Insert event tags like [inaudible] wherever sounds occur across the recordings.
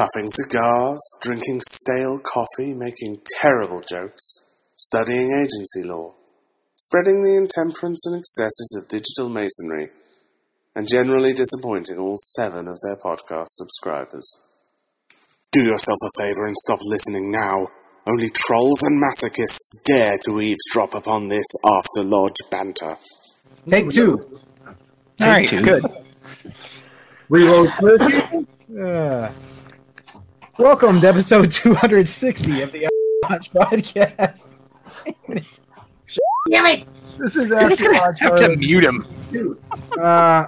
Puffing cigars, drinking stale coffee, making terrible jokes, studying agency law, spreading the intemperance and excesses of digital masonry, and generally disappointing all seven of their podcast subscribers. Do yourself a favor and stop listening now. Only trolls and masochists dare to eavesdrop upon this after lodge banter. Take two. All right, two. good. Reload [laughs] first. Uh, welcome to episode 260 of the Watch Podcast. Damn it! This is You're just gonna have to mute him. Uh,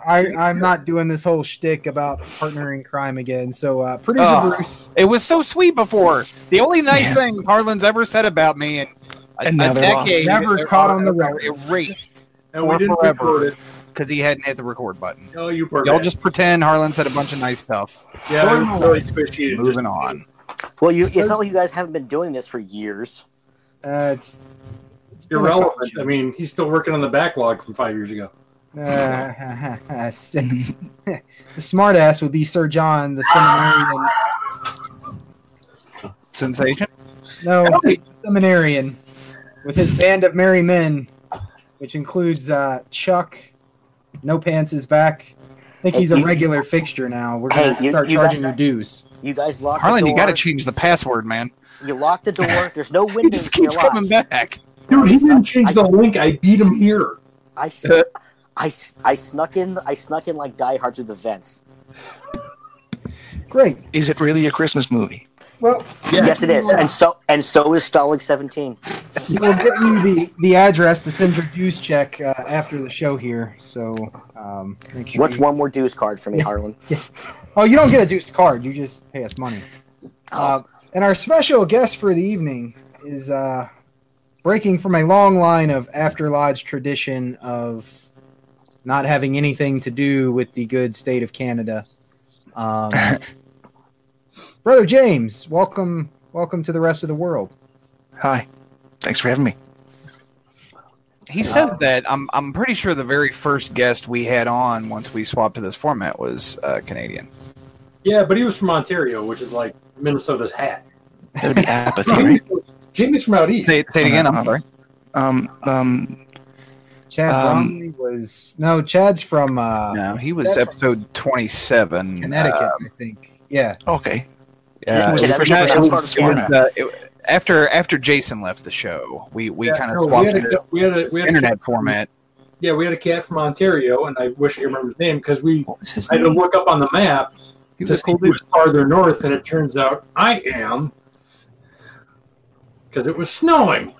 I, I'm not doing this whole shtick about partner in crime again. So, uh, producer Oh. Bruce, It was so sweet before. The only nice Yeah. things Harlan's ever said about me in a, And now a they're lost. decade Never caught on the are record. erased And we didn't forever record it. Because he hadn't hit the record button. No, you were Y'all just pretend Harlan said a bunch of nice stuff. yeah, I was really appreciated. Moving on. Well, you, it's not like you guys haven't been doing this for years. uh, it's, it's been a couple Irrelevant. I mean, he's still working on the backlog from five years ago. Uh, [laughs] the smartass would be Sir John, the seminarian. Sensation. No, the seminarian, with his band of merry men, which includes uh, Chuck. No pants is back. I think Hey, he's a you- regular fixture now. We're gonna have to you- start you charging got- your dues. You guys locked Harlan, the you got to change the password, man. You locked the door. [laughs] There's no window. He just keeps coming lodge. back. Dude, he didn't change I- the link. I beat him here. I, I, I snuck in. I snuck in like Die Hard through the vents. Great. Is it really a Christmas movie? Well, Yes, it is. And so and so is Stalag 17. [laughs] we'll get you the, the address to send your dues check uh, after the show here. So um, make sure. What's you- one more dues card for me, Harlan? [laughs] Oh, you don't get a dues card. You just pay us money. Oh, Uh, and our special guest for the evening is uh, breaking from a long line of After Lodge tradition of not having anything to do with the good state of Canada. Um, [laughs] Brother James, welcome, welcome to the rest of the world. Hi. Thanks for having me. He says that. I'm I'm pretty sure the very first guest we had on once we swapped to this format was uh, Canadian. Yeah, but he was from Ontario, which is like Minnesota's hat. That'd be apathy, [laughs] right? Jamie's, Jamie's from out east. Say, say it again. I'm sorry. Um, um, Chad Um, Bromley was no, Chad's from uh, No, he was episode 27. Connecticut, Uh, I think. Yeah, okay. Yeah, was it first Yeah, person it to was- was, uh, it- after after Jason left the show, we we Yeah, kind of no, we swapped had a- we had a- we had a- internet format. Yeah, we had a cat from Ontario, and I wish I remember his name because we What was I had to look up on the map He to was see cool was farther north, and it turns out I am because it was snowing.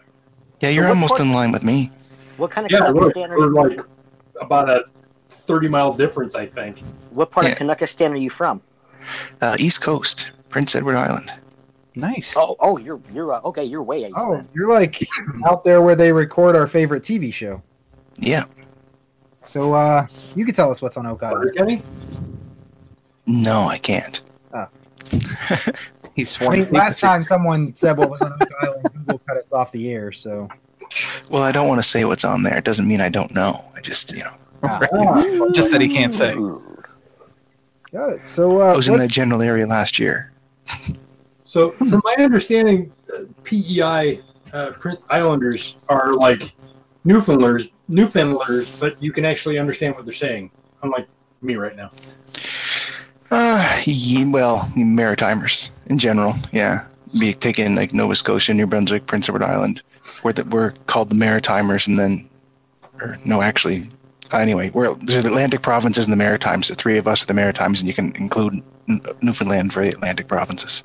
Yeah, you're What almost part- in line with me. what kind of Yeah, Canucka we're, stand are we're you? like about a thirty mile difference, I think. What part Yeah. of Canuckistan are you from? Uh, East Coast, Prince Edward Island. Nice. Oh, oh, you're you're uh, okay. You're way east. Oh, then. you're like out there where they record our favorite TV show. Yeah. So uh, you can tell us what's on Oak Island. Kenny? No, I can't. [laughs] He's I sworn. mean, last time someone said what was on Oak Island, Google cut us off the air. So Well, I don't want to say what's on there. It doesn't mean I don't know. I just, you know, Ah, [laughs] just said he can't say. got it. So uh, I was in that general area last year. So, from my understanding, uh, PEI uh, Islanders are like Newfoundlanders, Newfoundlanders, but you can actually understand what they're saying. Unlike me right now. Uh, well, Maritimers in general, yeah. Be taking like Nova Scotia, New Brunswick, Prince Edward Island, where the, we're called the Maritimers, and then, or no, actually, anyway, we're there's the Atlantic provinces and the Maritimes. The three of us are the Maritimes, and you can include N- Newfoundland for the Atlantic provinces.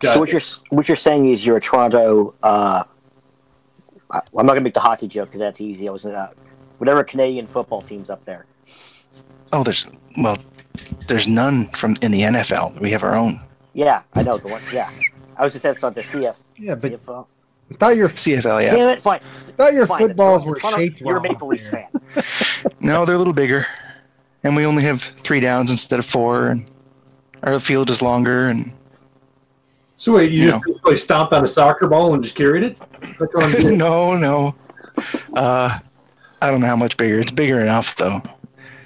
Got So what you're what you're saying is you're a Toronto. Uh, I- I'm not gonna make the hockey joke because that's easy. I was uh, whatever Canadian football teams up there. Oh, there's well, there's none from in the NFL. We have our own. Yeah, I know the one. Yeah, I was just saying it's on the CF. Yeah, but CFL. I thought your CFL, yeah. Damn it! Fine. I thought your fine. footballs were fine. shaped You're a well Maple Leafs fan. [laughs] No, they're a little bigger, and we only have three downs instead of four, and our field is longer. And So wait, you You just basically stomped on a soccer ball and just carried it? That's what I'm [laughs] doing. no, no, uh, I don't know how much bigger. It's bigger enough though.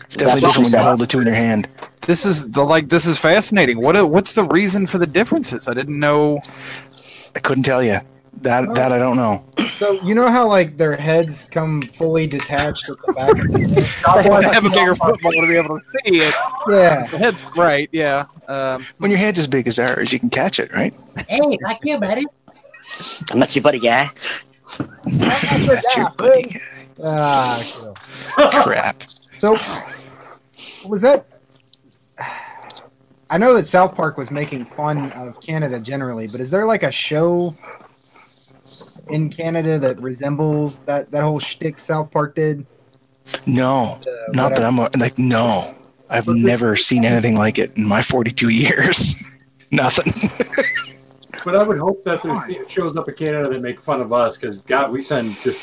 It's definitely That's what different when you hold the two in your hand. This is the like. This is fascinating. What what's the reason for the differences? I didn't know. I couldn't tell you that. That I don't know. So you know how like their heads come fully detached at the back. of their head? [laughs] To have a stomped bigger on- football to be able to see it. yeah. The head's right. Yeah. Um, When your head's as big as ours, you can catch it, right? Hey, like you, buddy. I'm not your buddy guy. That's your buddy. Ah, cool. [laughs] Crap. So was that? I know that South Park was making fun of Canada generally, but is there like a show in Canada that resembles that that whole shtick South Park did? No, Uh, not that. I'm like no. I've never seen anything like it in my 42 years. [laughs] Nothing. [laughs] But I would hope that there shows up in Canada that make fun of us because God, we send just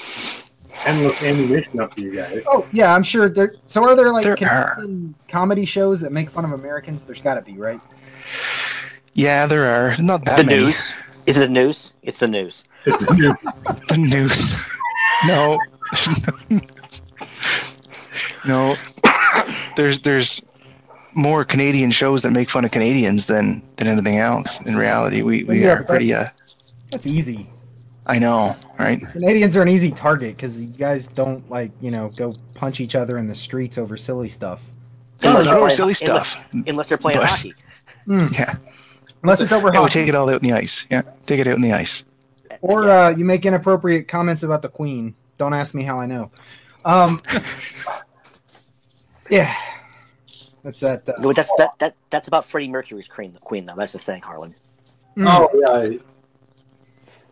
endless ammunition up to you guys. Oh yeah, I'm sure there. So are there like There Canadian comedy shows that make fun of Americans? There's got to be, right? Yeah, there are not that The many. news. Is it the news? It's the news. It's the news. The news. No. [laughs] no. There's there's more Canadian shows that make fun of Canadians than than anything else. In reality, we we Yeah, are but pretty. Uh, That's easy. I know, right? Canadians are an easy target because you guys don't like you know go punch each other in the streets over silly stuff. No, Unless not they're over playing- silly unless- stuff. Unless they're playing But- hockey. Yeah, Unless it's over yeah, we take it all out in the ice. Yeah, take it out in the ice. Or uh, you make inappropriate comments about the Queen. Don't ask me how I know. Um, [laughs] yeah, that's that. Uh, No, that's that, that that's about Freddie Mercury's queen, the queen though. That's the thing, Harlan. mm, Oh yeah.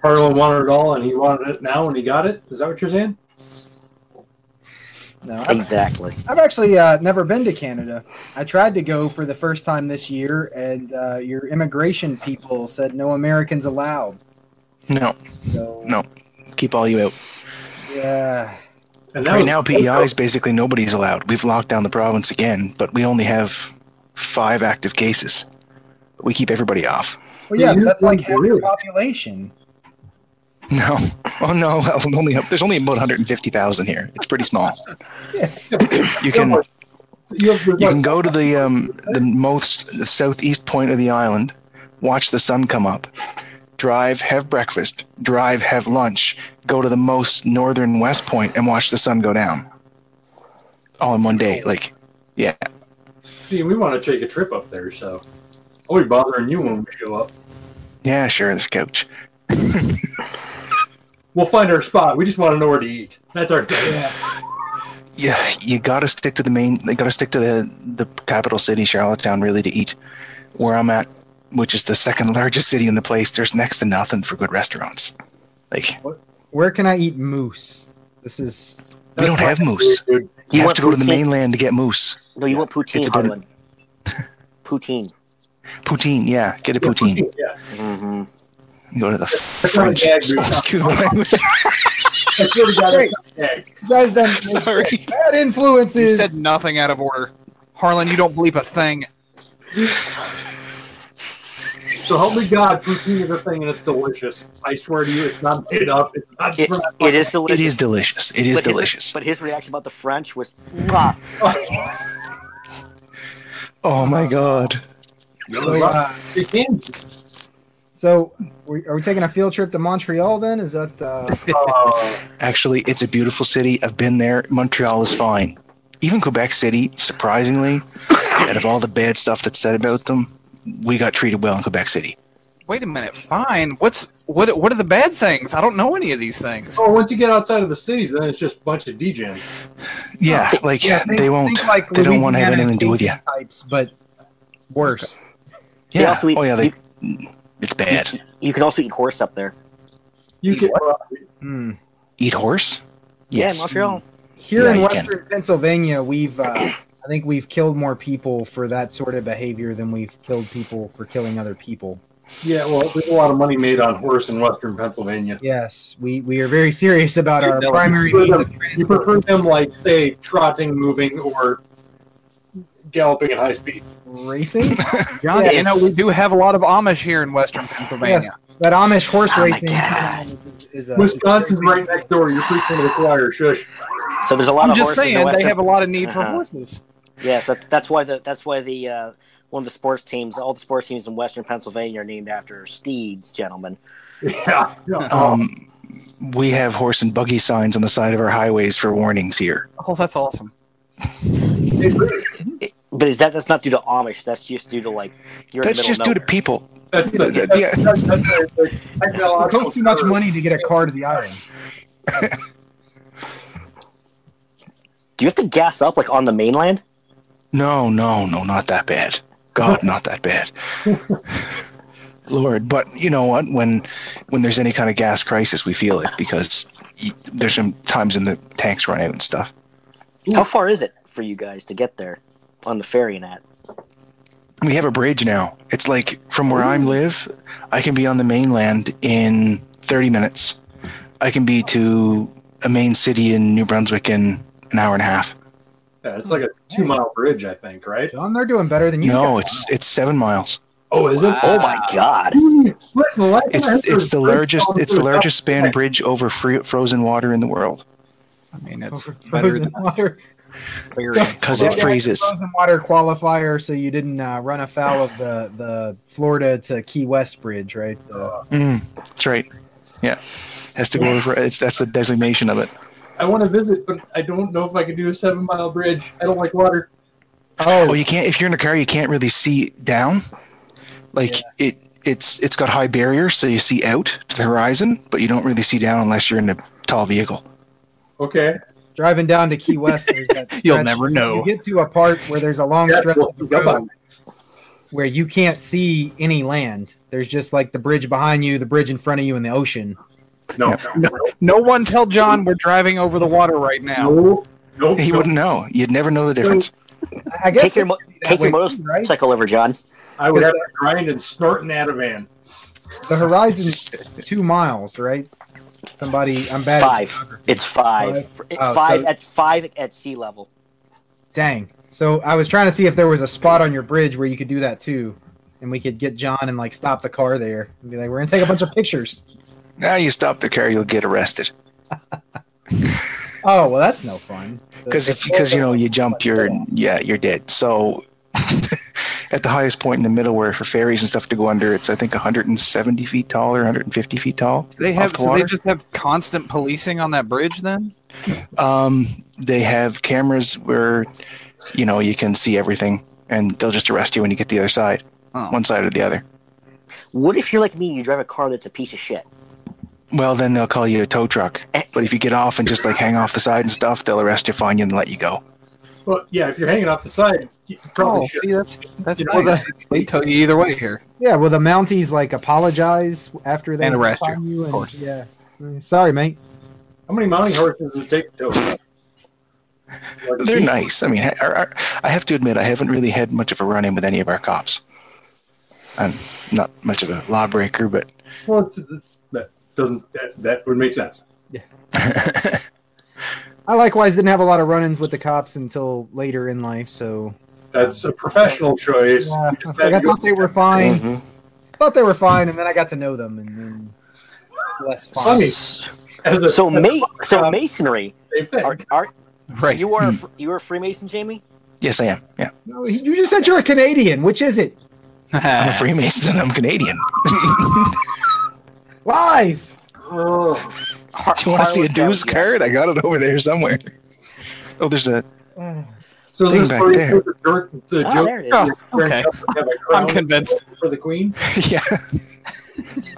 Harlan wanted it all, and he wanted it now, and he got it. Is that what you're saying? No, I've, Exactly. I've actually uh, never been to Canada. I tried to go for the first time this year, and uh, your immigration people said no Americans allowed. No, So No. keep all you out. yeah, And Right was- now, PEI is basically nobody's allowed. We've locked down the province again, but we only have five active cases. We keep everybody off. well, yeah, but that's like half your Really? population. No, [laughs] oh no, well, only there's only about 150,000 here. It's pretty small. [laughs] You can You, you can go to the um, the most the southeast point of the island, watch the sun come up, drive, have breakfast, drive, have lunch, go to the most northern west point and watch the sun go down. All in one day. Like, yeah, see, we want to take a trip up there, so I'll be bothering you when we show up. yeah, sure, this couch. [laughs] We'll find our spot. We just want to know where to eat. That's our thing. Yeah, you got to stick to the main. You got to stick to the the capital city, Charlottetown, really to eat. Where I'm at, which is the second largest city in the place, there's next to nothing for good restaurants. Like Where can I eat moose? This is we don't have moose. Dude, You, You have to go to the mainland to get moose. No, you want poutine, It's about- Harlan. [laughs] poutine. Poutine, yeah, get a poutine. Yeah. Mm-hmm. You go to the not a French. gag. Excuse my language. I swear to God, you guys then [laughs] Sorry. bad influences. you said nothing out of order. Harlan, you don't bleep a thing. So help me God, poutine is a thing and it's delicious. I swear to you, it's not made up. It's not. It, it is delicious. It is delicious. It is But his- delicious. but his reaction about the French was, "Mwah." [laughs] Oh my god. So, uh, It can. So are we taking a field trip to Montreal then? Is that uh, [laughs] Actually, it's a beautiful city. I've been there. Montreal is fine. Even Quebec City, surprisingly, out of all the bad stuff that's said about them, we got treated well in Quebec City. Wait a minute. Fine. What's what? What are the bad things? I don't know any of these things. oh, once you get outside of the cities, then it's just a bunch of degens. Yeah, like yeah, think- they won't. like they don't want to have anything to do with you. Cajun Types, but worse. They Yeah. also eat- oh yeah, they. It's bad. You can also eat horse up there. You Eat can. Hmm. Eat horse. Yeah, Montreal. Here Yeah, in you can. Western Pennsylvania, we've uh, I think we've killed more people for that sort of behavior than we've killed people for killing other people. Yeah, well, there's a lot of money made on horse in western Pennsylvania. Yes, we, we are very serious about our [laughs] No, primary you means prefer of them- You prefer them like, say, trotting, moving, or galloping at high speed. Racing? [laughs] John, Yeah, You know, we do have a lot of Amish here in Western Pennsylvania. yes, that Amish horse Oh racing is, is a, Wisconsin's right next door. You're preaching to the choir. Shush. So there's a lot I'm of just horses in saying they have a lot of need for Uh-huh. horses. Yes, that's that's why the that's why the uh, one of the sports teams, all the sports teams in Western Pennsylvania are named after steeds, gentlemen. Yeah. yeah. Um, we have horse and buggy signs on the side of our highways for warnings here. Oh, that's awesome. But is that that's not due to Amish? That's just due to like you're That's in just middle due to people. That's the, Yeah. that's, that's, that's the- the It costs too much money to get a car to the island. [laughs] Do you have to gas up like on the mainland? No, no, no, not that bad. God, not that bad. [laughs] Lord, but you know what? When when there's any kind of gas crisis, we feel it because there's some times when the tanks run out and stuff. How far is it for you guys to get there on the ferry and that? We have a bridge now. It's like from where I live, I can be on the mainland in 30 minutes. I can be to a main city in New Brunswick in an hour and a half. Yeah, it's like a two mile bridge, I think, right? John, they're doing better than you. No, guys. it's it's seven miles. Oh, is it? Oh my god! Listen, the last time I It's it's the largest it's the largest span bridge over free, frozen water in the world I mean, it's Over better than water. Ferry. because Yeah, it yeah, freezes. Frozen water qualifier, so you didn't uh, run afoul of the, the Florida to Key West bridge, right? The- Mm, that's right. Yeah, has to go over. It's that's the designation of it. I want to visit, but I don't know if I can do a seven mile bridge. I don't like water. Oh, well, you can't if you're in a car, you can't really see down. Like it, it's it's got high barriers, so you see out to the horizon, but you don't really see down unless you're in a tall vehicle. Okay. Driving down to Key West, there's that. [laughs] You'll never know. You get to a part where there's a long Yeah, stretch well, of road on. where you can't see any land. There's just like the bridge behind you, the bridge in front of you, and the ocean. No. No, no one tell John we're driving over the water right now. No. No. He no. wouldn't know. You'd never know the difference. I- I guess Take your they mo- do take your motorcycle right? over, John. I would have to grind and snort an Ativan. The horizon's two miles, right? Somebody, I'm bad. Five. geography. It's five. It's Oh, five so- at five at sea level. Dang. So I was trying to see if there was a spot on your bridge where you could do that too, and we could get John and like stop the car there and be like, "We're gonna take a bunch of pictures." Now you stop the car, you'll get arrested. Oh well, that's no fun. [laughs] Because the if because you know you jump, you're [laughs] yeah you're dead. So [laughs] at the highest point in the middle, where for ferries and stuff to go under, it's I think 170 feet tall or 150 feet tall. They have the so they just have constant policing on that bridge then? Um, they have cameras where, you know, you can see everything, and they'll just arrest you when you get to the other side, Oh. one side or the other. What if you're like me and you drive a car that's a piece of shit? Well, then they'll call you a tow truck. But if you get off and just like hang off the side and stuff, they'll arrest you, fine you, and let you go. Well, yeah, if you're hanging off the side, you probably Oh, should. see, that's that's You know, nice. they tell you either way here. Yeah, well, the Mounties like apologize after they And arrest find you, of and- course. Yeah. Sorry, mate. How many mounting horses does it take to [laughs] They're nice. I mean, I, I, I have to admit, I haven't really had much of a run in with any of our cops. I'm not much of a lawbreaker, but Well, it's, that doesn't that, that would make sense. [laughs] [laughs] I likewise didn't have a lot of run-ins with the cops until later in life, so That's a professional choice. yeah, I, like, I thought they were fine. Mhm. Thought they were fine, and then I got to know them, and then less fun. Funny. As a, So ma- so cop, masonry. Are, are Right. you are a, you are a Freemason, Jamie? yes, I am. Yeah, No, you just said you're a Canadian. Which is it? I'm a Freemason and I'm Canadian. [laughs] Lies. Oh, Har- Do you want to see a Harlan dues County, card? I got it over there somewhere. Oh, there's a. so is Thing this back where you there. the, jerk, the Ah, joke there it is. Oh, okay. gonna have a I'm convinced. for the queen? [laughs] [laughs] yeah.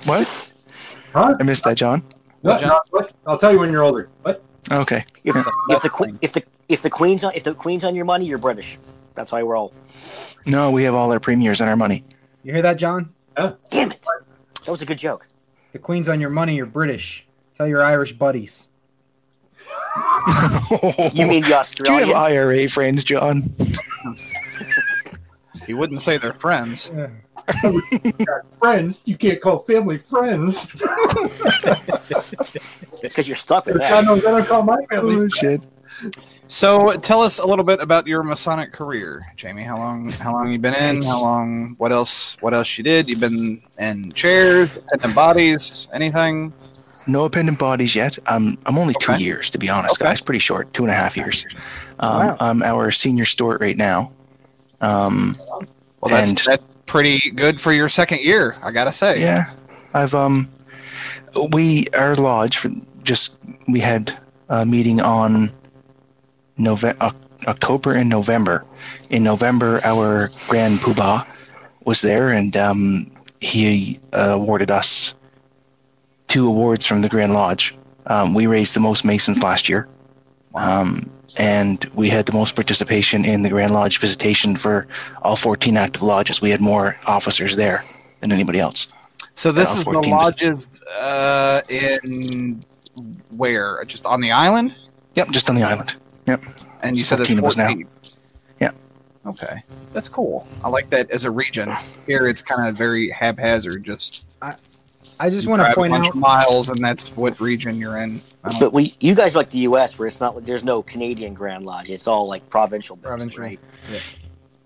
what? Huh? I missed that, John. No, John? no, what? I'll tell you when you're older. What? Okay. If, if the fine. que- if the if the queen's on if the queen's on your money, you're British. That's why we're all. No, we have all our premiers and our money. You hear that, John? Oh. Damn it! That was a good joke. The Queen's on your money. You're British. Tell your Irish buddies. [laughs] You mean the Do you have Australian? IRA friends, John? [laughs] He wouldn't say they're friends. [laughs] friends. You can't call family friends. Because you're stuck with God that. knows I don't call my family. Oh, shit. So tell us a little bit about your Masonic career, Jamie. How long how long you been in? How long what else what else you did? You've been in chairs, attendant bodies, anything? No appendant bodies yet. Um, I'm only two years, to be honest, Okay. guys. Pretty short, two and a half years. Um, Wow. I'm our senior steward right now. Um, Well that's And- that's pretty good for your second year, I gotta say. yeah, I've um, we our lodge for just we had a meeting on November, October and November. In November, our grand poobah was there, and um, he uh, awarded us two awards from the Grand Lodge. Um, we raised the most Masons last year, um, and we had the most participation in the Grand Lodge visitation for all 14 active lodges. We had more officers there than anybody else. So this is the lodges uh, in where? Just on the island? Yep, just on the island. Yep. And you said there's 14 of us now. 14. Yeah. Okay. That's cool. I like that as a region. Here it's kind of very haphazard. Just I just want to point a bunch out of miles and that's what region you're in. But we, you guys are like the U.S., where it's not there's no Canadian Grand Lodge. It's all like provincial. Based, Provincial. right?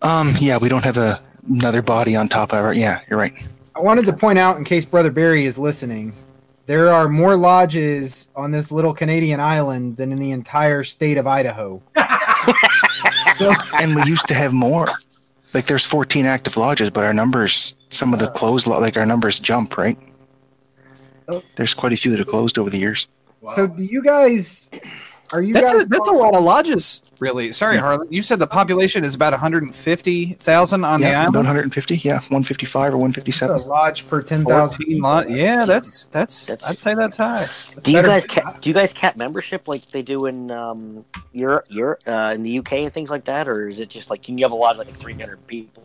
Um, yeah, we don't have a, another body on top of it. Yeah, you're right. I wanted to point out in case Brother Barry is listening, there are more lodges on this little Canadian island than in the entire state of Idaho. [laughs] [laughs] and we used to have more. Like there's 14 active lodges, but our numbers, some of the closed, lo- like our numbers jump, right? Oh. There's quite a few that have closed over the years. So do you guys are you that's guys a, that's a lot of lodges, really. Sorry, Yeah. Harlan. You said the population is about 150,000 on the yeah, about island. 150. Yeah, 155 or That's a 157. lodge per 10,000 14 lot. Yeah, that's that's. That's- I'd say that's high. Do you guys ca- do you guys cap membership like they do in um, Europe, Europe, uh, in the UK and things like that, or is it just like can you have a lot of like 300 people if you want?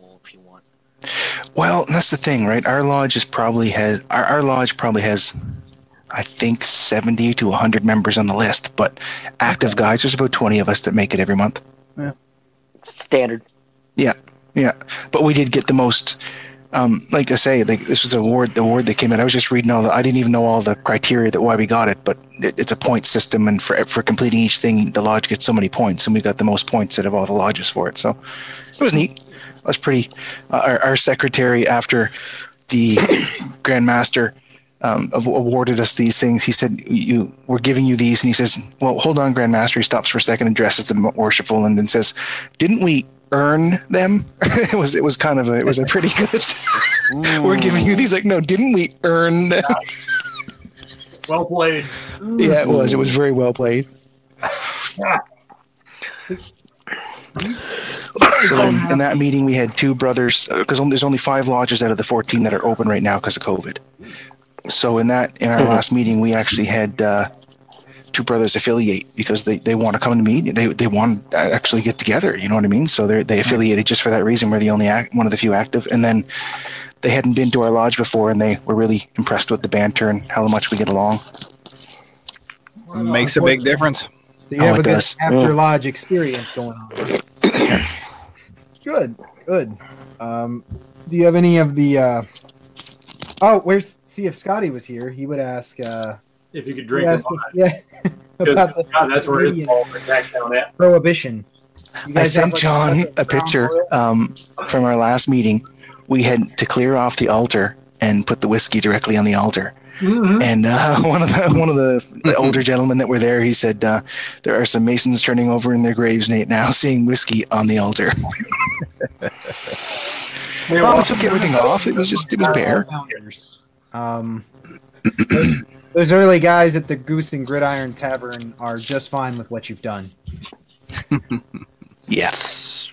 Well, that's the thing, right? Our lodge is probably has our, our lodge probably has, I think, 70 to 100 members on the list, but active guys, there's about 20 of us that make it every month. Yeah. Standard. Yeah, Yeah. but we did get the most. Um, like I say, like this was an award. The award that came in. I was just reading all the. I didn't even know all the criteria that why we got it, but it, it's a point system, and for for completing each thing, the lodge gets so many points, and we got the most points out of all the lodges for it. So it was neat. It was pretty. Uh, our, our secretary after the [coughs] Grand Master um, awarded us these things. He said, "You, we're giving you these," and he says, "Well, hold on, Grand Master." He stops for a second, addresses the worshipful, and then says, "Didn't we earn them?" [laughs] it was, it was kind of a, it was a pretty good. [laughs] we're giving you these. Like, no, didn't we earn them? [laughs] Well played. yeah, it was. It was very well played. [coughs] So in, in that [coughs] meeting, we had two brothers because there's only five lodges out of the 14 that are open right now because of COVID. So in that in our last meeting, we actually had uh, two brothers affiliate because they, they want to come to meet. They they want to actually get together. You know what I mean? So they they affiliated just for that reason. We're the only act, one of the few active, and then they hadn't been to our lodge before, and they were really impressed with the banter and how much we get along. Makes a big difference. So you Oh, have a it good does. after lodge experience going on. [coughs] good, good. Um, do you have any of the? Uh... Oh, where's see if Scotty was here? He would ask. Uh, If you could drink ask a lot. yeah, [laughs] about the God, that's where his Canadian ball back down at. prohibition. I sent like, John like a picture um, from our last meeting. We had to clear off the altar and put the whiskey directly on the altar. Mhm. And uh, [laughs] one of the one of the, the older gentlemen that were there, he said, uh, "There are some masons turning over in their graves Nate, now, seeing whiskey on the altar." [laughs] Yeah, well, well, we took everything off. It was just it was bare. Um, [clears throat] those, those early guys at the Goose and Gridiron Tavern are just fine with what you've done. Yes,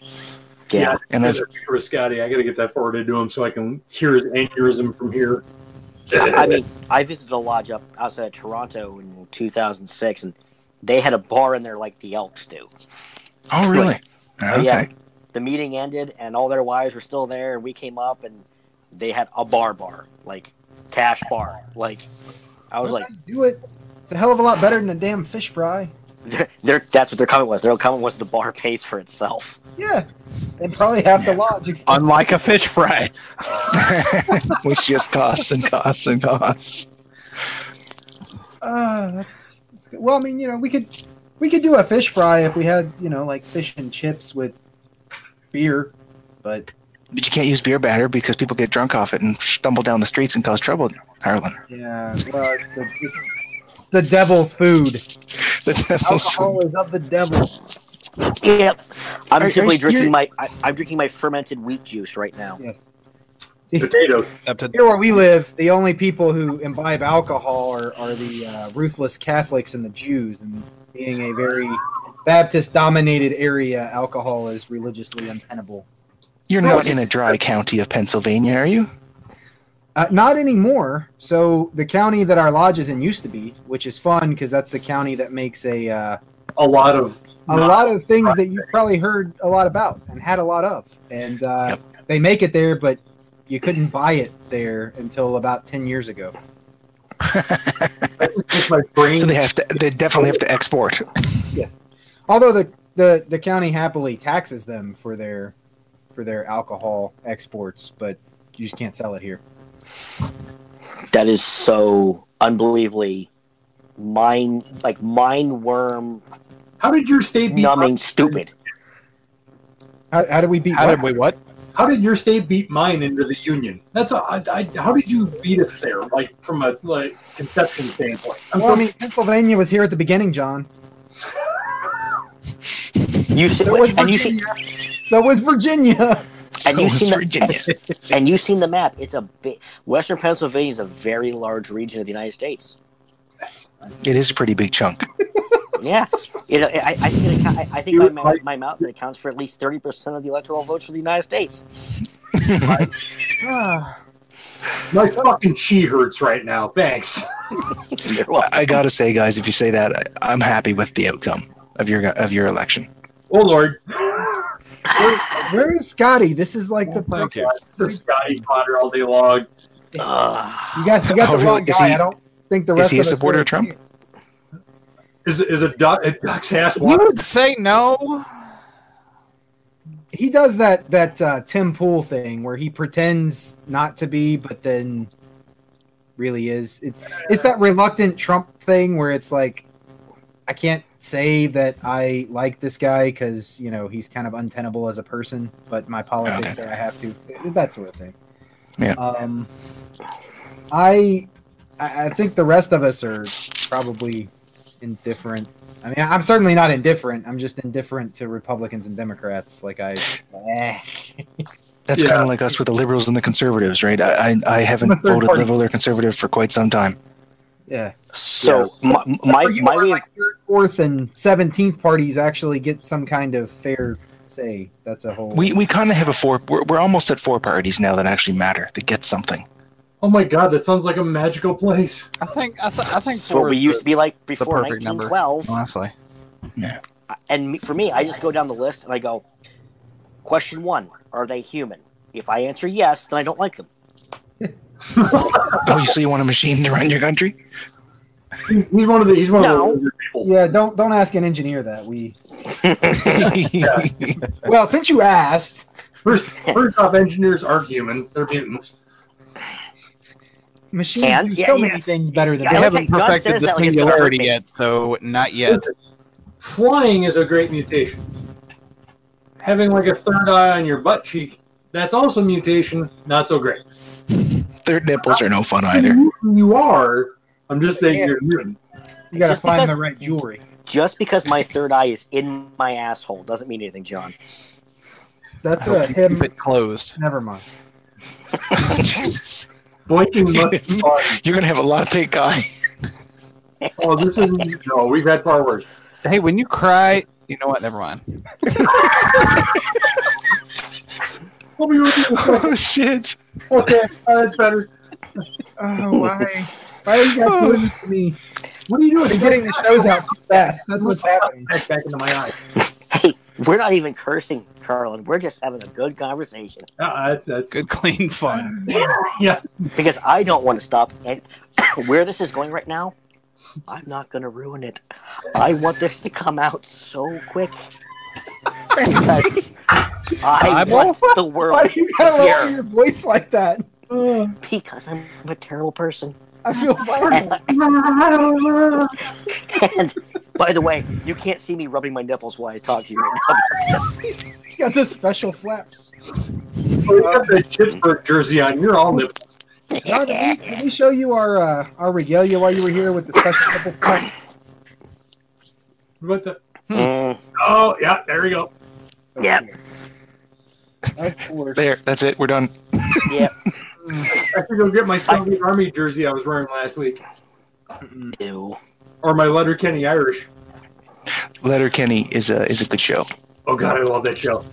Yeah. and I I've, for Scotty, I got to get that forwarded to him so I can hear his aneurysm from here. I mean, [laughs] I visited a lodge up outside of Toronto in 2006, and they had a bar in there like the Elks do. oh really? Yeah. Okay. The meeting ended, and all their wives were still there, and we came up, and they had a bar bar, like cash bar. Like, I was like, do it. It's a hell of a lot better than a damn fish fry. They're, they're, that's what their comment was. Their comment was the bar pays for itself. Yeah, and probably half the lodge. expensive. Unlike a fish fry. [laughs] Which just costs and costs and costs. Uh, that's, that's good. Well, I mean, you know, we could we could do a fish fry if we had, you know, like fish and chips with beer, but But you can't use beer batter because people get drunk off it and stumble down the streets and cause trouble, Harlan. yeah, well, it's the it's, it's the devil's food. The devil's Alcohol is of the devil. Yep. I'm Are- are simply you- drinking you're- my I, I'm drinking my fermented wheat juice right now. Yes. See, Potatoes. Except here where we live, the only people who imbibe alcohol are, are the uh, ruthless Catholics and the Jews. And being a very Baptist dominated area, alcohol is religiously untenable. You're not in a dry county of Pennsylvania, are you? Uh, not anymore. So the county that our lodge is in used to be, which is fun because that's the county that makes a uh, A lot of a lot of things that you probably heard a lot about and had a lot of. And uh, they make it there, but you couldn't buy it there until about ten years ago. It's my brain. So they have to. They definitely have to export. Yes. Although the, the, the county happily taxes them for their for their alcohol exports, but you just can't sell it here. That is so unbelievably mind like mind worm How did your state beat? numbing stupid. How, how did we beat? how what? did we what? How did your state beat mine into the union? That's a, I, I, how did you beat us there? Like from a like conception standpoint. I'm Well, I mean, Pennsylvania was here at the beginning, John. You see, So was and you see Virginia. So was Virginia. [laughs] And So you've is seen the- Virginia. [laughs] and you've seen the map. It's a big Western Pennsylvania is a very large region of the United States. It is a pretty big chunk. Yeah, you know, I, I think it, I, I think by my, my mouth it accounts for at least thirty percent of the electoral votes for the United States. [laughs] My fucking chi hurts right now. Thanks. [laughs] I gotta say, guys, if you say that, I, I'm happy with the outcome of your of your election. Oh Lord, where is Scotty? This is like the Thank you. it's a Scotty Potter all day long. Ugh. you got you got Oh, the wrong Is guy. he- I don't think the is rest he a of us supporter really of Trump? care. Is is a duck a duck's ass You water? would say no. He does that that uh, Tim Pool thing where he pretends not to be, but then really is. It, it's that reluctant Trump thing where it's like, I can't say that I like this guy because you know he's kind of untenable as a person, but my politics say I have to. That sort of thing. Yeah. Um, I I I think the rest of us are probably indifferent. I mean, I'm certainly not indifferent. I'm just indifferent to Republicans and Democrats. Like I, eh. [laughs] That's Yeah. kind of like us with the liberals and the conservatives, right? I I, I haven't I'm a third voted party. liberal or conservative for quite some time. Yeah. So my my, my way like third, fourth, and seventeenth parties actually get some kind of fair say. That's a whole. We we kind of have a four. We're, we're almost at four parties now that actually matter that get something. Oh my god, that sounds like a magical place. I think I, th- I think That's what four we is used the- to be like before perfect number. 1912. honestly. Yeah. And me, for me, I just go down the list and I go, question one: Are they human? If I answer yes, then I don't like them. Oh, you so you want a machine to run your country? He's one of the he's one No. of the people. yeah, don't don't ask an engineer that. We [laughs] well, since you asked, First, first off, engineers aren't human; they're mutants. machines And- do yeah, so yeah. many things better than Yeah, We I haven't perfected the that like it's gonna hurt singularity yet, so not yet. Flying is a great mutation. Having like a third eye on your butt cheek, that's also mutation. Not so great. [laughs] Third nipples are no fun either. You are. I'm just saying you're mutant. You got to Just find because- the right jewelry. Just because my third eye is in my asshole doesn't mean anything, John. That's I a hope you him. keep it closed. Never mind. [laughs] Jesus, Blinking [laughs] must be fun. you're gonna have a lot of pink eye. Oh, this is no. We've had far worse. Hey, when you cry, you know what? Never mind. What were you looking? Oh shit! Okay, uh, that's better. Oh, why? Why are you guys doing this to me? What are you doing? They're getting the shows out too fast. That's what's happening. Back, back into my eye. Hey, we're not even cursing, Carlin. We're just having a good conversation Uh, that's that's Good, clean fun. [laughs] yeah. because I don't want to stop. And [coughs] where this is going right now, I'm not going to ruin it. I want this to come out so quick because I Eyeball? want the world Why do you gotta to lower hear your voice like that? because I'm a terrible person. I feel [laughs] violent. And by the way, you can't see me rubbing my nipples while I talk to you right [laughs] now. He's got the special flaps. You got the Pittsburgh jersey on. You're all nipples. John, did, we, did we show you our uh, our regalia while you were here with the special nipple flap? What the? Mm, Oh, yeah, there we go. Yeah, Of. There, that's it. We're done. yeah. [laughs] I have to go get my Soviet Army jersey I was wearing last week, Ew. or my Letterkenny Irish. Letterkenny is a is a good show. Oh God, I love that show.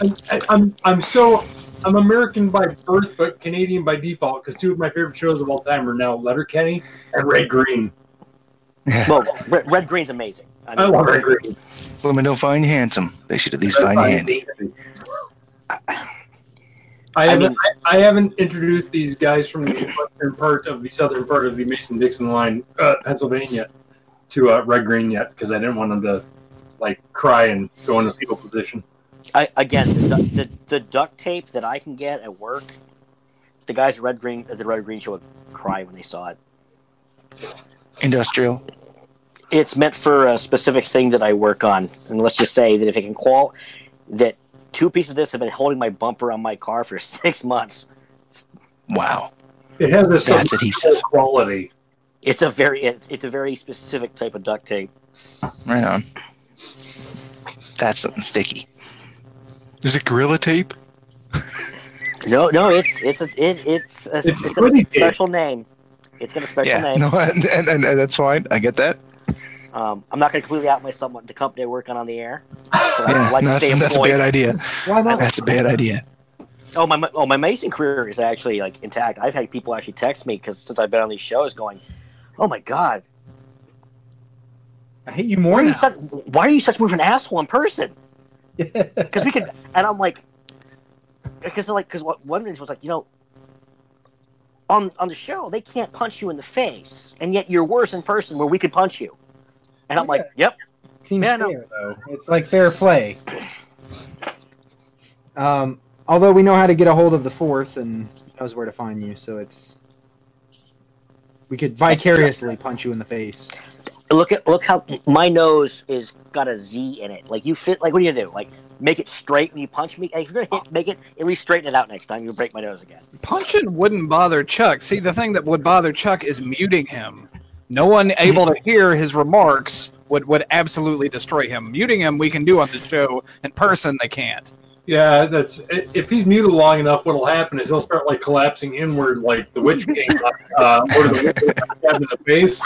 I, I, I'm I'm so I'm American by birth, but Canadian by default because two of my favorite shows of all time are now Letterkenny and Red Green. Well, red, red green's amazing. I I mean, love Red Women don't find you handsome. They should at least find you handy. I I haven't mean- I, I haven't introduced these guys from the western part of the southern part of the Mason Dixon line, uh, Pennsylvania, to uh, Red Green yet because I didn't want them to like cry and go into fetal position. I, again, the, the the duct tape that I can get at work, the guys at Red Green at the Red Green show would cry when they saw it. Industrial. It's meant for a specific thing that I work on, and let's just say that if it can qual, that two pieces of this have been holding my bumper on my car for [laughs] six months. Wow. It has this That's adhesive. quality. It's a very it's, it's a very specific type of duct tape. Right on. That's something sticky. Is it Gorilla Tape? No, no, it's it's a it, it's a, It's it's, a special name. It's got a special Yeah, name. no, and, [laughs] and, and, and that's fine. I get that. Um, I'm not going to completely out myself. The company I work on on the air. So I Yeah, like no, that's, that's a bad idea. Why not? That's a bad idea. Oh my! Oh, my Mason career is actually like intact. I've had people actually text me because since I've been on these shows, going, "Oh my god, I hate you why more are you now. such why are you such more of an asshole in person?" [laughs] Because we could, and I'm like, because they're like, because what one minute was like, you know, on on the show they can't punch you in the face, and yet you're worse in person where we could punch you, and I'm like, yep, Seems Yeah, no. fair though. It's like fair play. Um, although we know how to get a hold of the fourth and he knows where to find you, so it's we could vicariously punch you in the face. look at look how my nose is got a Z in it. Like you fit. Like what do you do? Like make it straight when you punch me. Hey, if you're gonna hit, make it at least straighten it out next time. You break my nose again. Punching wouldn't bother Chuck. See, the thing that would bother Chuck is muting him. No one able to hear his remarks would, would absolutely destroy him. Muting him, we can do on the show. In person, they can't. Yeah, that's if he's muted long enough, what'll happen is he'll start like collapsing inward, like the Witch King, uh, or the witch stabbed in the face.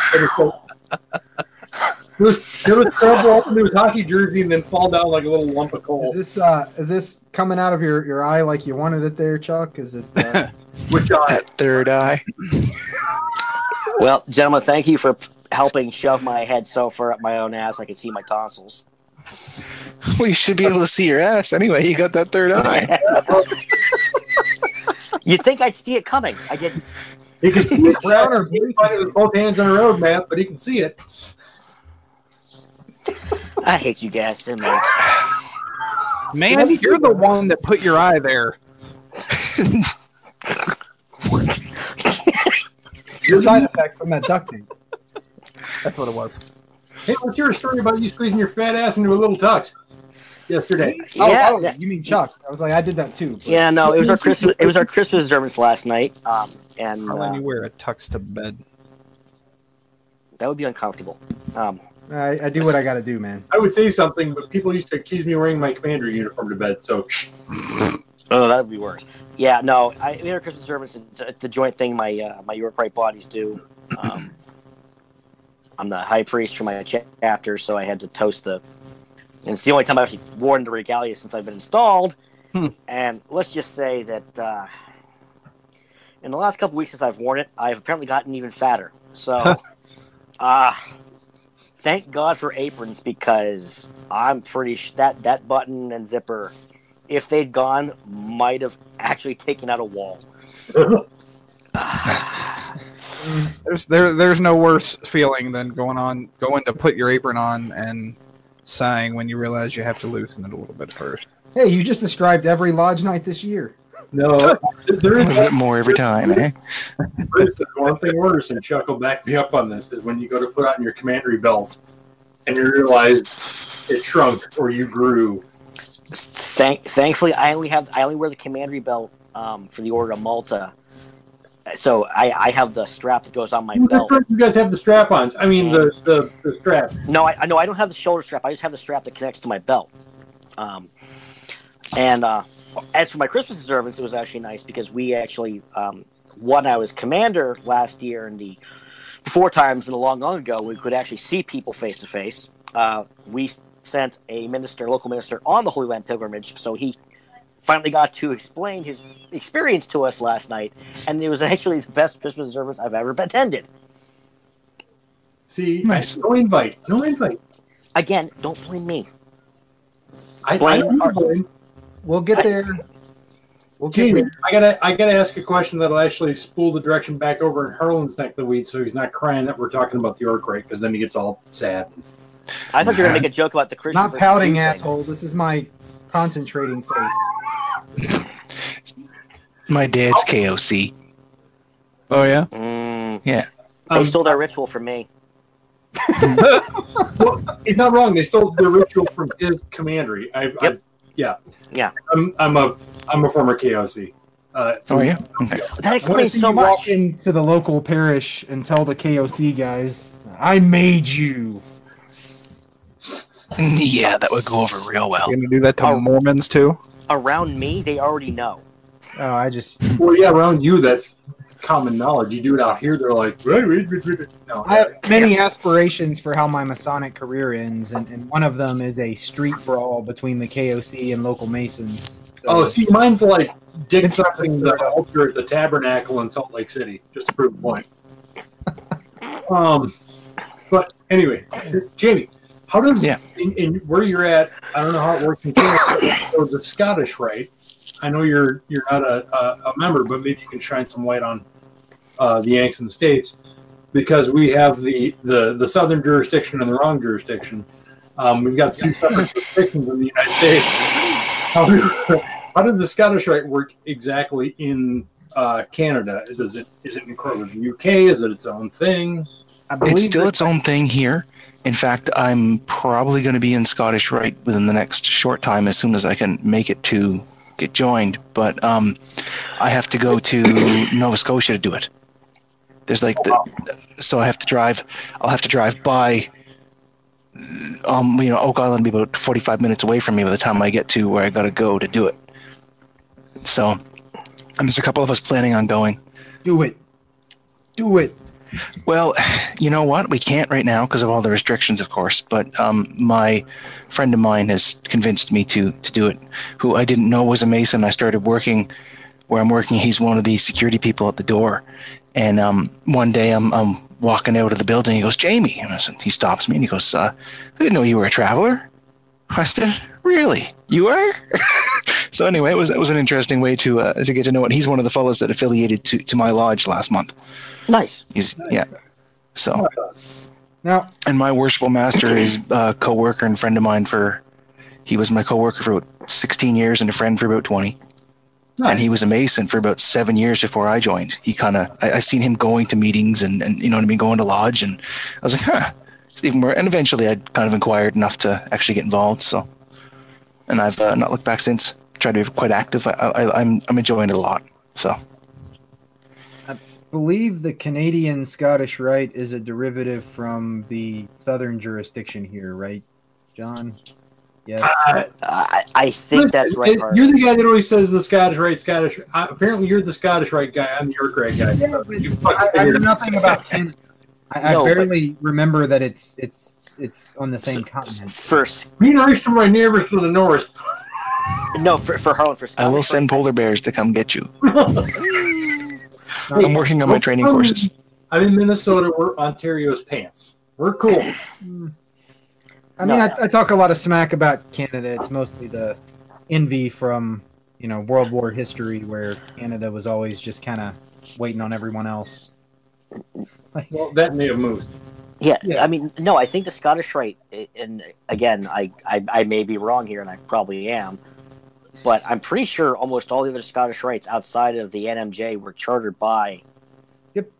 He was he was scramble up into his hockey jersey and then fall down like a little lump of coal. Is this uh is this coming out of your, your eye like you wanted it there, Chuck? Is it uh, [laughs] Which eye? That third eye. Well, gentlemen, thank you for helping shove my head so far up my own ass I can see my tonsils. [laughs] Well, you should be able to see your ass anyway. You got that third eye. [laughs] [laughs] You'd think I'd see it coming. I didn't. He can see it. Brown or He can find it with both hands on a road map, but he can see it. I hate you guys so much. Man, you're the one that put your eye there. The side effect from that duct tape? That's what it was. Hey, what's your story about you squeezing your fat ass into a little tux yesterday? Oh, Yeah, oh, yeah. you mean Chuck? I was like, I did that too. but- Yeah, no, it was our Christmas. It was our Christmas observance last night, um, and How when uh, you wear a tux to bed. that would be uncomfortable. Um, I, I do what I got to do, man. I would say something, but people used to accuse me of wearing my commander uniform to bed. So [laughs] Oh, that would be worse. Yeah, no, I we had our Christmas service. It's, it's the joint thing my uh, my York Rite bodies do. Um, I'm the high priest for my chapter, so I had to toast the. And it's the only time I've actually worn the regalia since I've been installed. Hmm. And let's just say that uh, in the last couple weeks since I've worn it, I've apparently gotten even fatter. So, [laughs] uh, thank God for aprons because I'm pretty sh- that that button and zipper if they'd gone, might have actually taken out a wall. [sighs] There's there there's no worse feeling than going on going to put your apron on and sighing when you realize you have to loosen it a little bit first. Hey, you just described every lodge night this year. No, [laughs] there A little bit more every time, eh? one thing worse, and Chuck will back me up on this, is when you go to put on your commandery belt and you realize it shrunk or you grew. Thank, thankfully, I only have I only wear the commandery belt um, for the Order of Malta, so I, I have the strap that goes on my belt. You guys have the strap-ons. I mean, the, the, the strap. No, I, I no, I don't have the shoulder strap. I just have the strap that connects to my belt. Um, and uh, as for my Christmas observance, it was actually nice because we actually, um, when I was commander last year, and the four times in the long, long ago, we could actually see people face to face. Uh, We sent a minister, local minister, on the Holy Land pilgrimage, so he finally got to explain his experience to us last night, and it was [laughs] actually the best Christmas service I've ever attended. See, Nice. no invite. No invite. Again, don't blame me. I, I Blame don't our- blame. We'll get there. We'll Jamie. I gotta, I gotta ask a question that'll actually spool the direction back over in Harlan's neck of the weed, so he's not crying that we're talking about the York Rite, because then he gets all sad. I thought you were gonna make a [laughs] joke about the Christian. Not pouting, Jew thing. asshole. This is my concentrating face. My dad's KOC. Oh yeah. Mm, Yeah. they Um, stole their ritual from me. [laughs] well, he's not wrong. They stole the ritual from his commandery. I've, Yep. I've yeah, Yeah. I'm, I'm a, I'm a former KOC. Uh, Oh yeah. Okay. That I to explains see so you much. walk into the local parish and tell the KOC guys, "I made you." [laughs] Yeah, that would go over real well. You're gonna do that to Oh. Mormons too? Around me, they already know. Oh, I just [laughs] Well, yeah, around you, that's common knowledge. You do it out here, they're like, "Wait, wait, wait, wait." no. I have many aspirations for how my Masonic career ends, and, and one of them is a street brawl between the KOC and local Masons. So- oh, see, mine's like dick It's not chopping the the altar at the Tabernacle in Salt Lake City, just to prove a point. [laughs] um, but anyway, Jamie, how does Yeah. in, in where you're at? I don't know how it works in Canada. [coughs] so the Scottish rite. I know you're you're not a, a, a member, but maybe you can shine some light on uh, the Yanks in the states because we have the, the the southern jurisdiction and the wrong jurisdiction. Um, we've got two separate jurisdictions in the United States. How, [laughs] how does the Scottish rite work exactly in uh, Canada? Does it is it in court with the UK? Is it its own thing? I believe It's still its own thing here. In fact, I'm probably going to be in Scottish Rite within the next short time as soon as I can make it to get joined. But um, I have to go to Nova Scotia to do it. There's like the, so I have to drive. I'll have to drive by. Um, you know, Oak Island be about 45 minutes away from me by the time I get to where I got to go to do it. So, and there's a couple of us planning on going. do it, do it. Well, you know what? We can't right now because of all the restrictions, of course. But um, my friend of mine has convinced me to to do it. Who I didn't know was a Mason. I started working where I'm working. He's one of the security people at the door. And um, one day I'm I'm walking out of the building. He goes, Jamie, and I said, he stops me and he goes, uh, I didn't know you were a traveler. I said, Really? You are? [laughs] so anyway, it was it was an interesting way to uh, to get to know it. He's one of the fellows that affiliated to to my lodge last month. Nice. He's yeah. So Now, and my worshipful master is a co-worker and friend of mine for he was my co-worker for about 16 years and a friend for about 20 and he was a mason for about seven years before i joined he kind of I, I seen him going to meetings and, and you know what i mean going to lodge and i was like huh it's even more and eventually i kind of inquired enough to actually get involved so and i've uh, not looked back since tried to be quite active I, I, i'm i'm enjoying it a lot so I believe the Canadian Scottish Rite is a derivative from the southern jurisdiction here, right, John? Yes. Uh, I, I think that's right. Listen, Carter. You're the guy that always says the Scottish Rite, Scottish. Uh, apparently, you're the Scottish Rite guy. I'm the York Rite guy. Yeah, but You I, I figured know nothing about [laughs] Canada. I, No, I but- barely remember that it's it's it's on the same continent. First, Me and the rest my neighbors to the north. [laughs] [laughs] no, for for Harlan, for i will send polar bears to come get you Not- [laughs] i'm working on my training courses I'm in Minnesota. We're Ontario's pants. We're cool. I mean, No. I, I talk a lot of smack about Canada. It's mostly the envy from you know World War history, where Canada was always just kind of waiting on everyone else. Well, that may have moved. Yeah, Yeah. I mean, no, I think the Scottish Rite, and again, I, I, I may be wrong here, and I probably am, but I'm pretty sure almost all the other Scottish Rites outside of the NMJ were chartered by Yep.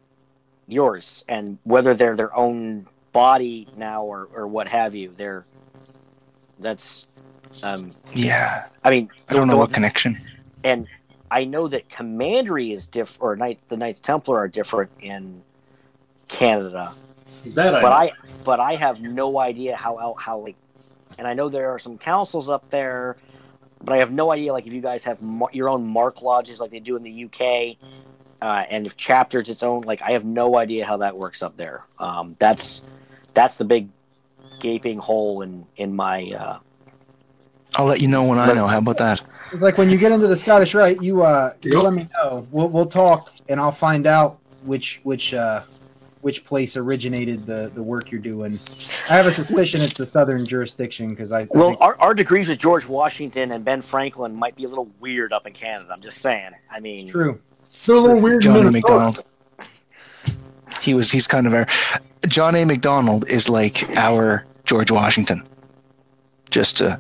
yours, and whether they're their own body now or, or what have you, they're that's, um, Yeah, I mean, I don't know what connection. and I know that Commandery is different, or Knights, the Knights Templar are different in Canada That but know. I but I have no idea how how, how like, and I know there are some councils up there, but I have no idea like if you guys have mar- your own mark lodges like they do in the UK, uh, and if chapters its own like I have no idea how that works up there. Um, that's that's the big gaping hole in in my uh, I'll let you know when I know. How about that? It's like when you get into the Scottish Rite, you uh, you Yep. let me know. We'll we'll talk, and I'll find out which which uh, which place originated the the work you're doing. I have a suspicion it's the southern jurisdiction because I, I well think- our, our degrees with George Washington and Ben Franklin might be a little weird up in Canada. I'm just saying. I mean, it's true. They're a little weird. in Johnny Minnesota. McDonald. He was. He's kind of our. John A. Macdonald is like our George Washington. Just to,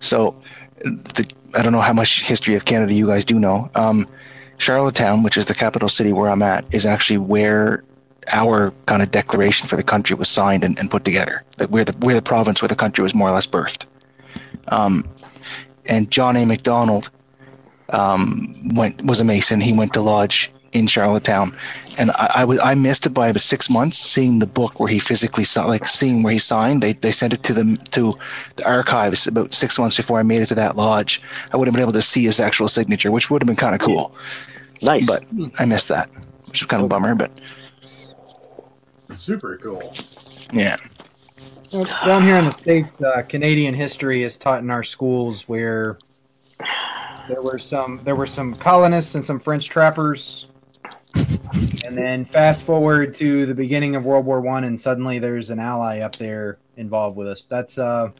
so, the, I don't know how much history of Canada you guys do know. Um, Charlottetown, which is the capital city where I'm at, is actually where our kind of declaration for the country was signed and, and put together. Like we're the we're the province where the country was more or less birthed. Um, and John A. Macdonald um, went was a Mason. He went to lodge in Charlottetown, and I, I was I missed it by about six months seeing the book where he physically saw like seeing where he signed. They they sent it to them to the archives about six months before I made it to that lodge. I would have been able to see his actual signature, which would have been kind of cool. nice. But I missed that, which was kind of a bummer. But Super cool. yeah, Well, down here in the states, uh, Canadian history is taught in our schools where there were some there were some colonists and some French trappers, and then fast forward to the beginning of World War One, and suddenly there's an ally up there involved with us. That's uh,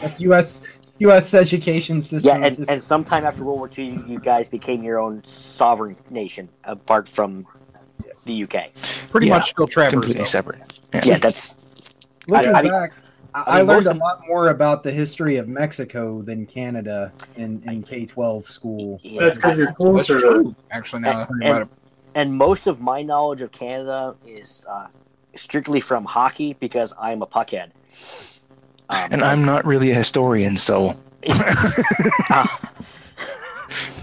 that's U.S. U.S. education system. Yeah, and, and sometime after World War II, you, you guys became your own sovereign nation, apart from the UK. Pretty Yeah, much still Travers. completely though. separate. Yeah, that's Looking I- I back, I, I I learned a lot more about the history of Mexico than Canada in, in K twelve school. yeah. That's because you're closer to. Actually, now that I think about it. and most of my knowledge of Canada is uh, strictly from hockey because I'm a puckhead. Um, And I'm not really a historian, so uh, [laughs]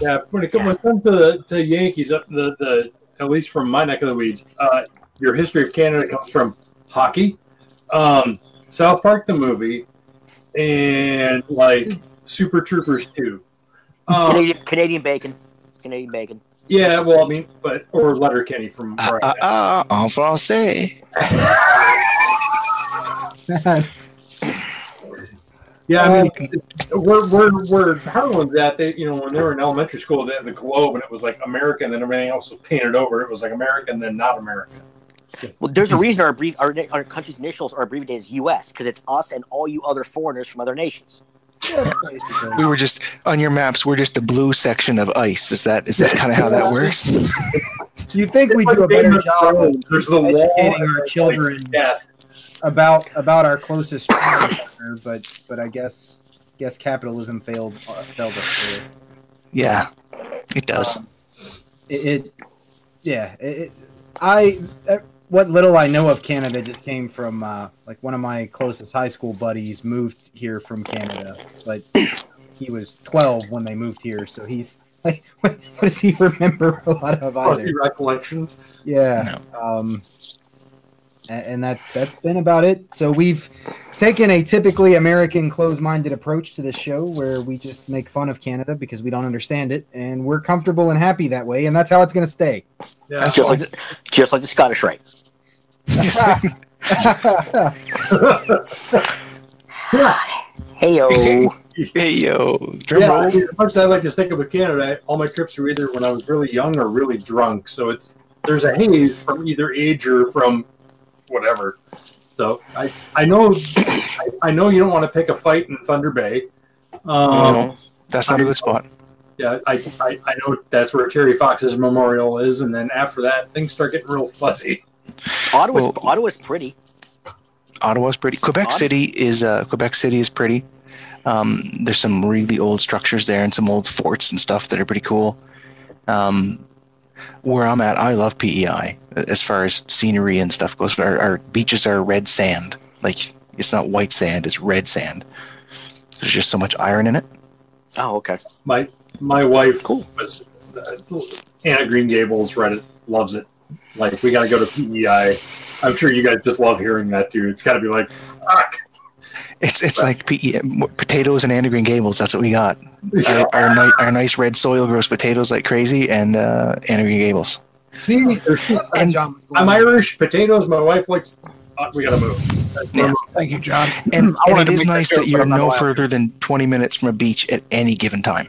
Yeah, when it, comes when it comes to, to Yankees, the, the at least from my neck of the weeds, uh, your history of Canada comes from hockey, um, South Park the movie, and like Super Troopers 2. Um, Canadian, Canadian bacon, Canadian bacon. yeah, well, I mean, but or Letterkenny from ah where I'm ah ah en français. [laughs] [laughs] Yeah, I mean, oh, where where where Harlan's at, they you know when they were in elementary school, they had the globe and it was like American, and then everything else was painted over. It was like American, then not American. Well, there's a reason our, abbrev- our our country's initials are abbreviated as U.S. because it's us and all you other foreigners from other nations. We were just on your maps. We're just the blue section of ice. Is that is that kind of how that works? Do you think we It's do a like better job of There's the educating and our children like, death. About about our closest partner? But but I guess guess capitalism failed uh, failed us there. Yeah, it does. Um, it, it yeah it, it, I uh, what little I know of Canada just came from uh, like one of my closest high school buddies moved here from Canada, but he was 12 when they moved here, so he's [laughs] like, what, what does he remember a lot of Fuzzy either? recollections. Yeah, um, and, and that that's been about it. So we've taken a typically American closed-minded approach to this show, where we just make fun of Canada because we don't understand it, and we're comfortable and happy that way, and that's how it's going to stay. Yeah. Just like, the, just like the Scottish Rite. [laughs] Hey yo. hey yo, drum yeah, roll. I mean, as much as I like to think of with Canada, all my trips are either when I was really young or really drunk. So it's there's a haze from either age or from whatever. So I I know [coughs] I, I know you don't want to pick a fight in Thunder Bay. Um, No, that's not a good spot. Yeah, I, I I know that's where Terry Fox's memorial is, and then after that things start getting real fuzzy. Ottawa's Well- Ottawa's pretty. Ottawa's pretty. Quebec Ottawa? City is uh, Quebec City is pretty. Um, there's some really old structures there and some old forts and stuff that are pretty cool. Um, where I'm at, I love PEI as far as scenery and stuff goes. Our, our beaches are red sand, like it's not white sand, it's red sand. There's just so much iron in it. Oh, okay. My my wife Cool. was uh, Anne of Green Gables. read it, loves it. Like we got to go to PEI. I'm sure you guys just love hearing that too. It's got to be like, fuck. It's it's like PE, potatoes and Anne of Green Gables. That's what we got. [laughs] Our, our, ni- our nice red soil grows potatoes like crazy, and uh, Anne of Green Gables. See, And John was going I'm. Irish. Potatoes. My wife likes. Uh, we got to move. Yeah. Thank you, John. And, [clears throat] I and wanted it to that nice that you're no allowed. further than 20 minutes from a beach at any given time.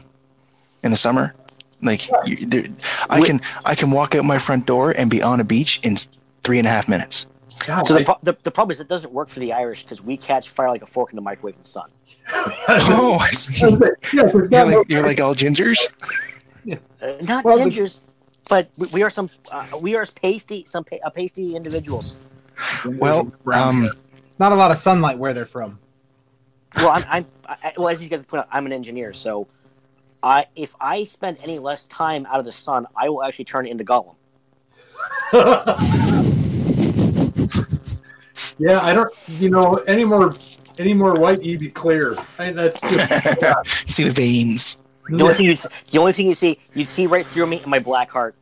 In the summer, like you, there, I Wait. can I can walk out my front door and be on a beach in three and a half minutes. God, So the, I- pro- the, the problem is it doesn't work for the Irish because we catch fire like a fork in the microwave in the sun. [laughs] Oh, I see. you're like you're like all gingers. Uh, not Well, the- gingers, but we, we are some uh, we are pasty some pa- uh, pasty individuals. Well, um, Not a lot of sunlight where they're from. Well, I'm, I'm I, well as you guys point out, I'm an engineer, so I if I spend any less time out of the sun, I will actually turn into Gollum. [laughs] yeah, I don't. You know, any more, any more white, you'd be clear. I, that's just. [laughs] see the veins. The only thing you'd the only thing you see you'd see right through me in my black heart.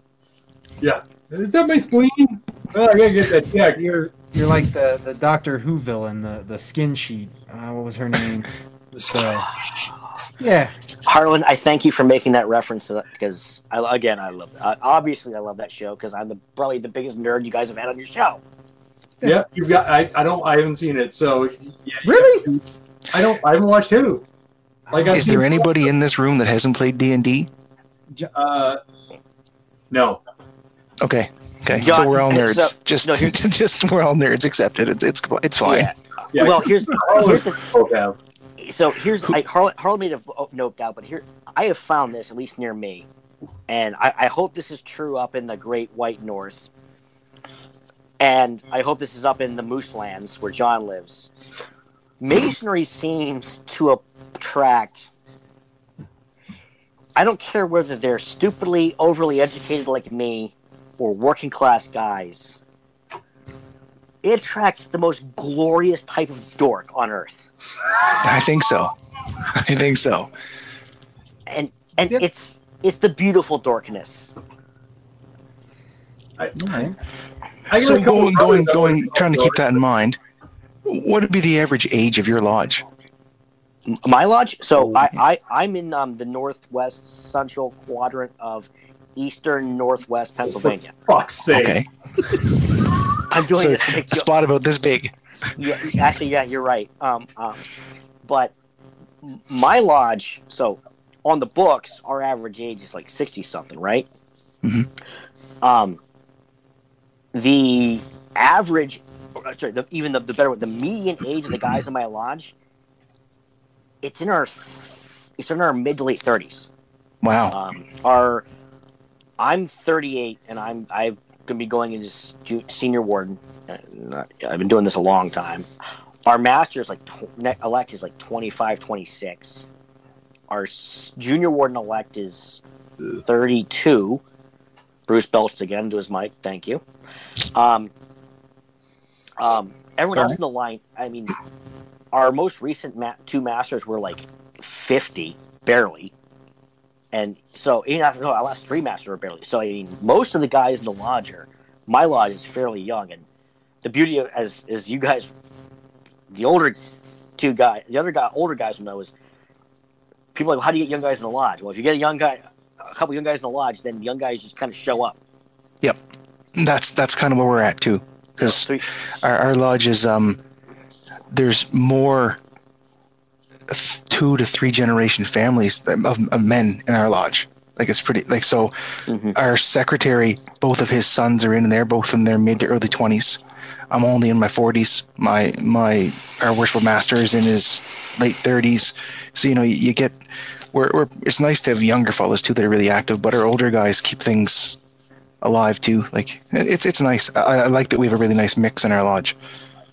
Yeah. Is that my spleen? Well, I gotta get that checked. You're you're like the, the Doctor Who villain, the, the skin sheet. Uh, what was her name? So, yeah. Harlan, I thank you for making that reference to that because I, again I love uh, obviously I love that show because I'm the probably the biggest nerd you guys have had on your show. Yeah, you've got. I, I don't. I haven't seen it. So yeah, Really? have I don't. I haven't watched who. Like, I've Is there anybody in this room that hasn't played D and D? Uh, no. Okay, okay. John, so we're all nerds. so- just, no, [laughs] here's- just we're all nerds. Accepted. It's it's it's fine. Yeah. Yeah, well, here's Harlan here's the both have. so here's I, Harlan, Harlan made a oh, v- note down, but here I have found this at least near me, and I, I hope this is true up in the Great White North, and I hope this is up in the Moose Lands where John lives. Masonry seems to attract. I don't care whether they're stupidly overly educated like me or working class guys. It attracts the most glorious type of dork on earth. I think so. I think so. and and Yep. it's it's the beautiful dorkness. Okay. I got So going, going, going, trying to keep that in mind. What would be the average age of your lodge? My lodge. So Oh, I, I I'm in um, the northwest central quadrant of eastern northwest Pennsylvania. Fuck's sake. Okay, [laughs] I'm doing So, this. to a spot about this big. yeah, actually, yeah, you're right. Um, um, but my lodge. So on the books, our average age is like sixty something, right? Mhm. Um, the average, sorry, the, even the, the better, the median age of the guys in my lodge, it's in our, it's in our mid to late thirties. Wow. Um, our, I'm 38, and I'm I'm gonna be going into senior warden. Uh, I've been doing this a long time. Our master is like elect is like 25, 26. Our junior warden elect is 32. Bruce belched again to his mic. Thank you. Um, um, everyone else in the line. I mean, our most recent ma- two masters were like 50, barely. And so, even after no, our last three masters were barely. So, I mean, most of the guys in the lodge are, my lodge is fairly young. And the beauty of, as, as you guys, the older two guys, the other guy, older guys will know is people are like, how do you get young guys in the lodge? Well, if you get a young guy, a couple young guys in the lodge, then young guys just kind of show up. Yep, that's that's kind of where we're at too, because So, our, our lodge is um, there's more two to three generation families of, of men in our lodge. Like it's pretty like so. Mhm. Our secretary, both of his sons are in there, both in their mid to early twenties. I'm only in my forties. My my our worshipful master is in his late thirties. So you know you, you get we're, we're it's nice to have younger fellows too that are really active, but our older guys keep things alive too. Like it's it's nice. I, I like that we have a really nice mix in our lodge.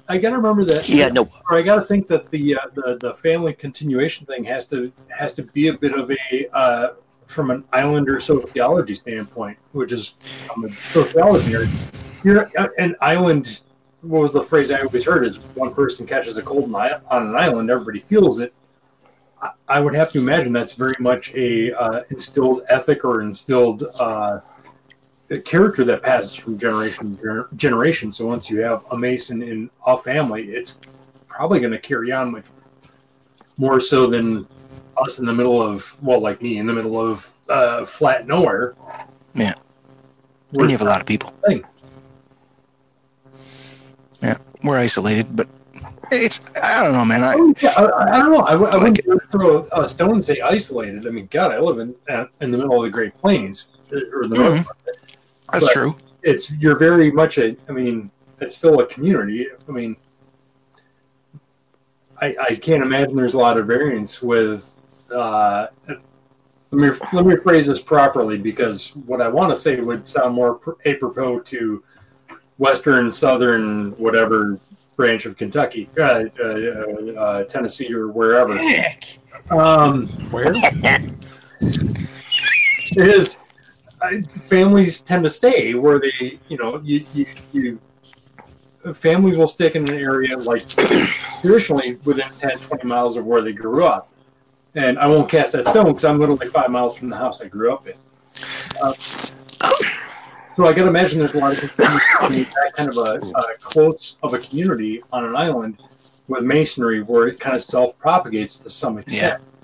I got to remember that. Yeah, no. Or I got to think that the, uh, the the family continuation thing has to has to be a bit of a uh, from an Islander sociology standpoint, which is I'm a sociology nerd. You're uh, an island. What was the phrase I always heard? Is one person catches a cold on i- on an island, everybody feels it. I- I would have to imagine that's very much a uh, instilled ethic or instilled uh, character that passes from generation to generation. So once you have a Mason in a family, it's probably going to carry on much more so than us in the middle of well, like me in the middle of uh, flat nowhere. Yeah. You have a lot of people. Thing. Yeah, we're isolated, but it's I don't know, man. I Oh, yeah, I, I don't know. I Like wouldn't throw a stone and say isolated. I mean, God, I live in in the middle of the Great Plains, or the north. That's But- true. It's you're very much a. I mean, it's still a community. I mean, I I can't imagine there's a lot of variance with. Uh, let me let me phrase this properly because what I want to say would sound more apropos to western, southern, whatever branch of Kentucky, uh, uh, uh, Tennessee, or wherever. Um, Where? [laughs] is uh, families tend to stay where they, you know, you, you, you families will stick in an area like traditionally within 10, 20 miles of where they grew up. And I won't cast that stone because I'm literally five miles from the house I grew up in. Uh, so I can imagine there's a lot of that kind of a, a close of a community on an island with masonry where it kind of self propagates to some extent. Yeah,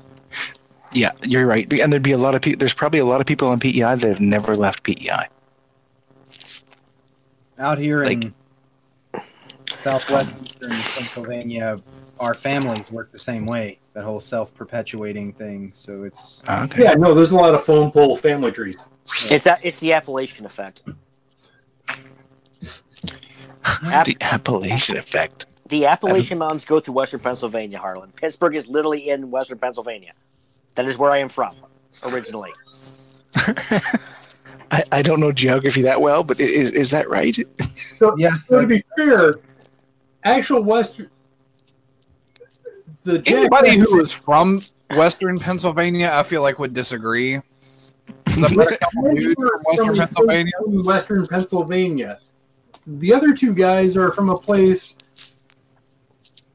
you're right. And there'd be a lot of people. There's probably a lot of people on PEI that have never left PEI. Out here Like- in southwestern Pennsylvania, our families work the same way. That whole self-perpetuating thing. So it's Ah, Okay. Yeah, no, there's a lot of phone pole family trees. It's a, it's the Appalachian effect. App- [laughs] the Appalachian effect. The Appalachian Mountains go through western Pennsylvania, Harlan. Pittsburgh is literally in western Pennsylvania. That is where I am from originally. [laughs] I, I don't know geography that well, but is is that right? So, yes, so to be fair, actual Western. The Anybody who is from Western Pennsylvania, I feel like would disagree. I've met a couple Jack- dudes from Western Pennsylvania. Western Pennsylvania. The other two guys are from a place.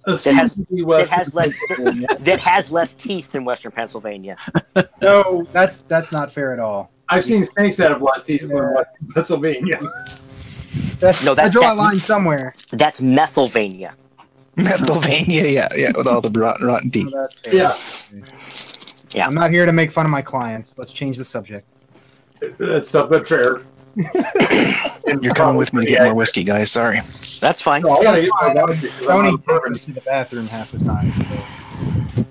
Assumed has- to be It has less Pennsylvania. that has less teeth than western Pennsylvania. [laughs] no, that's that's not fair at all. I've seen snakes that have less teeth than Western Pennsylvania. That's, No, I that's- draw a line somewhere. That's Methylvania. Pennsylvania, yeah, yeah, with all the rotten, rotten So teeth. that's fair. Yeah, Yeah. I'm not here to make fun of my clients. Let's change the subject. that's not but fair. [laughs] You're coming with me to get more whiskey, guys. Sorry. That's fine. No, I gotta That's get fine. my vodka 'cause Tony out takes us to the bathroom half the time. so.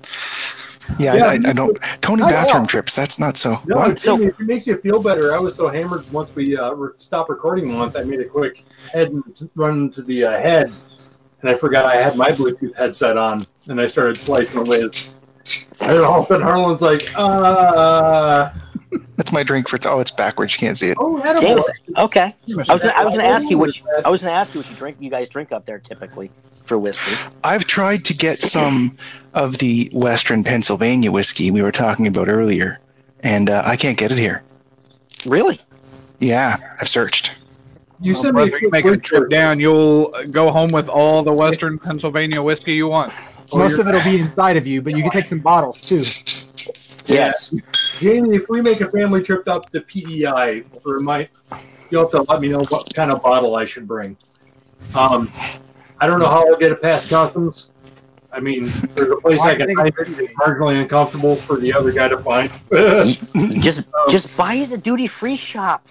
Yeah, Yeah, I, I, I don't. Tony Nice bathroom walk. trips. That's not so. No, what? it, it makes you feel better. I was so hammered once we uh, stopped recording once. I made a quick head run to the uh, head, and I forgot I had my Bluetooth headset on, and I started slicing away. And all of a sudden, Harlan's like, uh, That's my drink for. Oh, it's backwards. You can't see it. "Oh, attaboy." James, okay. I was gonna, I was gonna ask you what you. I was gonna ask you what you drink. You guys drink up there typically for whiskey. I've tried to get some of the Western Pennsylvania whiskey we were talking about earlier, and uh, I can't get it here. Really? Yeah, I've searched. You Well, sent me brother, a you quick make a link trip for- down, you'll go home with all the Western Pennsylvania whiskey you want. Most of it'll be inside of you, but you can take some bottles too. Yes. Jamie, if we make a family trip up to PEI, or might you'll have to let me know what kind of bottle I should bring. Um, I don't know how I'll get it past customs. I mean, there's a place I I can think find it's- it. It's marginally uncomfortable for the other guy to find. [laughs] Just just buy it at the duty free shop,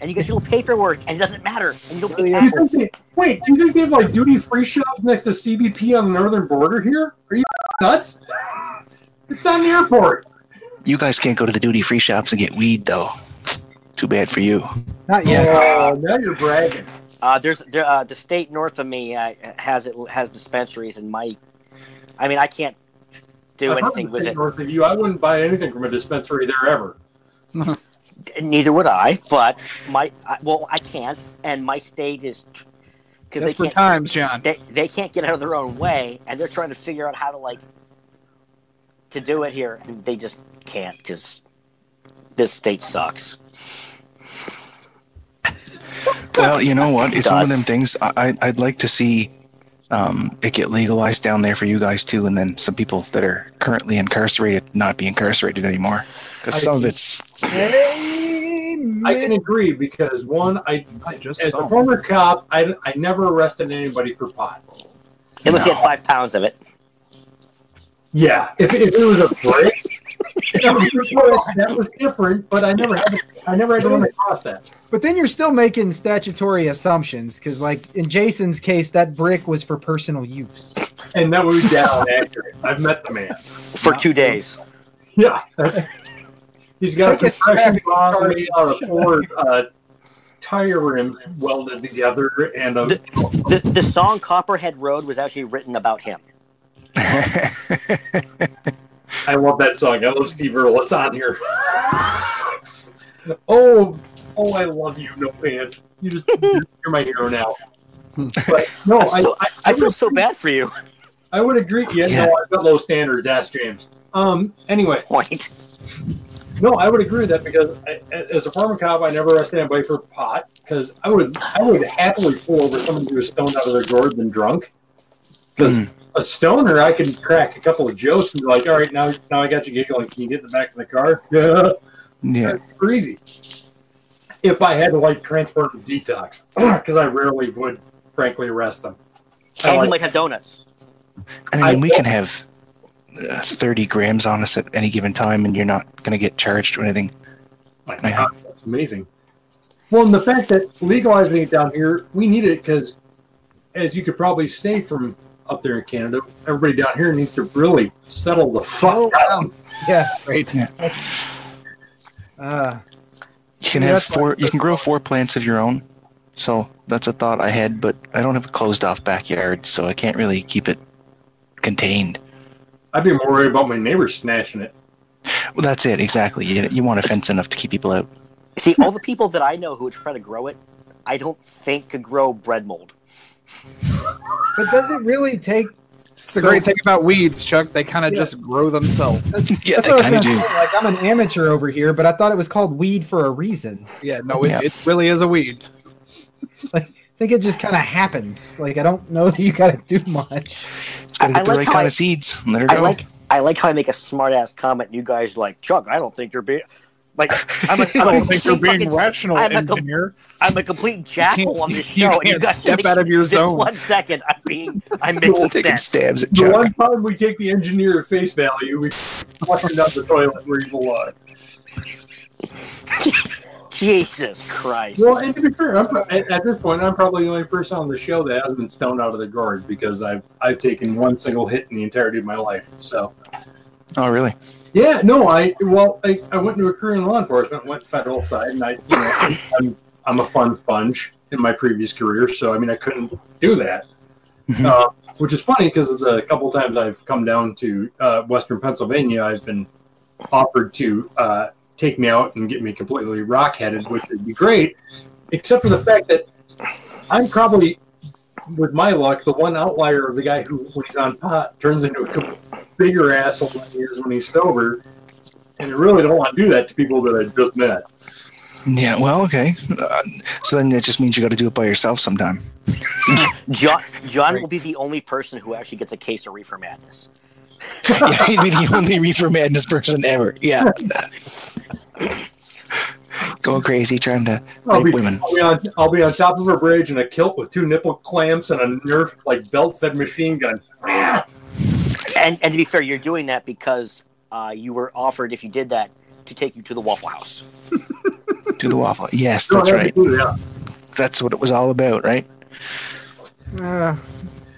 and you get your little paperwork, and it doesn't matter, and you don't pay Do you taxes. wait, do you think they have like duty free shops next to CBP on the northern border here? Are you nuts? [laughs] It's not an airport. You guys can't go to the duty free shops and get weed though. Too bad for you. Not yet. Oh, now you're bragging. Uh, there's there, uh, the state north of me uh, has it has dispensaries, and my, I mean, I can't do If I'm anything in with the it. North of you, I wouldn't buy anything from a dispensary there ever. [laughs] Neither would I, but my I, well, I can't, and my state is tr- because they Desperate can't times, John. they, they can't get out of their own way and they're trying to figure out how to like to do it here and they just can't because this state sucks Well, you know what? It's one of them things. I, I- I'd like to see um, it get legalized down there for you guys too, and then some people that are currently incarcerated not be incarcerated anymore. Because some of it's I can agree because one, I Just as some. a former cop, I, I never arrested anybody for pot. unless you No. had five pounds of it Yeah, if, if it was a break, [laughs] that was, that was different. But I never had to, I never had to run across that. But then you're still making statutory assumptions because, like in Jason's case, that brick was for personal use. And that was down accurate. I've met the man. for two days Yeah, that's he's got a Biggest compression traffic bomb charge. made out of four uh, tire rims welded together, and a, the, the song copperhead road was actually written about him I love that song. I love Steve Earle. It's on here. [laughs] oh, oh, I love you, no pants. You just [laughs] you're my hero now. But no, I'm I, so- I, i I, feel would, so bad for you I would agree. Yeah, Yeah. no, I've got low standards. Ask James. Um. Anyway, point no, I would agree with that because I, as a former cop, I never arrested anybody for pot because I would I would happily pull over somebody who was stoned out of their gourd and drunk. Because Mm. A stoner, I can crack a couple of jokes and be like, "All right, now now I got you giggling. Can you get in the back of the car?" [laughs] Yeah, yeah. that's crazy. If I had to like transport and detox, [clears throat] because I rarely would, frankly, arrest them. I and like- you might have donuts I mean, I we can have uh, 30 grams on us at any given time, and you're not going to get charged or anything. My Yeah. God, that's amazing. Well, and the fact that legalizing it down here, we need it because, as you could probably say from up there in Canada, everybody down here needs to really settle the fuck Oh, down. wow. Yeah, Great. that's. Uh, You can Yeah, have four. You can grow four plants of your own. So that's a thought I had, but I don't have a closed-off backyard, so I can't really keep it contained. I'd be more worried about my neighbors snatching it. Well, that's it exactly. You, you want a fence enough to keep people out. see all the people that i know who would try to grow it i don't think could grow bread mold but does it really take? It's the great thing about weeds, Chuck. They kind of Yeah. just grow themselves. That's, [laughs] Yeah, that's they what kinda gonna say. Like I'm an amateur over here, but I thought it was called weed for a reason. Yeah, no, it, Yeah. it really is a weed. [laughs] I think it just kind of happens. Like I don't know [laughs] that you got to do much. Just gotta I- get the like right kind I- of seeds. Let her i go. like i like how i make a smart ass comment and you guys are like chuck i don't think you're being like i'm a, [laughs] I'm a complete fucking- rational, I'm a com- I'm a complete jackal on this you show, and you can't guys step think out of your this zone. one second I'm being I'm making taking sense. stabs at The Chuck. one time we take the engineer at face value, we flush him down the toilet where he belongs. [laughs] Jesus Christ! Well, and to be fair, I'm, pro- at, at this point, I'm probably the only person on the show that hasn't been stoned out of the gourd because I've I've taken one single hit in the entirety of my life. So Oh, really? Yeah, no, I well, I, I went into a career in law enforcement, went federal side, and I you know I'm I'm a fun sponge in my previous career, so I mean I couldn't do that. Mhm. Uh, which is funny because the couple times I've come down to uh, Western Pennsylvania, I've been offered to uh, take me out and get me completely rock headed, which would be great, except for the fact that I'm probably, with my luck, the one outlier of the guy who, when he's on pot, turns into a bigger asshole than he is when he's sober. And I really don't want to do that to people that I just met. Yeah. Well, okay. Uh, so then that just means you got to do it by yourself sometime. [laughs] John John will be the only person who actually gets a case of reefer madness. [laughs] yeah, he'd be the only reefer madness person ever. Yeah. [laughs] Going crazy trying to I'll rape be, women. I'll, be on, I'll be on top of a bridge in a kilt with two nipple clamps and a Nerf like belt-fed machine gun. And and to be fair, you're doing that because uh, you were offered if you did that to take you to the Waffle House. to the waffle. Yes, that's right. That's what it was all about, right? Uh,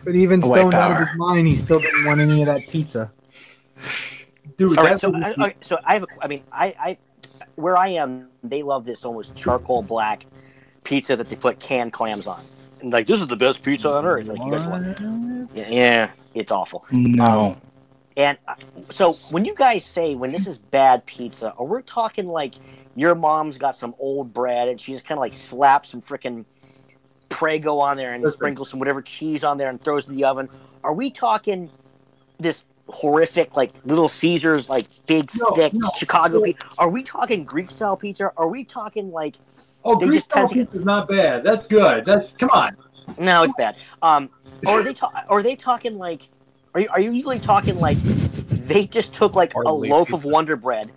but even White stoned out of his mind, he still didn't want any of that pizza. Dude, All right, so I, okay, so I have a, I mean I, I where I am, they love this almost charcoal black pizza that they put canned clams on. And like this is the best pizza on earth. Like you guys want? Yeah, yeah, it's awful. No. And uh, so when you guys say when this is bad pizza, are we talking like your mom's got some old bread and she just kind of like slaps some freaking Prego on there and Listen. sprinkles some whatever cheese on there and throws it in the oven. Are we talking this horrific like Little Caesars like big No, thick no. Chicago pizza? Are we talking Greek style pizza? Are we talking like Oh, They Greek just style tend to get- pizza is not bad. That's good. That's come on. no, it's bad. Um, or are they ta- or are they talking like? Are you, are you usually talking like they just took like a Hardly loaf of Wonder Bread,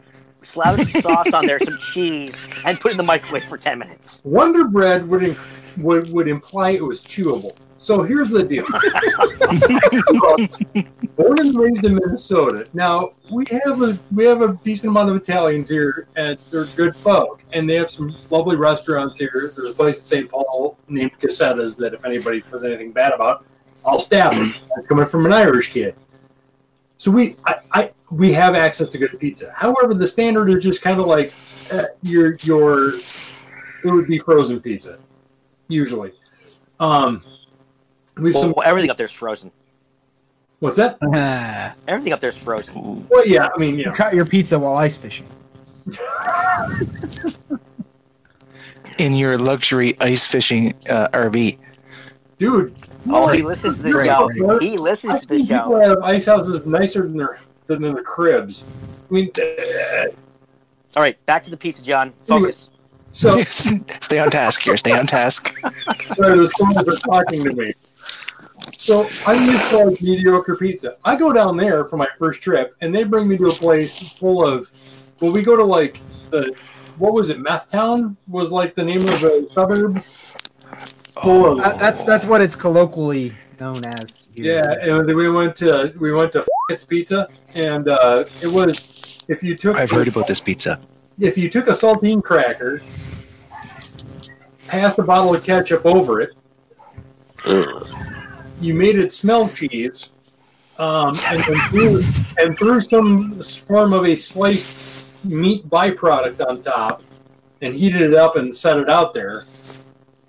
slathered some sauce on there, some [laughs] cheese, and put it in the microwave for ten minutes? Wonder Bread would im- would would imply it was chewable. So here's the deal. [laughs] Born and raised in Minnesota. Now we have a we have a decent amount of Italians here, and they're good folk, and they have some lovely restaurants here. There's a place in St. Paul named Cossetta's that if anybody says anything bad about, I'll stab them. That's coming from an Irish kid. So we I, I we have access to good pizza. However, the standard is just kind of like uh, your your it would be frozen pizza usually. Um, we've Well, some everything up there is frozen. what's that? [laughs] Everything up there is frozen. Well, yeah, I mean, you You know, cut your pizza while ice fishing. [laughs] In your luxury ice fishing uh, RV. dude. Oh, he listens to the Great, show. great. He listens I've to the seen people show. have ice houses nicer than their than their cribs. I mean, uh, All right, back to the pizza, John. Focus. So [laughs] Stay on task here. Stay on task. [laughs] sorry, the phones are talking to me. So I'm used to like mediocre pizza. I go down there for my first trip, and they bring me to a place full of. Well, we go to like the what was it? Meth Town was like the name of a suburb. Full of that's that's what it's colloquially known as. here. Yeah, and then we went to we went to It's Pizza, and uh, it was if you took I've heard about this pizza. If you took a saltine cracker, passed a bottle of ketchup over it, you made it smell cheese, um, and then threw, and threw some form of a sliced meat byproduct on top, and heated it up and set it out there,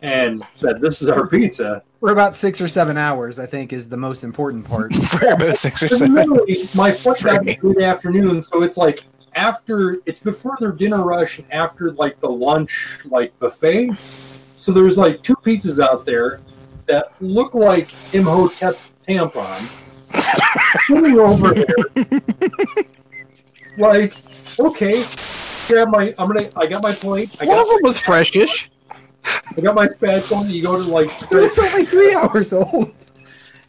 and said, "This is our pizza." For about six or seven hours, I think, is the most important part. [laughs] For about six or seven. literally, my flight got Right. good afternoon, so it's like after it's before their dinner rush and after like the lunch like buffet. So there's like two pizzas out there that look like Imhotep tampon sitting over there. [laughs] like, okay, grab my I'm gonna I got my plate, I One of them was freshish. I got my spatula, you go to like It's only three hours old.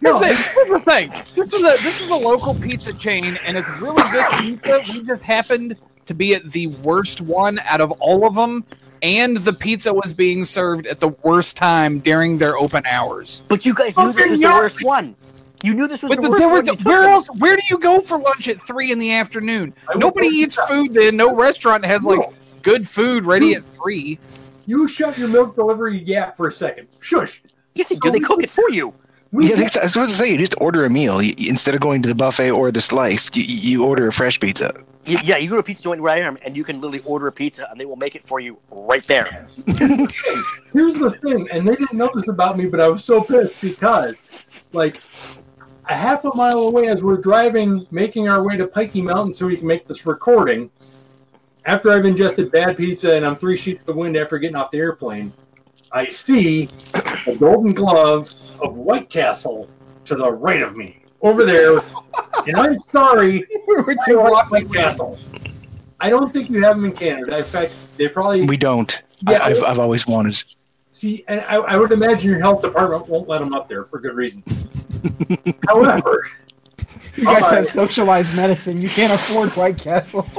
Here's, the, here's the thing. This is a this is a local pizza chain, and it's really good pizza. We just happened to be at the worst one out of all of them, and the pizza was being served at the worst time during their open hours. But you guys knew this was the worst one. You knew this was But the the, worst there was one. You where them. else? Where do you go for lunch at three in the afternoon? I Nobody eats pizza. food then. No restaurant has like good food ready at three. You shut your milk delivery yap for a second. Shush. Yes, they do. They cook it for you. We Yeah, I think so- I was supposed to say you just order a meal you, you- instead of going to the buffet or the slice. You, you order a fresh pizza. You, yeah, you go to a pizza joint where I am, and you can literally order a pizza, and they will make it for you right there. [laughs] Here's the thing, and they didn't know this about me, but I was so pissed because, like, a half a mile away as we're driving, making our way to Pikey Mountain so we can make this recording, after I've ingested bad pizza and I'm three sheets to the wind after getting off the airplane, I see a golden glove of White Castle to the right of me, over there, and I'm sorry, [laughs] We're I two blocks White. Castle. I don't think you have them in Canada. In fact, they probably We don't. Yeah, I, I've, I've always wanted. See, and I, I would imagine your health department won't let them up there for good reason. [laughs] However, You guys Alright. have socialized medicine. You can't afford White Castle. [laughs]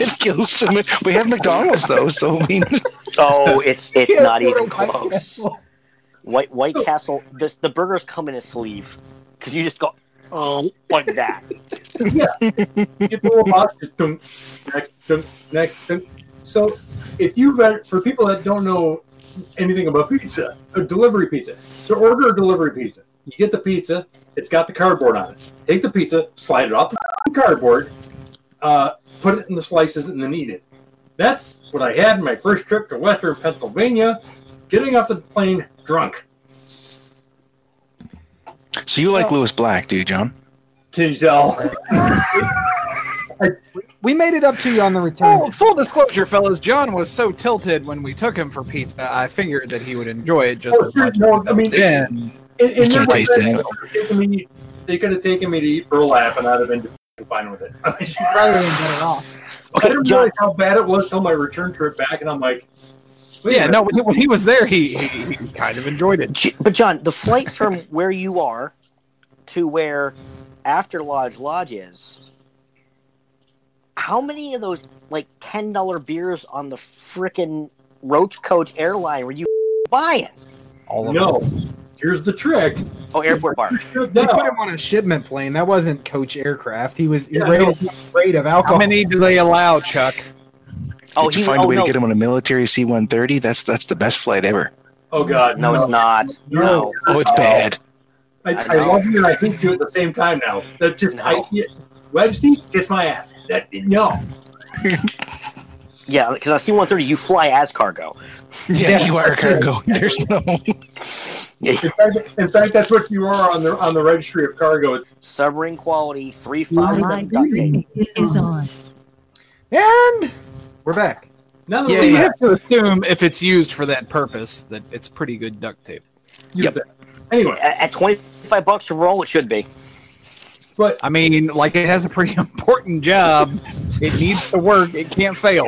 It kills so many. We have McDonald's though, so I mean, Oh, it's it's Can't even a White close. Castle. White White Castle, the, the burgers come in a sleeve because you just go oh like that. you get the little box, just dunk, next, dunk, next, dunk. So, if you vet for people that don't know anything about pizza, a delivery pizza, to order a delivery pizza, you get the pizza, it's got the cardboard on it. Take the pizza, slide it off the cardboard, uh, put it in the slices, and then eat it. That's what I had in my first trip to Western Pennsylvania, getting off the plane drunk. so you like Lewis Black, do you, John? Can you tell? We made it up to you on the return. Well, full disclosure, fellas, John was so tilted when we took him for pizza. I figured that he would enjoy it just Oh, as much. no, I mean, Yeah. In, in can't their taste it anyway. they could've taken me- They could have taken me to eat burlap, and I'd have been fine with it. [laughs] I mean, rather than get it off. I didn't John. realize how bad it was till my return trip back, and I'm like, wait Yeah, no, when he, when he was there, he, he, he kind of enjoyed it. But John, the flight from [laughs] where you are to where After Lodge Lodge is, how many of those like ten dollar beers on the frickin' Roach Coach airline were you buying? All of No, it. Here's the trick. Oh, airport bar. They put him on a shipment plane. That wasn't Coach Aircraft. He was he Yeah, rated no. his rate of How many do they allow, Chuck? Oh, Did you he find oh, a way no. to get him on a military C-130? That's that's the best flight ever. Oh God, No, it's not. No. Oh, it's bad. I, I I, love you and I hate you at the same time now. That just I No. yeah, Webster, kiss my ass. That no. [laughs] Yeah, because on C one thirty you fly as cargo. Yeah, you are a cargo. There's no. In fact, in fact, that's what you are on the on the registry of cargo. It's Submarine quality three five seven duct tape. is on. And we're back. now that Yeah, we you have have to assume if it's used for that purpose that it's pretty good duct tape. Yep. Anyway, At, at twenty five bucks a roll, it should be. But I mean, like it has a pretty [laughs] important job. It needs to work. It can't fail.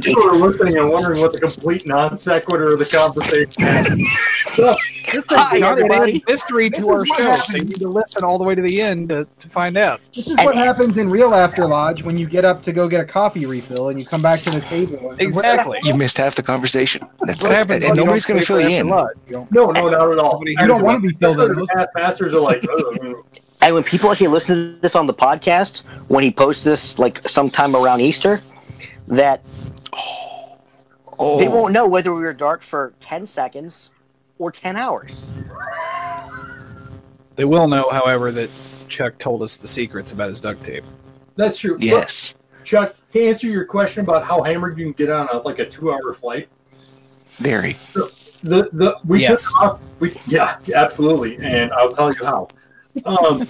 people are listening and wondering what the complete non sequitur of the conversation is. [laughs] This Hi, not everybody. mystery to is our show. happens. They need to listen all the way to the end to, to find out. This is what happens in real After Lodge when you get up to go get a coffee refill and you come back to the table. Exactly. You missed half the conversation. That's What happens? and nobody's going to fill you in. lunch? You No, no, not at all. You don't want to be filled in. The past masters are like, "Ugh." And when people actually listen to this on the podcast, when he posts this like sometime around Easter, that Oh, they won't know whether we were dark for ten seconds or ten hours. They will know, however, that Chuck told us the secrets about his duct tape. that's true. Look, yes. Chuck, to answer your question about how hammered you can get on a, like a two-hour flight, Very. the the we Yes. took off. We yeah, absolutely, and I'll tell you how. Um,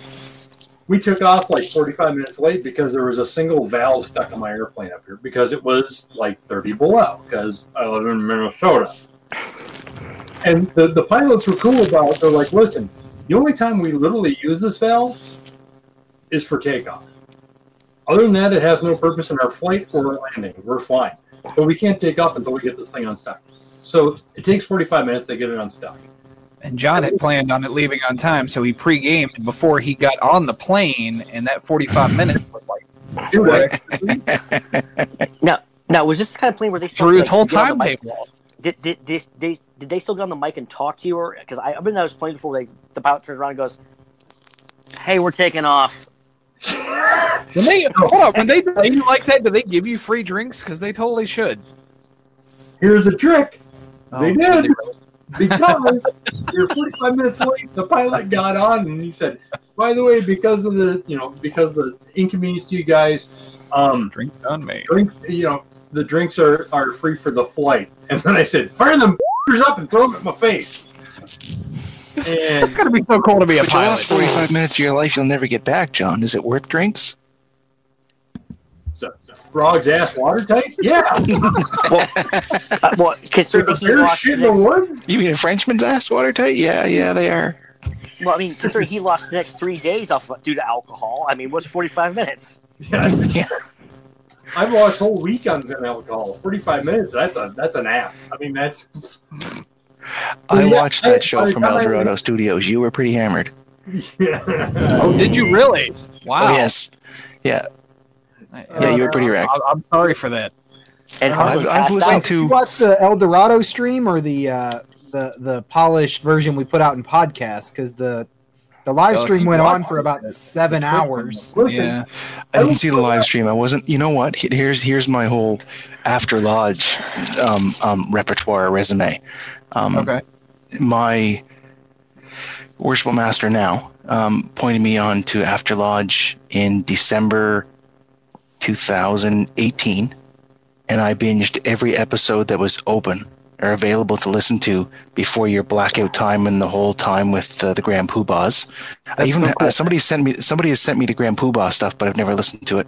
we took off like 45 minutes late because there was a single valve stuck on my airplane up here because it was like 30 below because I live in Minnesota. And the, the pilots were cool about it. They're like, listen, the only time we literally use this valve is for takeoff. Other than that, it has no purpose in our flight or landing. We're flying. But we can't take off until we get this thing unstuck. So it takes 45 minutes to get it unstuck. And John had planned on it leaving on time, so he pre-gamed before he got on the plane, and that 45 minutes was like Dude, What? I- Now, was this the kind of plane where they still through his like, whole get on timetable. Did, did, did, they, did they still get on the mic and talk to you? Or because I've been on those planes before, they, the pilot turns around and goes, "Hey, we're taking off." When they hold on, when they delay you like that, do they give you free drinks? Because they totally should. Here's the trick. Oh, they Oh, did. they really? Because you're 45 minutes late, the pilot got on and he said, by the way, because of the, you know, because of the inconvenience to you guys, um, Drinks on me. drink, you know, the drinks are, are free for the flight. And then I said, fire them up and throw them at my face. It's And gotta be so cool to be a But your last pilot. 45 minutes of your life you'll never get back, John. Is it worth drinks? So, the frog's ass watertight? Yeah. [laughs] Uh, well, considering the he bear shit in the woods? You mean a Frenchman's ass watertight? Yeah, yeah, they are. well, I mean, considering he lost the next three days off due to alcohol. I mean, what's forty-five minutes? Yes. Yeah. [laughs] I've lost whole weekends in alcohol. 45 minutes, that's a, that's a nap. I mean, that's, I Yeah, watched I- that show I- from I- El Dorado Studios. You were pretty hammered. [laughs] yeah. Oh, did you really? Wow. Oh, yes. Yeah. Yeah, you were pretty wrecked. I- I'm sorry for that. And Uh, I've, I've listened out. You to. watch the El Dorado stream or the uh, the the polished version we put out in podcast because the the live stream you went on for about it. seven The quick one. hours. Listen, Yeah. I didn't see the live stream. I wasn't. You know what? Here's here's my whole after lodge um, um, repertoire resume. Um, Okay. My worshipful master now um, pointed me on to After Lodge in December 2018, and I binged every episode that was open or available to listen to before your blackout time and the whole time with uh, the Grand Poobahs. I That's even so cool. uh, somebody sent me somebody has sent me the Grand Poobah stuff, but I've never listened to it.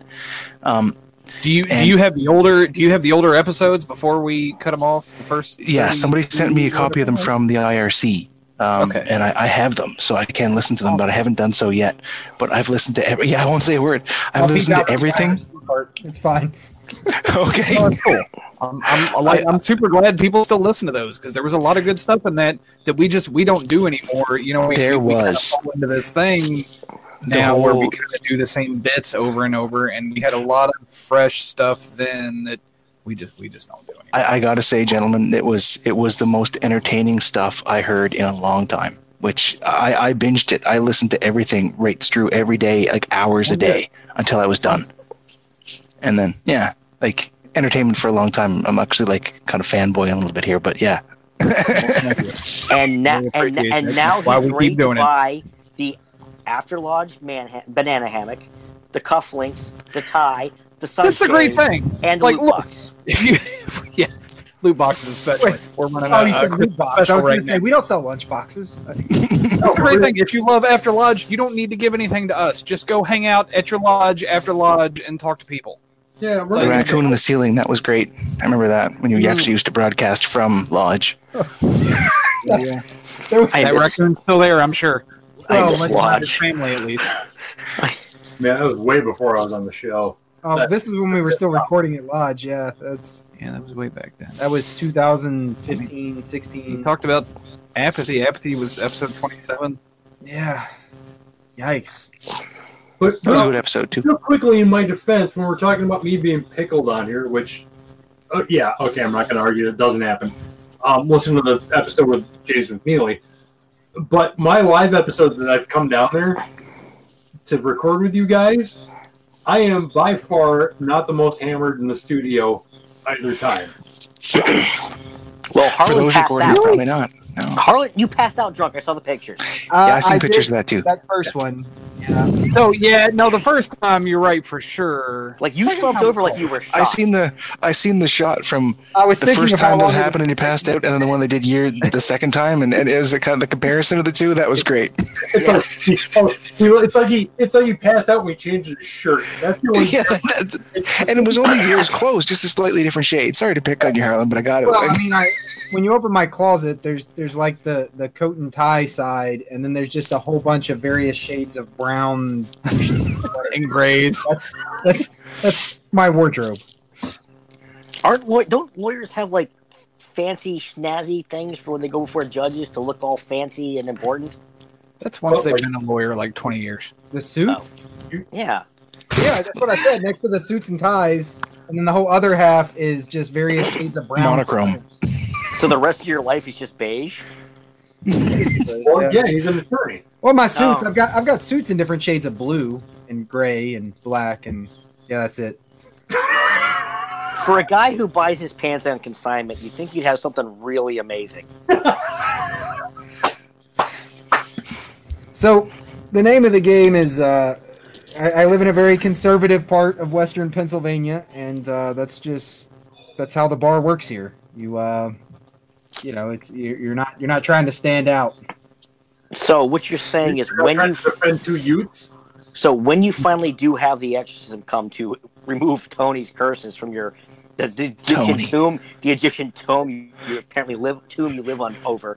Um, Do you do you have the older do you have the older episodes before we cut them off? The first Yeah, somebody sent me a copy of them from the IRC. Um, Okay. And I, I have them, so I can listen to them, but I haven't done so yet. But I've listened to every. Yeah, I won't say a word. I've I'll beat listened to everything. Part. [laughs] It's fine. okay. That's cool. I'm, I'm like I'm super glad people still listen to those because there was a lot of good stuff in that that we just we don't do anymore. You know, we, There we, we kinda was. fall into this thing now where we kind of do the same bits over and over, and we had a lot of fresh stuff then that we just we just don't do anymore. I, I gotta say, gentlemen, it was it was the most entertaining stuff I heard in a long time. Which I, I binged it. I listened to everything right through every day, like hours a oh, day, until I was done. And then, yeah, like entertainment for a long time. I'm actually like kind of fanboying a little bit here, but yeah. [laughs] And now, Really and, and now That's why he's we keep ready to buy the After Lodge man ha- banana hammock, the cufflinks, the tie, the sunshade, This is a great thing. and the Like, loot look, box. If you, [laughs] yeah, loot boxes especially. Wait. We're running Oh, a, you said Christmas loot box. I was right going to say we don't sell lunch boxes. [laughs] That's the great thing. If you love After Lodge, you don't need to give anything to us. Just go hang out at your lodge after lodge and talk to people. Yeah, The we're Like- raccoon in the ceiling, that was great. I remember that when you Mm. actually used to broadcast from Lodge. [laughs] Yeah. There was That miss- raccoon's still there, I'm sure. I Oh, miss let's Not his Lodge. family, at least. man, that was way before I was on the show. Oh, this is when we were still recording at Lodge. Yeah, that's Yeah, that was way back then. that was 2015, 16. We 16. talked about apathy. Apathy was episode 27. Yeah. Yikes. But That was a uh, good episode too. real quickly, in my defense, when we're talking about me being pickled on here, which, uh, yeah, okay, I'm not going to argue it doesn't happen. Um, listen to the episode with James McNeely. But my live episodes that I've come down there to record with you guys, I am by far not the most hammered in the studio either time. Well, For Harlan those passed recording, out. probably not. No. Harlan, you passed out drunk. I saw the pictures. Uh, Yeah, I seen did pictures of that too. That first one. Yeah. So, yeah, no, the first time you're right for sure. Like you Second slumped over like you were I seen the I seen the shot from I was the thinking first of how time that it happened and you passed out, and then the one they did year the second time, and, and it was a kind of the comparison of the two. That was great. It's Yeah. like, he- oh, it's like he it's like he passed out when he changed his shirt. That's the only [laughs] yeah, that- and it was only it was close, just a slightly different shade. Sorry to pick on you, Harlan, but I got it. Well, I mean, I when you open my closet, there's there's like the the coat and tie side, and then there's just a whole bunch of various shades of brown. [laughs] And grays. That's that's that's my wardrobe. Aren't law- don't lawyers have like fancy snazzy things for when they go before judges to look all fancy and important? That's once they've been a lawyer like 20 years. The suits. Oh. Yeah. Yeah, that's what I said. Next to the suits and ties, and then the whole other half is just various shades of brown. Monochrome. So the rest of your life is just beige. [laughs] well, Yeah. yeah, he's an attorney. Well, my suits. Oh. I've got I've got suits in different shades of blue and gray and black and yeah, that's it. [laughs] [laughs] For a guy who buys his pants on consignment, you think you'd have something really amazing. So, the name of the game is. Uh, I, I live in a very conservative part of Western Pennsylvania, and uh, that's just that's how the bar works here. You, uh, you know, it's you're, you're not you're not trying to stand out. So what you're saying is You're when you to defend two Utes. so when you finally do have the exorcism come to remove Tony's curses from your the, the Egyptian Tony. tomb, the Egyptian tomb you, you apparently live tomb you live on over.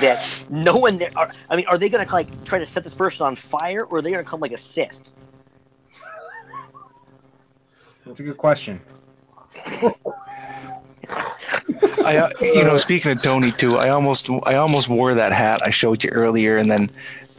That no one there. Are, I mean, are they going to like try to set this person on fire, or are they going to come like assist? That's a good question. [laughs] I, uh, you know, speaking of Tony too, I almost, I almost wore that hat I showed you earlier, and then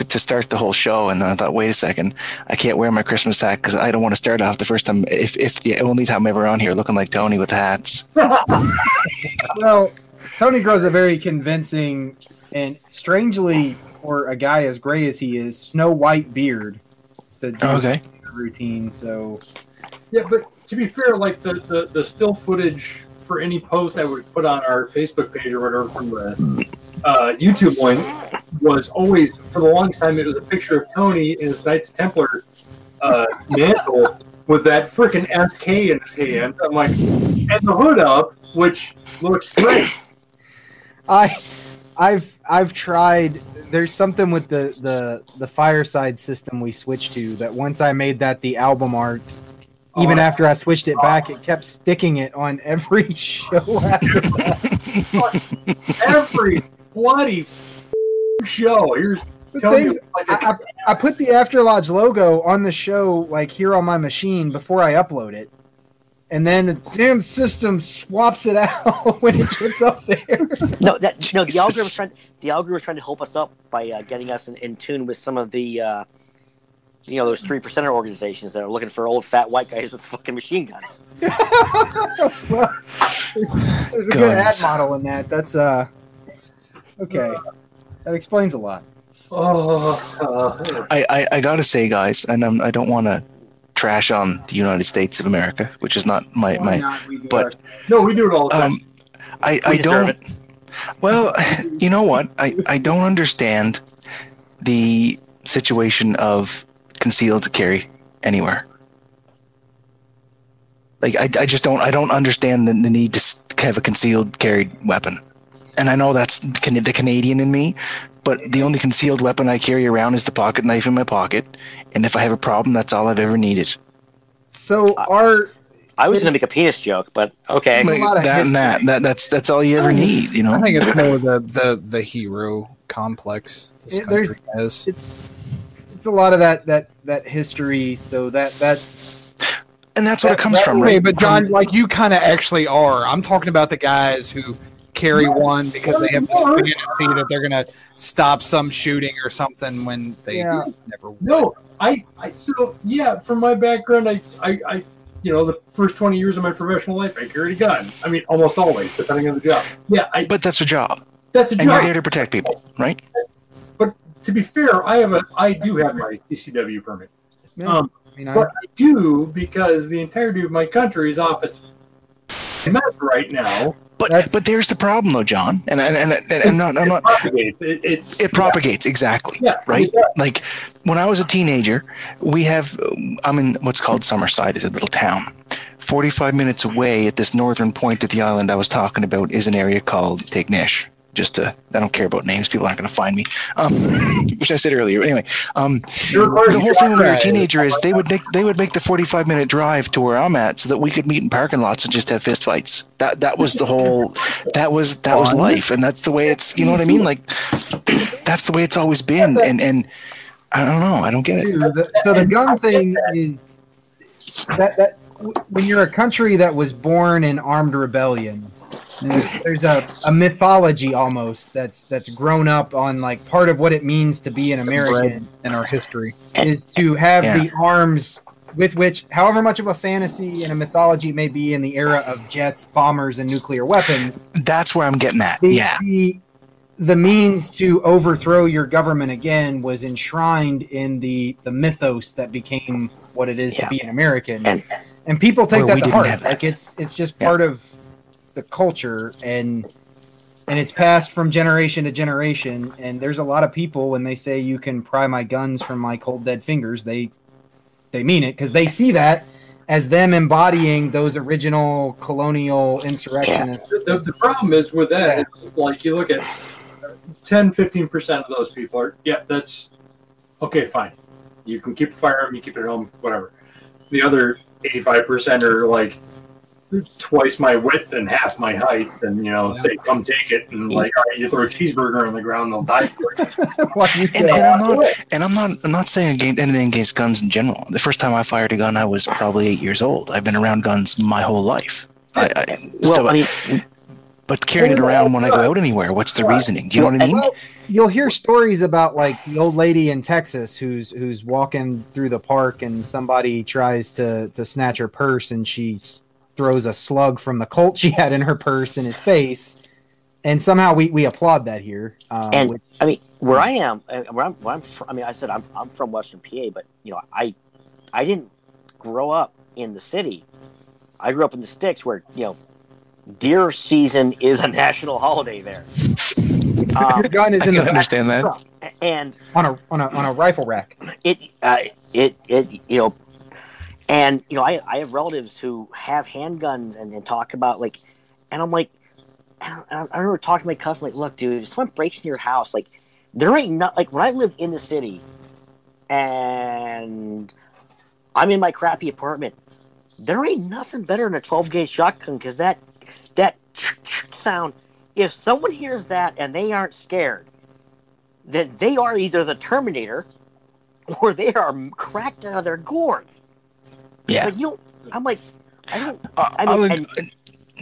to start the whole show, and then I thought, wait a second, I can't wear my Christmas hat because I don't want to start off the first time, if, if the only time I'm ever on here looking like Tony with hats. [laughs] [laughs] Well, Tony grows a very convincing and strangely, for a guy as gray as he is, snow white beard. To do Okay. routine. So Yeah, but to be fair, like the, the, the still footage for any post I would put on our Facebook page or whatever from the uh, YouTube one was always, for the longest time, it was a picture of Tony in his Knights Templar uh, mantle with that freaking SK in his hand. I'm like, and the hood up, which looks great. I, I've I've tried. There's something with the the the fireside system we switched to that once I made that the album art, even Oh. after I switched it back, it kept sticking it on every [laughs] show. After that. [laughs] Every bloody show. Here's The telling things- you like a- I, I, I put the After Lodge logo on the show like here on my machine before I upload it, and then the damn system swaps it [laughs] out when it gets up there. No, that no. The algorithm was trying. The algorithm was trying to help us up by uh, getting us in, in tune with some of the, uh, you know, those three percenter organizations that are looking for old fat white guys with fucking machine guns. well, [laughs] there's, there's a good ad model in that. That's uh okay. That explains a lot. oh, uh, I, I, I gotta say, guys, and I'm, I don't want to trash on the United States of America, which is not my Why my. not? But- our- no, we do it all the time. Um, I We I don't. Well, [laughs] you know what? I I don't understand the situation of concealed to carry anywhere. Like I, I just don't I don't understand the, the need to have a concealed carried weapon, and I know that's the Canadian in me, but the only concealed weapon I carry around is the pocket knife in my pocket, and if I have a problem, that's all I've ever needed. So our I was going to make a penis joke, but okay. There's a lot of that and that, that that's that's all you ever need, you know. I think it's [laughs] more the the the hero complex this It- country there's- has. It's it's a lot of that that that history. So that that and that's what it comes from, way- right? but John, like you kind of actually are. I'm talking about the guys who carry one because they have this fantasy that they're gonna stop some shooting or something when they Yeah. never. would. No, I, I so yeah. From my background, I, I, I, you know, the first twenty years of my professional life, I carried a gun. I mean, almost always, depending on the job. Yeah, I. But that's a job, That's a and you're job. there to protect people, right? To be fair, I have a, I do have my CCW permit. yeah, Um, I mean, I, But I do because the entirety of my country is off its map right now. But That's- but there's the problem, though, John, and and and, and I'm not I'm It not. propagates. It, it's It propagates exactly. Yeah, right? it does. Like when I was a teenager, we have I'm in what's called Summerside, is a little town. 45 minutes away at this northern point of the island I was talking about is an area called Tignish. Just to, I don't care about names. People aren't going to find me. Um, [laughs] which I said earlier. Anyway, um, the whole thing when we were a teenager is they would make they would make the 45 minute drive to where I'm at so that we could meet in parking lots and just have fist fights. That that was the whole that was that was life and that's the way it's you know what I mean like that's the way it's always been and and I don't know I don't get it. too, the, so the gun thing is that that when you're a country that was born in armed rebellion, there's, a, a mythology almost that's that's grown up on like part of what it means to be an American in our history. is to have Yeah. the arms with which, however much of a fantasy and a mythology may be in the era of jets, bombers, and nuclear weapons, That's where I'm getting at. the, Yeah. the, the means to overthrow your government again was enshrined in the, the mythos that became what it is Yeah. to be an American. And- And, people take that to heart. Like it's it's just Yeah. part of the culture and and it's passed from generation to generation. And there's a lot of people when they say you can pry my guns from my cold dead fingers, they they mean it because they see that as them embodying those original colonial insurrectionists. The, the, problem is with that, is, like you look at 10, 15% of those people are, yeah, that's okay, fine. You can keep a firearm, you keep it at home, whatever. The other 85% are like twice my width and half my height, and you know, say, come take it. And like, all right, you throw a cheeseburger on the ground, they'll die for it. [laughs] You And, and I'm not and I'm not I'm not saying against, anything against guns in general. The first time I fired a gun, I was probably eight years old. I've been around guns my whole life. I, I Well, still, I mean, but carrying it around when I go out anywhere, what's the reasoning? Do you know what I mean? Well, you'll hear stories about like the old lady in Texas who's who's walking through the park and somebody tries to to snatch her purse and she s- throws a slug from the Colt she had in her purse in his face, and somehow we we applaud that here. Um, And- which- I mean, where I am, uh, where I'm, where I'm fr- I mean, I said I'm, I'm from Western PA, but you know, I, I didn't grow up in the city. I grew up in the sticks, where you know, deer season is a [laughs] national holiday there. [laughs] Um, your gun is in can the [laughs] understand that. and on a on a on a rifle rack. it, uh, it, it, you know, and you know, I, I have relatives who have handguns and, and talk about like, and I'm like, I, I remember talking to my cousin like, look, dude, if someone breaks in your house, like, there ain't not like when I lived in the city, and I'm in my crappy apartment. there ain't nothing better than a 12 gauge shotgun because that that sound. If someone hears that and they aren't scared, then they are either the Terminator or they are cracked out of their gourd. Yeah. Like, you don't. I'm like, I don't. Uh, I mean, ag-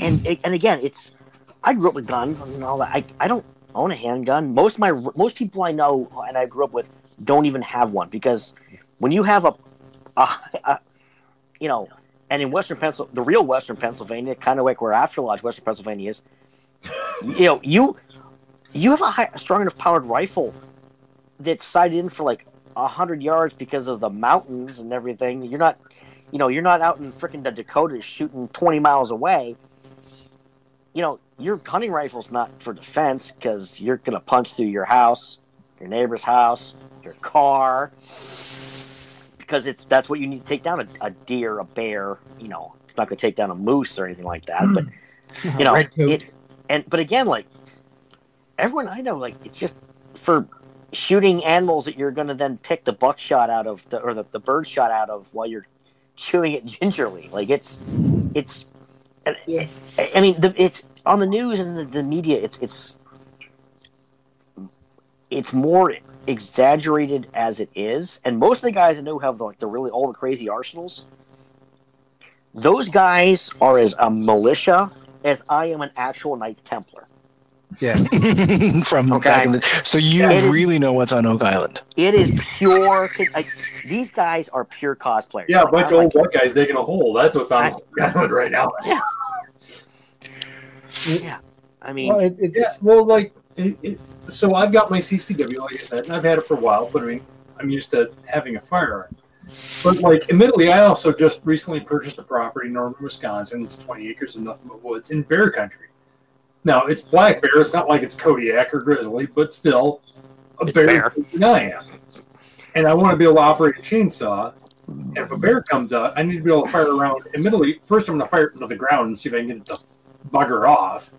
and, and and again, it's. I grew up with guns and all that. I, I don't own a handgun. Most of my most people I know and I grew up with don't even have one because when you have a, a, a you know, and in Western Pennsylvania, the real Western Pennsylvania, kind of like where After Lodge, Western Pennsylvania is, you know, you you have a, high, a strong enough powered rifle that's sighted in for like a hundred yards because of the mountains and everything. You're not, you know, you're not out in freaking the Dakotas shooting twenty miles away. You know, your hunting rifle's not for defense because you're gonna punch through your house, your neighbor's house, your car, because it's that's what you need to take down a, a deer, a bear. You know, it's not gonna take down a moose or anything like that. But hmm. you know, it, and but again, like everyone I know, like it's just for shooting animals that you're gonna then pick the buckshot out of the or the, the bird shot out of while you're chewing it [laughs] gingerly. Like it's it's. I- I mean, the, it's on the news and the, the media. It's it's it's more exaggerated as it is, and most of the guys I know have like the really all the crazy arsenals. Those guys are as a militia as I am an actual Knights Templar. [laughs] from Okay. back in the so you Yeah, it is- really know what's on Oak Island. It is pure. Like, these guys are pure cosplayers. Yeah, a bunch of old like, white guys digging a hole. That's what's on I- Oak Island right now. Yeah. I mean, Well, it, it's Yeah, well, like, it, it, so I've got my CCW, like I said, and I've had it for a while, but I mean, I'm used to having a firearm. But, like, admittedly, I also just recently purchased a property in northern Wisconsin. It's 20 acres of nothing but woods in bear country. Now, it's black bear. It's not like it's Kodiak or grizzly, but still a It's bear, bear. I am. And I want to be able to operate a chainsaw. And if a bear comes out, I need to be able to fire around. Admittedly, first I'm going to fire it into the ground and see if I can get it to bugger off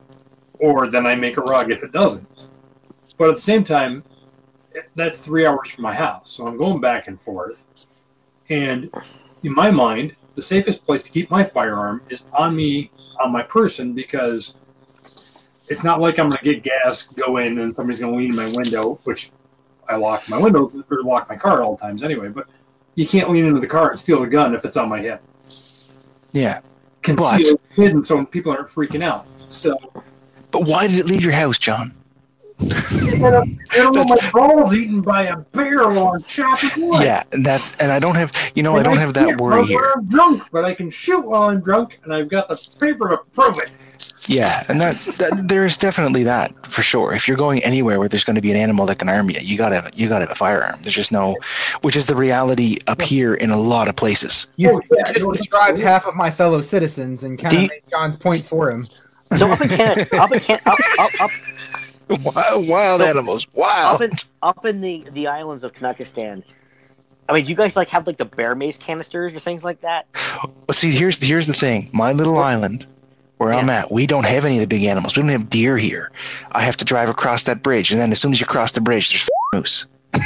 or then I make a rug if it doesn't. But at the same time, eh, that's three hours from my house, so I'm going back and forth. And in my mind, the safest place to keep my firearm is on me, on my person, because it's not like I'm going to get gas, go in, and somebody's going to lean in my window, which I lock my windows or lock my car at all times anyway. But you can't lean into the car and steal the gun if it's on my hip. Yeah. Concealed, hidden, so people aren't freaking out. So But why did it leave your house, John? I know my balls eaten by a bear I'm chopping wood. Yeah, and that and I don't have you know I don't have that worry here. I'm drunk, but I can shoot while I'm drunk, and I've got the paper to prove it. Yeah, and that, that there is definitely that for sure. If you're going anywhere where there's going to be an animal that can arm you, you gotta have, you gotta have a firearm. There's just no, which is the reality up here in a lot of places. you Oh, yeah, just described half of my fellow citizens and kind of you- made John's point for him. so up in Canada, up in Can- up, up, up, [laughs] Wild, wild So- animals, up in up in the the islands of Canuckistan. I mean, do you guys like have like the bear mace canisters or things like that? Well, see, here's here's the thing. My little island, where I'm at, we don't have any of the big animals. We don't have deer here. I have to drive across that bridge, and then as soon as you cross the bridge, there's [laughs] moose. [laughs]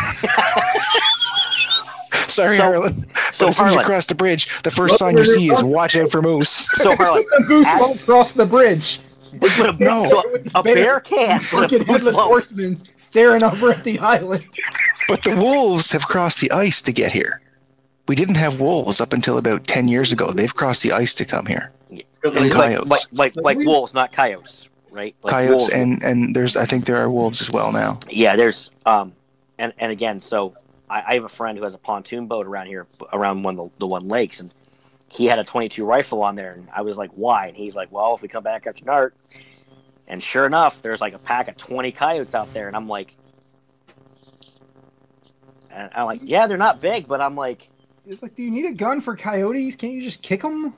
Sorry, So- Harlan. So But as soon as you cross the bridge, the first sign you see is "Watch out for moose." [laughs] so Harlan, The moose At- won't cross the bridge. but a, No. so a bear can. but a headless won't. horseman staring over at the island. But the wolves have crossed the ice to get here. We didn't have wolves up until about ten years ago. They've crossed the ice to come here. Because And like, coyotes. like like like wolves, not coyotes, right? Like Coyotes wolves. and and there's I think there are wolves as well now. Yeah, there's um, and and again, so I, I have a friend who has a pontoon boat around here, around one of the, the one lakes, and he had a 22 rifle on there, and I was like, why? And he's like, well, if we come back after dark, and sure enough, there's like a pack of 20 coyotes out there, and I'm like, and I'm like, yeah, they're not big, but I'm like, It's like, do you need a gun for coyotes? Can't you just kick them?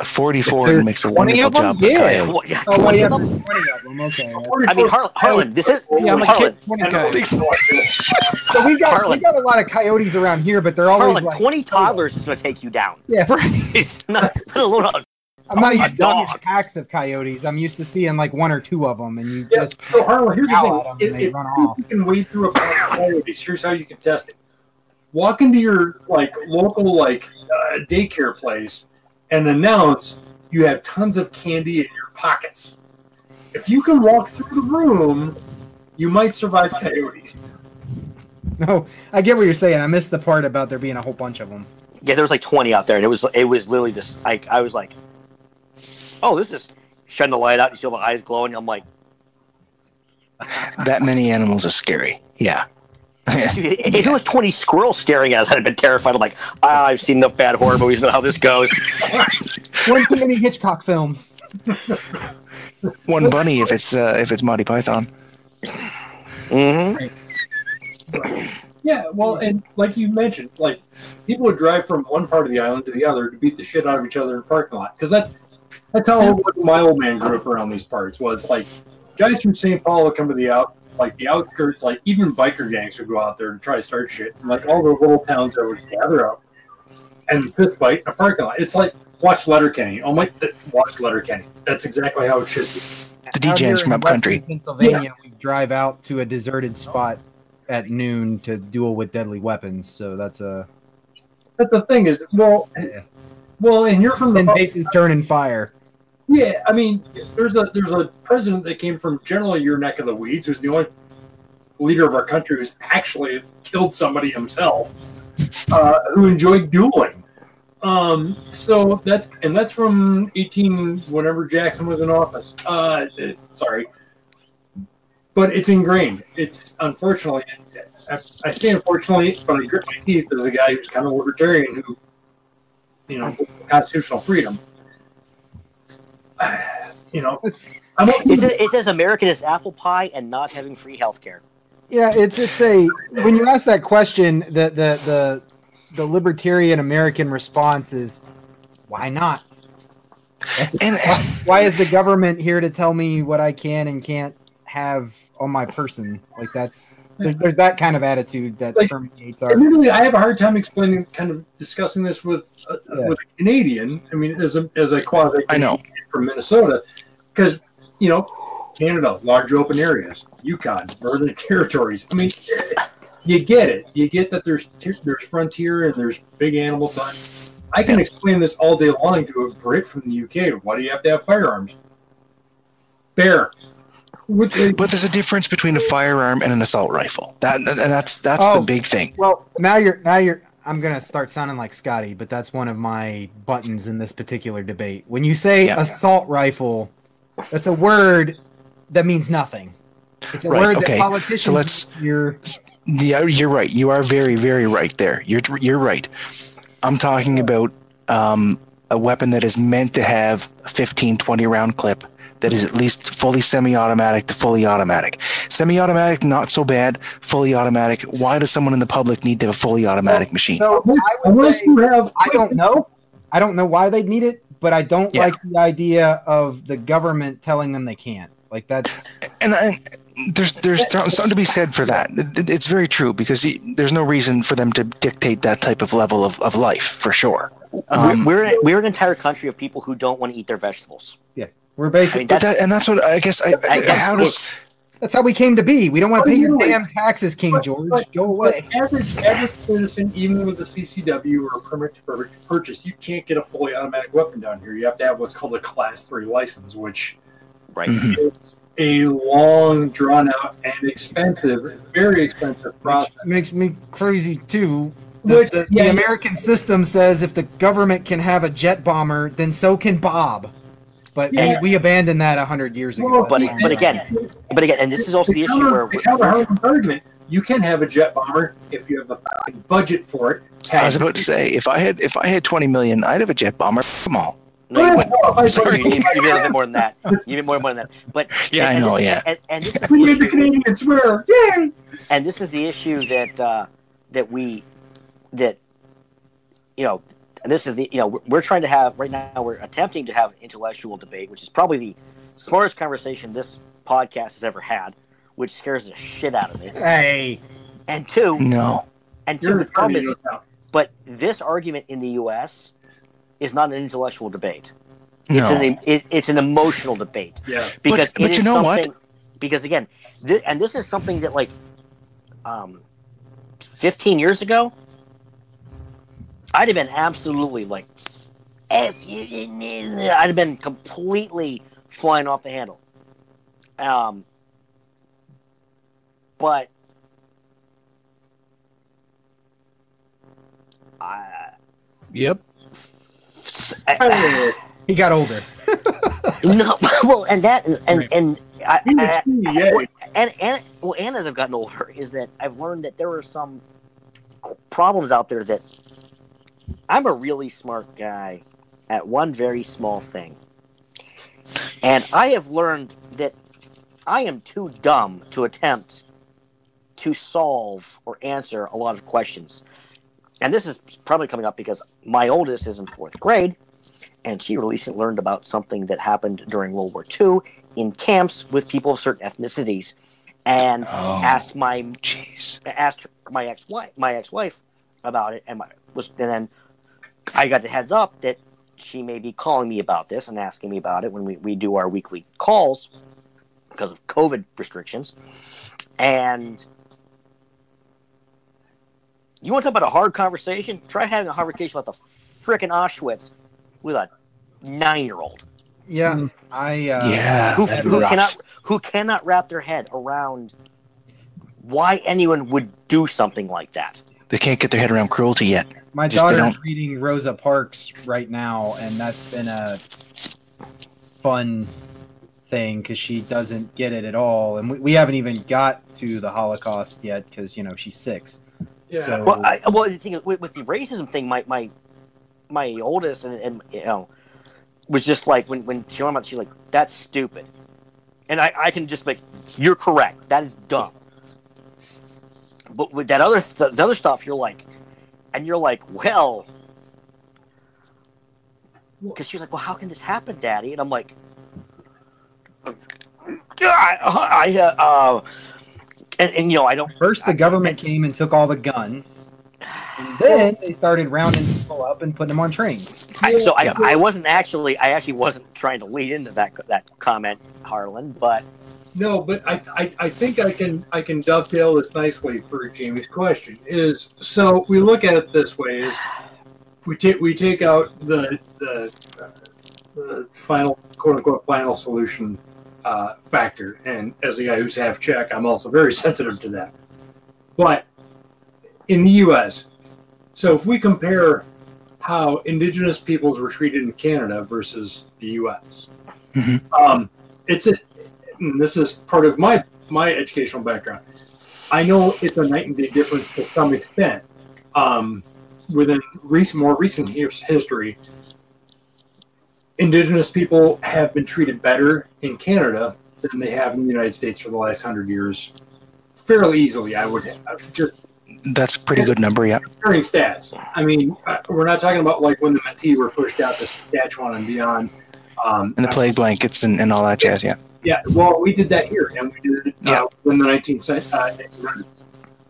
A 44 There's makes a 20 wonderful of them? job Yeah. coyote. what, yeah, Oh, well, yeah, of them? there's 20 of them. Okay. I mean, Harlan, Harlan, this is Yeah, I'm a Harlan, kid. 20 I don't coyotes. think so. So we got we got a lot of coyotes around here, but they're always Harlan, like 20 toddlers is going to take you down. Yeah, It's not, let alone a I'm not A used to dog. seeing packs of coyotes. I'm used to seeing like one or two of them, and you Yeah, just so Harlan, here's the howl at thing. and If, they if run off. you can wade through a pack of coyotes, here's how you can test it. Walk into your like local like uh, daycare place and announce you have tons of candy in your pockets. If you can walk through the room, you might survive coyotes. [laughs] No, I get what you're saying. I missed the part about there being a whole bunch of them. Yeah, there was like twenty out there, and it was it was literally this. Like I was like, oh, this is shutting the light out. You see all the eyes glowing. I'm like, [laughs] That many animals is scary. Yeah. [laughs] dude, if it was twenty squirrels staring at us, I'd have been terrified. I'm like, ah, I've seen enough bad horror movies. Know how this goes. [laughs] One too many Hitchcock films. [laughs] One bunny if it's uh, if it's Monty Python. hmm Yeah, well, and like you mentioned, like people would drive from one part of the island to the other to beat the shit out of each other in the parking lot because that's that's how my old man grew up around these parts. Was like guys from St. Paul would come to the out like the outskirts, like even biker gangs would go out there and try to start shit. And like all the little towns that would gather up and fist fight in a parking lot. It's like watch Letterkenny. Oh my, watch Letterkenny. That's exactly how it should be. The DJs from in up Western country. Pennsylvania, we drive out to a deserted spot at noon to duel with deadly weapons. So that's a That's the thing is, well, Yeah. well, and you're from the ten paces turning fire. Yeah, I mean, there's a there's a president that came from generally your neck of the weeds, who's the only leader of our country who's actually killed somebody himself, [laughs] uh, who enjoyed dueling. Um, so that's and that's from 18 whenever Jackson was in office. Uh, sorry, but it's ingrained. It's unfortunately, I, I say unfortunately, but I grit my teeth as a guy who's kind of libertarian who, you know, constitutional freedom. [sighs] You know, I'm It's, a, it's as American as apple pie and not having free health care. Yeah, it's it's a when you ask that question, the the the the libertarian American response is why not? And Why is the government here to tell me what I can and can't have on my person? Like that's there's, there's that kind of attitude that Like, permeates our. Admittedly, I have a hard time explaining, kind of discussing this with uh, Yeah. with a Canadian. I mean, as a as a quasi I know. From Minnesota, because you know, Canada, large open areas, Yukon, Northern [laughs] Territories. I mean, you get it. You get that there's there's frontier and there's big animal time. I can explain this all day long to a Brit from the UK. Why do you have to have firearms? Bear. Which, but there's a difference between a firearm and an assault rifle. That and that's that's Oh. the big thing. Well, now you're now you're. I'm gonna start sounding like Scotty, but that's one of my buttons in this particular debate. When you say Yeah. assault rifle, that's a word that means nothing. It's a Right, word okay. that politicians. So let's- You're Yeah, you're right. You are very, very right there. You're you're right. I'm talking about um, a weapon that is meant to have a 15, 20 round clip that is at least fully semi-automatic to fully automatic. Semi-automatic, not so bad. Fully automatic. Why does someone in the public need to have a fully automatic machine? so. I would say you have, I don't know. I don't know why they'd need it, but I don't Yeah. like the idea of the government telling them they can't. Like that's and, and there's there's something to be said for that. It- it- It's very true because there's no reason for them to dictate that type of level of, of life for sure. Um, we're, we're we're an entire country of people who don't want to eat their vegetables. We're I basically mean, that's, that, and that's what I guess. I, I guess how does that's how we came to be. We don't want to pay your Really? damn taxes, King But- George. but- Go away. But average average citizen, even with a CCW or a permit to purchase, you can't get a fully automatic weapon down here. You have to have what's called a Class Three license, which right. Mhm. is a long, drawn out, and expensive, very expensive Which process. makes me crazy too. The, Which- the, yeah, the yeah. American system says if the government can have a jet bomber, then so can Bob. But Yeah. we, we abandoned that a hundred years ago. Well, But and- but again, but again, and this is also the issue counter- where to we're, we're- argument, you can have a jet bomber if you have the budget for it. I was about to say if I had if I had 20 million, I'd have a jet bomber. Come on. no, you, wouldn't. Sorry. you, you, you need a bit more than that. You need more, more than that. But [laughs] Yeah, and, I know, this- yeah. And, and this is We the made the issue. Canadians swear. Yay! and this is the issue that uh, that we that you know and this is the you know we're, we're trying to have right now we're attempting to have an intellectual debate which is probably the smartest conversation this podcast has ever had which scares the shit out of me hey, and two No. and 2 You're the problem is but this argument in the us is not an intellectual debate it's No. an it, it's an emotional debate Yeah. because but it you know what? because again thi- and this is something that like um 15 years ago i'd have been absolutely like if you I'd have been completely flying off the handle. Um, but I, Yep. He got older. [laughs] no, well, and that and and, and I, You I, would and and well, and as I've gotten older, is that I've learned that there are some problems out there that I'm a really smart guy at one very small thing, and I have learned that I am too dumb to attempt to solve or answer a lot of questions. And this is probably coming up because my oldest is in fourth grade, and she recently learned about something that happened during World War II in camps with people of certain ethnicities, and Oh. asked my Jeez. asked my ex wife my ex wife about it, and my was and then I got the heads up that she may be calling me about this and asking me about it when we, we do our weekly calls because of COVID restrictions, and. You want to talk about a hard conversation? Try having a hard conversation about the freaking Auschwitz with a nine-year-old Yeah, I. Uh, yeah. who, who cannot who cannot wrap their head around why anyone would do something like that. They can't get their head around cruelty yet. My Just they daughter's reading Rosa Parks right now, and that's been a fun thing because she doesn't get it at all, and we, we haven't even got to the Holocaust yet because you know she's six. Yeah. So, Well, I, well, the thing with, with the racism thing, my my my oldest and, and you know was just like when when she learned about, she's like, "That's stupid," and I I can just like, "You're correct. That is dumb." But with that other st- the other stuff, you're like, and you're like, well, because you're like, well, how can this happen, Daddy? And I'm like, I, I uh, uh, and, and you know, I don't. first the government came and took all the guns, and [sighs] then they started rounding people up and putting them on trains. I, so I, I wasn't actually I actually wasn't trying to lead into that that comment, Harlan, but No, but I, I, I think I can I can dovetail this nicely for Jamie's question. Is so we look at it this way: is we take we take out the the, uh, the final quote unquote final solution uh, factor, and as a guy who's half Czech, I'm also very [laughs] sensitive to that. But in the U.S., so if we compare how Indigenous peoples were treated in Canada versus the U.S., Mhm. um, it's a and this is part of my my educational background. I know it's a night and day difference to some extent. Um, within recent, more recent history, Indigenous people have been treated better in Canada than they have in the United States for the last hundred years, fairly easily. I would just That's a pretty good number, yeah. comparing stats. I mean, uh, we're not talking about like when the Métis were pushed out to Saskatchewan and beyond. Um, And the plague blankets and, and all that jazz, yeah. Yeah, well, we did that here, and we did it uh, Yeah. in the 19th century.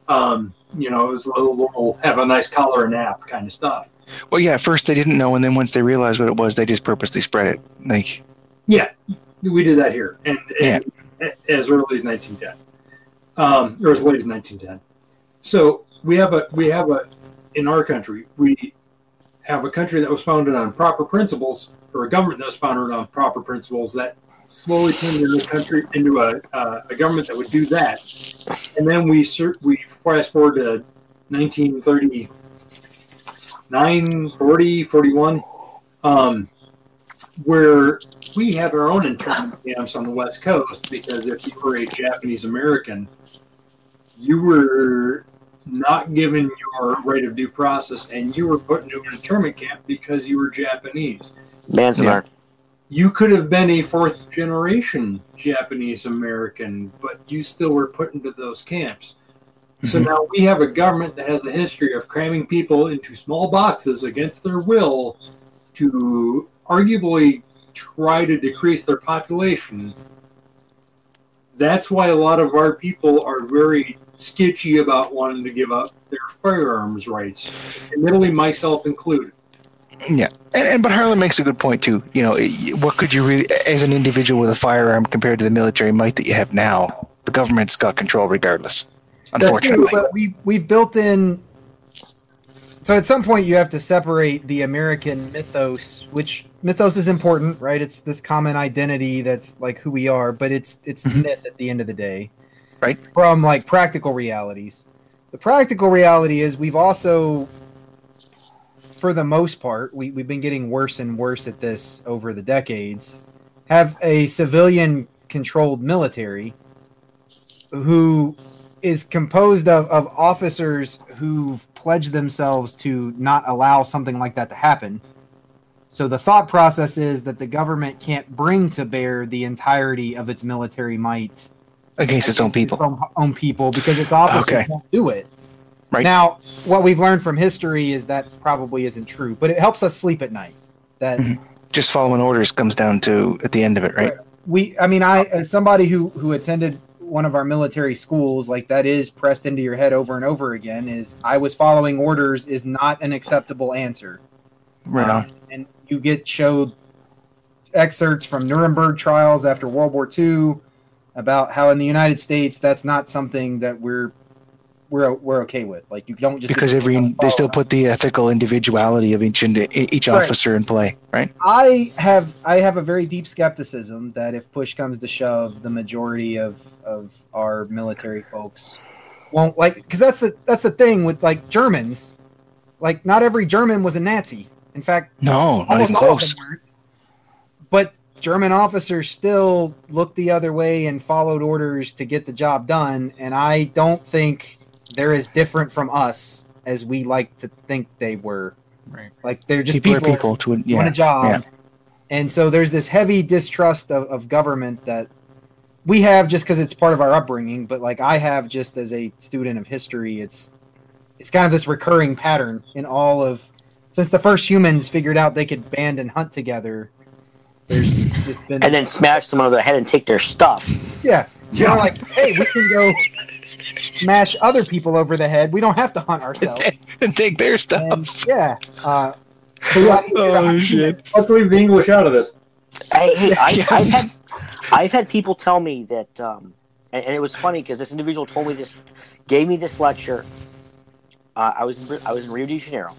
uh, Um, you know, it was a little, little have a nice collar and nap kind of stuff. Well, yeah, first they didn't know, and then once they realized what it was, they just purposely spread it. Like, Yeah, we did that here, and, and as early as 1910, um, or as late as 1910. So we have a we have a in our country we have a country that was founded on proper principles, or a government that was founded on proper principles that slowly turned into a country into a uh, a government that would do that, and then we we fast forward to 1939, 40, 41. Um, where we had our own internment camps on the West Coast because if you were a Japanese American, you were not given your right of due process and you were put into an internment camp because you were Japanese. Manzanar. You could have been a fourth generation Japanese American, but you still were put into those camps. So Mhm. now we have a government that has a history of cramming people into small boxes against their will to arguably try to decrease their population. That's why a lot of our people are very sketchy about wanting to give up their firearms rights, admittedly, myself included. Yeah. And, and but Harlan makes a good point too. You know, what could you really, as an individual with a firearm compared to the military might that you have now? The government's got control regardless. Unfortunately, But we we've built in So at some point you have to separate the American mythos, which mythos is important, right? It's this common identity that's like who we are, but it's it's Mhm. myth at the end of the day. Right. From like practical realities. The practical reality is we've also for the most part, we, we've been getting worse and worse at this over the decades, have a civilian controlled military who is composed of, of officers who've pledged themselves to not allow something like that to happen. So the thought process is that the government can't bring to bear the entirety of its military might Against its own people. own, own people because its officers Okay. won't do it. Right. Now, what we've learned from history is that probably isn't true, but it helps us sleep at night. That Mhm. Just following orders comes down to at the end of it, right? we, I mean, I as somebody who who attended one of our military schools, like that is pressed into your head over and over again. Is I was following orders is not an acceptable answer. Right on. and you get showed excerpts from Nuremberg trials after World War II about how in the United States that's not something that we're we're we're okay with. Like you don't just Because every they still put the ethical individuality of each indi- each Right. officer in play, right? I have I have a very deep skepticism that if push comes to shove, the majority of of our military folks won't like because that's the that's the thing with like Germans. Like not every German was a Nazi. In fact, No, not even close. them weren't. But German officers still looked the other way and followed orders to get the job done. And I don't think they're as different from us as we like to think they were. Right. Like they're just people, people, are people to want a job. yeah. And so there's this heavy distrust of, of government that we have just because it's part of our upbringing, but like I have just as a student of history, it's it's kind of this recurring pattern in all of since the first humans figured out they could band and hunt together. There's just been and then smash someone over the head and take their stuff. yeah, you know, like hey, we can go smash other people over the head. We don't have to hunt ourselves. [laughs] and take their stuff. And, yeah. Uh, [laughs] so Oh shit! Let's leave the English out of this. Hey, hey, I, Yeah. I've had I've had people tell me that, um, and, and it was funny because this individual told me this, gave me this lecture. Uh, I was in, I was in Rio de Janeiro.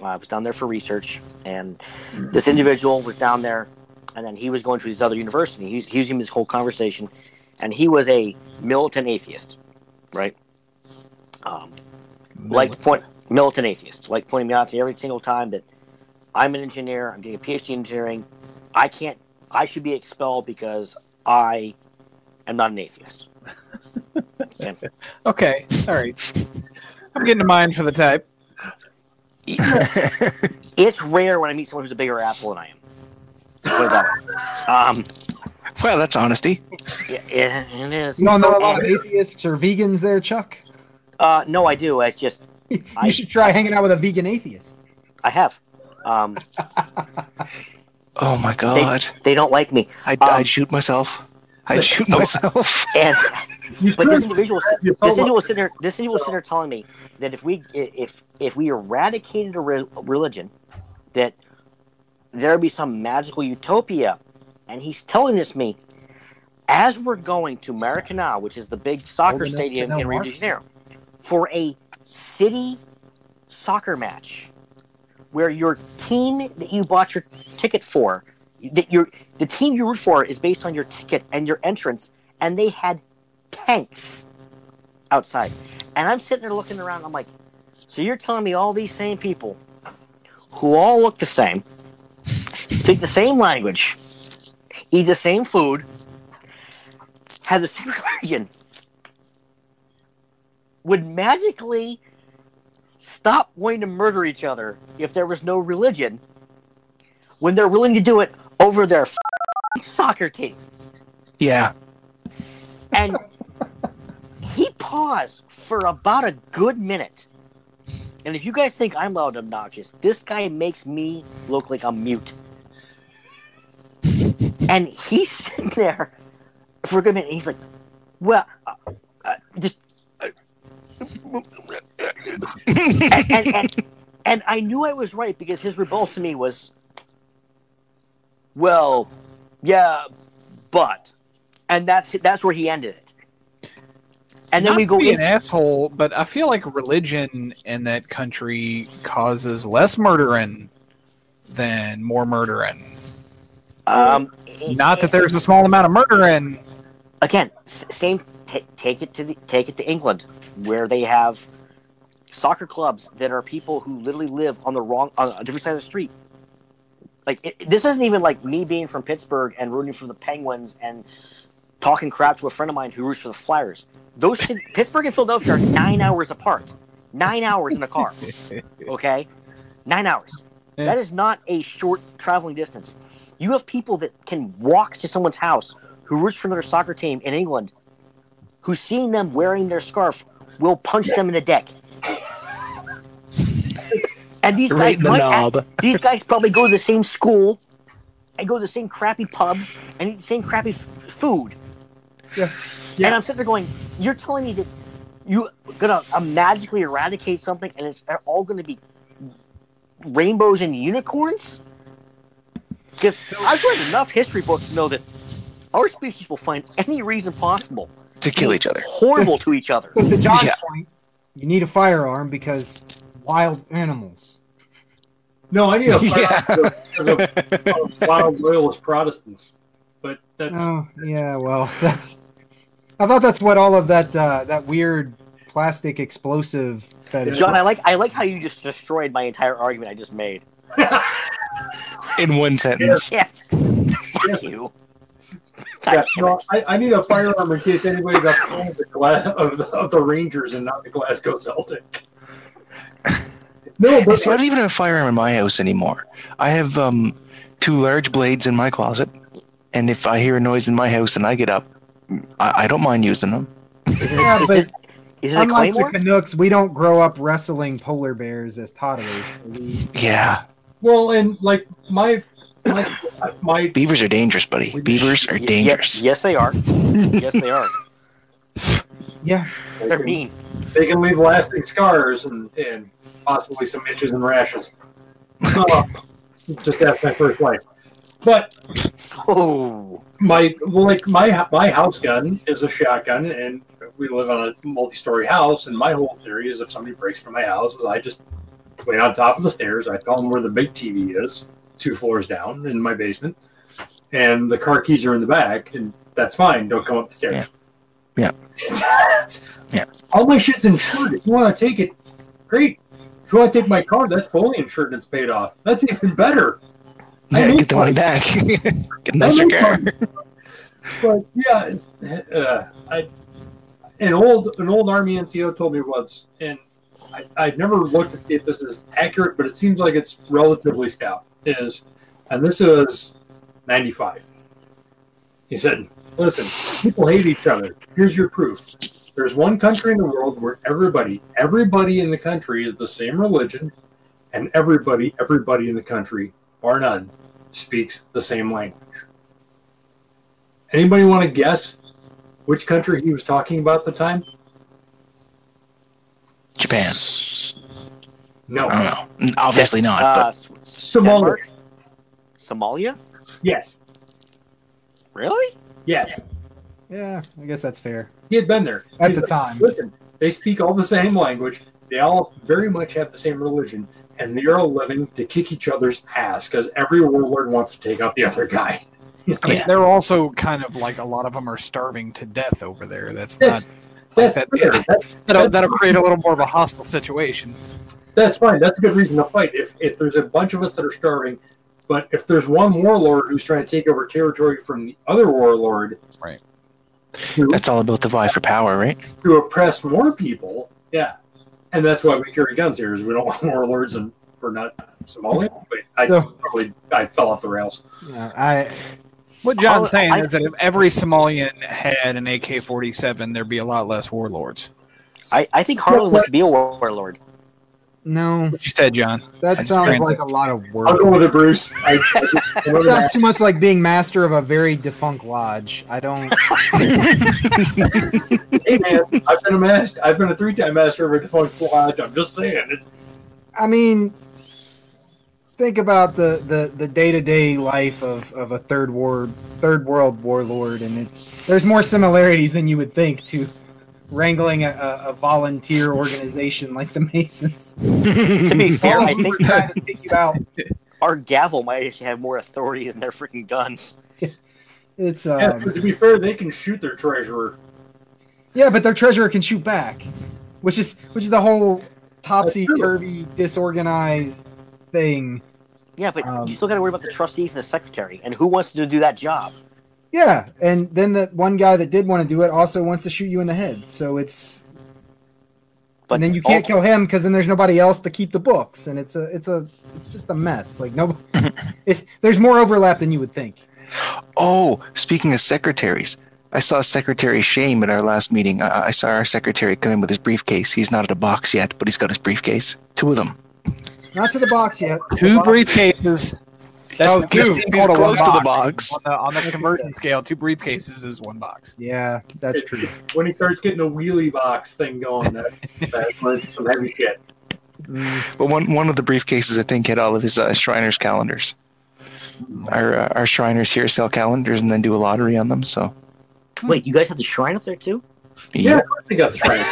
Uh, I was down there for research, and this individual was down there, and then he was going to his other university. He was, he was giving this whole conversation, and he was a militant atheist, right? Um, like point militant atheist, like pointing me out to every single time that I'm an engineer, I'm getting a PhD in engineering, I can't, I should be expelled because I am not an atheist. [laughs] Okay, all right. I'm getting a mind for the type. It's rare when I meet someone who's a bigger asshole than I am. Put it that way. Um, well, that's honesty. yeah, it, it is. you don't know a lot of atheists or vegans there, Chuck. Uh, no, I do. It's just [laughs] You I- should try hanging out with a vegan atheist. I have. Um, [laughs] Oh my god! they don't like me, I'd, um, I'd shoot myself. I'd shoot myself. [laughs] and but this individual, this individual was sitting there, this individual was sitting there telling me that if we if if we eradicated a re- religion, that there would be some magical utopia, and he's telling this me as we're going to Maracanã, which is the big soccer Old enough to stadium in Rio de Janeiro, for a city soccer match, where your team that you bought your ticket for, that your the team you root for is based on your ticket and your entrance, and they had tanks outside. And I'm sitting there looking around. I'm like, so you're telling me all these same people who all look the same, speak the same language, eat the same food, have the same [laughs] religion, would magically stop wanting to murder each other if there was no religion when they're willing to do it over their soccer team? yeah. And he paused for about a good minute. And if you guys think I'm loud and obnoxious, this guy makes me look like I'm mute. And he's sitting there for a good minute. He's like, "Well, uh, uh, just." uh, and, [laughs] and, and, and I knew I was right because his rebuttal to me was, "Well, yeah, but," and that's that's where he ended it. And then Not we go be in, an asshole, but I feel like religion in that country causes less murdering than more murdering. Um, Not that there's a small amount of murdering. again, same. ta take it to the take it to England, where they have soccer clubs that are people who literally live on the wrong on a different side of the street. Like it, this isn't even like me being from Pittsburgh and rooting for the Penguins and talking crap to a friend of mine who roots for the Flyers. Those cit- [laughs] Pittsburgh and Philadelphia are nine hours apart. Nine hours in a car. [laughs] Okay, nine hours. That is not a short traveling distance. You have people that can walk to someone's house who roots for their soccer team in England, who seeing them wearing their scarf will punch them in the deck. And these Right guys in the might knob. have- these guys probably go to the same school and go to the same crappy pubs and eat the same crappy f- food. Yeah. Yeah. And I'm sitting there going, you're telling me that you're gonna uh, magically eradicate something and it's all gonna be rainbows and unicorns? Because I've read enough history books to know that our species will find any reason possible to kill each other. [laughs] horrible to each other. So to John's Yeah. point, you need a firearm because wild animals. No, I need a [laughs] Yeah. firearm for the uh, wild loyalist Protestants. But that's Oh, yeah. Well, [laughs] that's. I thought that's what all of that uh, that weird plastic explosive fetish. John, I like I like how you just destroyed my entire argument I just made. In one sentence. Yeah. Fuck you. Yeah, no. I, I need a firearm in case anybody's a fan of the, of the of the Rangers and not the Glasgow Celtic. No, but See, I don't even have a firearm in my house anymore. I have um, two large blades in my closet, and if I hear a noise in my house and I get up, I, I don't mind using them. Is it, Yeah, is but it, is it Unlike the? Canucks, we don't grow up wrestling polar bears as toddlers. We- Yeah, well, and like my my my [coughs] beavers are dangerous, buddy. Beavers are dangerous. yes, they are. yes, they are. [laughs] yeah, they They're can, mean. they can leave lasting scars and, and possibly some itches and rashes. Uh, [laughs] just ask my first wife. But Oh, my well, like my my house gun is a shotgun, and we live on a multi-story house. And my whole theory is, if somebody breaks into my house, is I just wait on top of the stairs. I tell them where the big TV is, two floors down in my basement, and the car keys are in the back, and that's fine. Don't come up the stairs. Yeah. Yeah. [laughs] All my shit's insured. If you want to take it, great. If you want to take my car, that's fully insured and it's paid off. That's even better. Yeah, get the money back. [laughs] get a nicer car. But yeah, it's, uh, I an old an old army NCO told me once, and I, I've never looked to see if this is accurate, but it seems like it's relatively stout. Is and this is ninety five. He said, "Listen, people hate each other. Here's your proof. There's one country in the world where everybody, everybody in the country is the same religion, and everybody, everybody in the country, bar none, speaks the same language." Anybody want to guess which country he was talking about at the time? Japan. No. I don't know. Obviously not. Uh, But Somalia. Denmark? Somalia? Yes. Really? Yes. yeah. I guess that's fair He had been there. at He's the like, time. Listen, they speak all the same language. They all very much have the same religion, and they are all living to kick each other's ass because every warlord wants to take out the other guy. He's [laughs] I mean, like, they're also kind of like a lot of them are starving to death over there. That's not That's- That's that- fair. That- that'll, that'll create a little more of a hostile situation. that's fine. That's a good reason to fight. If if there's a bunch of us that are starving, but if there's one warlord who's trying to take over territory from the other warlord, Right. to- that's all about the vie for power, right? to oppress more people. Yeah, and that's why we carry guns here. Is we don't [laughs] want warlords and we're not Somalia. Wait, I So- probably I fell off the rails. Yeah, I What John's Oh, saying I- is that if every Somalian had an AK-47, there'd be a lot less warlords. I, I think Harlan wants to be a warlord. no. What you said, John? That I sounds agree. like a lot of work. I'll work. go with it, Bruce. I, I, I know Sounds that. too much like being master of a very defunct lodge. I don't. [laughs] hey man, I've been a master. I've been a three-time master of a defunct lodge. I'm just saying. I mean, think about the the the day to day life of of a third war third world warlord, and it's there's more similarities than you would think to wrangling a, a, a volunteer organization like the Masons. [laughs] To be fair, I think are trying to take you out. [laughs] our gavel might actually have more authority than their freaking guns. [laughs] It's Yeah, um, to be fair, they can shoot their treasurer. yeah, but their treasurer can shoot back, which is which is the whole topsy turvy, disorganized thing. Yeah, but Um, you still got to worry about the trustees and the secretary, and who wants to do that job? Yeah, and then the one guy that did want to do it also wants to shoot you in the head. So it's But and then you can't ult- kill him because then there's nobody else to keep the books, and it's a it's a it's just a mess. Like no, [laughs] it, there's more overlap than you would think. Oh, speaking of secretaries, I saw Secretary Shame at our last meeting. I, I saw our secretary come in with his briefcase. He's not at a box yet, but he's got his briefcase. Two of them. Not to the box yet. Two box- briefcases. That's Oh, the he's He's called a close one to the box. box. On the, on the conversion scale, two briefcases is one box. Yeah, that's true. When he starts getting a wheelie box thing going, that, that's when some heavy shit. Mm, But one one of the briefcases, I think, had all of his uh, Shriners calendars. Our uh, our Shriners here sell calendars and then do a lottery on them. So Wait, you guys have the shrine up there too? Yeah, of course they got the shrine.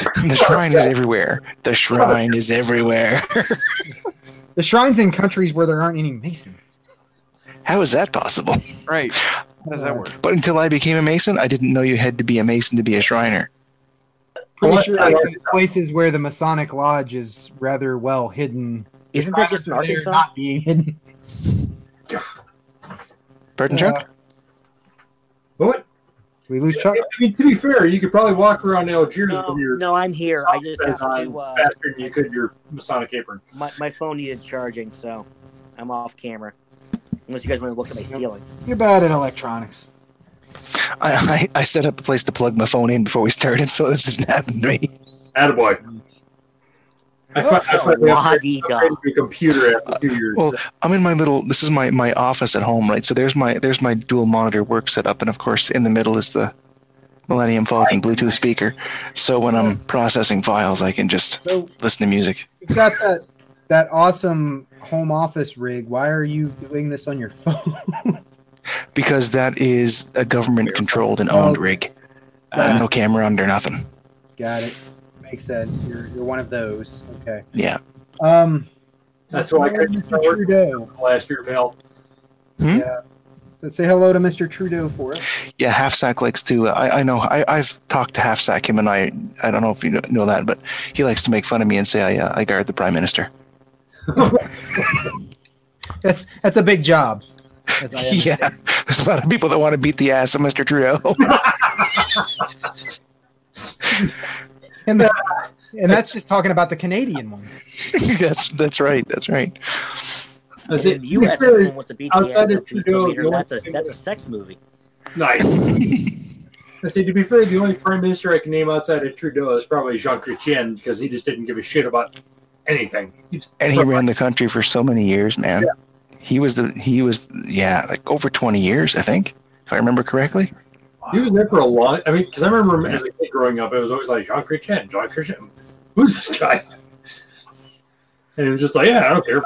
[laughs] the shrine is everywhere. The shrine is everywhere. [laughs] the shrines in countries where there aren't any masons. How is that possible? Right. How does that uh, work? But until I became a Mason, I didn't know you had to be a Mason to be a Shriner. Pretty Well, sure I- like there's places where the Masonic Lodge is rather well hidden. Isn't that just in Shrines are Arkansas? Not being hidden. Pardon, Yeah. Chuck? What? Did we lose Chuck? I mean, to be fair, you could probably walk around Algiers No, with your no, I'm here. I just have to. Uh, faster than you could your Masonic apron. my, my phone needed charging, so I'm off camera. Unless you guys want to look at my ceiling. You're bad at electronics. I, I, I set up a place to plug my phone in before we started, so this didn't happen to me. Attaboy. I fi- I finally upgraded la-di-da. your computer after two years. Well, I'm in my little. This is my, my office at home, right? So there's my there's my dual monitor work setup, and of course in the middle is the Millennium Falcon Bluetooth speaker. So when I'm processing files, I can just So listen to music. you've got that that awesome home office rig. Why are you doing this on your [laughs] phone? Because that is a government controlled and owned Oh. rig. Uh, no camera under nothing. got it. Makes sense. You're you're one of those. Okay. Yeah. Um. That's why I hello, couldn't Mr. Trudeau. last year, pal. Hmm? Yeah. Let's say hello to Mr. Trudeau for us. Yeah, Half Sack likes to. Uh, I I know. I I've talked to Half Sack. Him and I. I don't know if you know- know that, but he likes to make fun of me and say I uh, I guard the prime minister. [laughs] That's that's a big job. as I [laughs] Yeah, there's a lot of people that want to beat the ass of Mr. Trudeau. [laughs] And, the, and that's just talking about the Canadian ones. [laughs] that's that's right. That's right. That's it. the U.S., if fair, someone wants to beat the outside ass of of the Trudeau, leader, the that's a that's a sex movie. Nice. [laughs] I say, to be fair, the only prime minister I can name outside of Trudeau is probably Jean Chrétien because he just didn't give a shit about anything. He And he ran the country for so many years, man. He was the he was yeah like over 20 years, I think, if I remember correctly. He was there for a long. I mean, because I remember as a kid growing up, it was always like Jean Chrétien, Jean Chrétien. [laughs] Who's this guy? And it was just like, yeah, I don't care.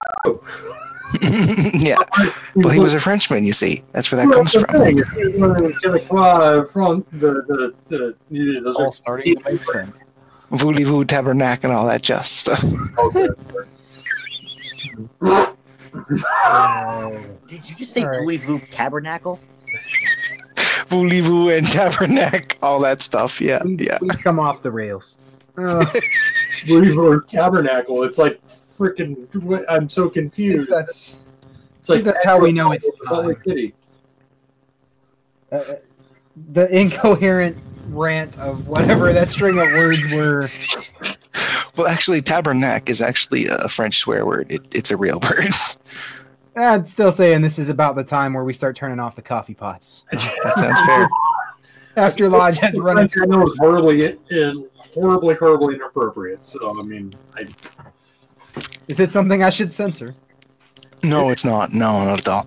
[laughs] yeah. [laughs] Well, he was a Frenchman, you see. That's where that Well, comes that's the from. thing. It's one of the uh, front- the the the the those All are starting to make sense. Voulez-vous tabernacle and all that just stuff. Did you just say All right. voulez-vous tabernacle? Voulez-vous and tabernacle, all that stuff. Yeah, yeah. We come off the rails. [laughs] Uh, Believer Tabernacle. It's like freaking. I'm so confused. that's It's like that's how we know it's Salt Lake City. uh, the incoherent rant of whatever that string of words were. Well, actually, tabernacle is actually a French swear word. It, it's a real [laughs] word. I'd still saying this is about the time where we start turning off the coffee pots. That sounds fair. [laughs] After Lodge has run its I know it's horribly, horribly, horribly inappropriate. So I mean, I, Is it something I should censor? No, it's not. No, not at all.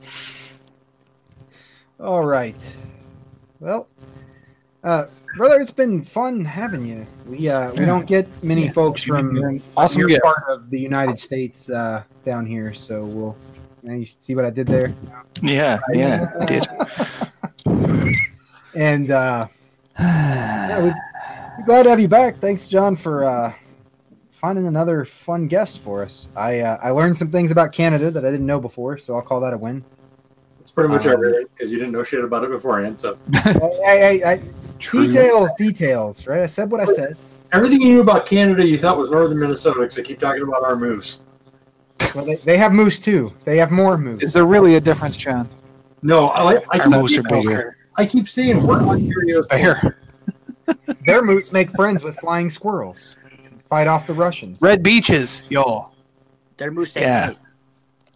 All right. Well, uh, brother, it's been fun having you. We uh, we don't get many Yeah. folks from Awesome your guest. part of the United States uh, down here, so we'll. Now you see what I did there, Yeah, yeah, I did. [laughs] and uh, yeah, we, we're glad to have you back. Thanks, John, for uh, finding another fun guest for us. I uh, I learned some things about Canada that I didn't know before, so I'll call that a win. It's pretty much Um, everything because you didn't know shit about it beforehand. So [laughs] I, I, I, details, details, right? I said what I said. everything you knew about Canada, you thought was northern Minnesota. Because I keep talking about our moose. Well, they, they have moose too. They have more moose. Is there really a difference, John? No, I like. I Our keep, moose are bigger. I keep saying we're Ontario's Bear. [laughs] Their moose make friends with flying squirrels. Fight off the Russians. Red beaches, y'all. Their moose Yeah.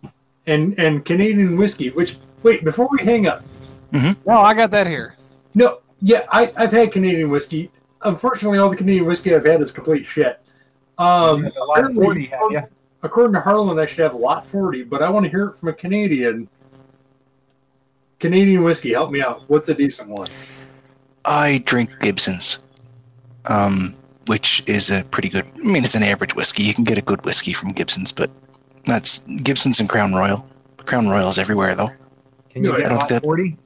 right. and and Canadian whiskey. Which wait before we hang up. No, I got that here. No, yeah, I, I've had Canadian whiskey. Unfortunately, all the Canadian whiskey I've had is complete shit. Um, You have a lot of 40, have ya? according to Harlan, I should have a lot 40, but I want to hear it from a Canadian. Canadian whiskey, help me out. What's a decent one? I drink Gibson's, um, which is a pretty good. I mean, it's an average whiskey. You can get a good whiskey from Gibson's, but that's Gibson's and Crown Royal. Crown Royal's everywhere, though. Can you No, I get don't lot think- 40?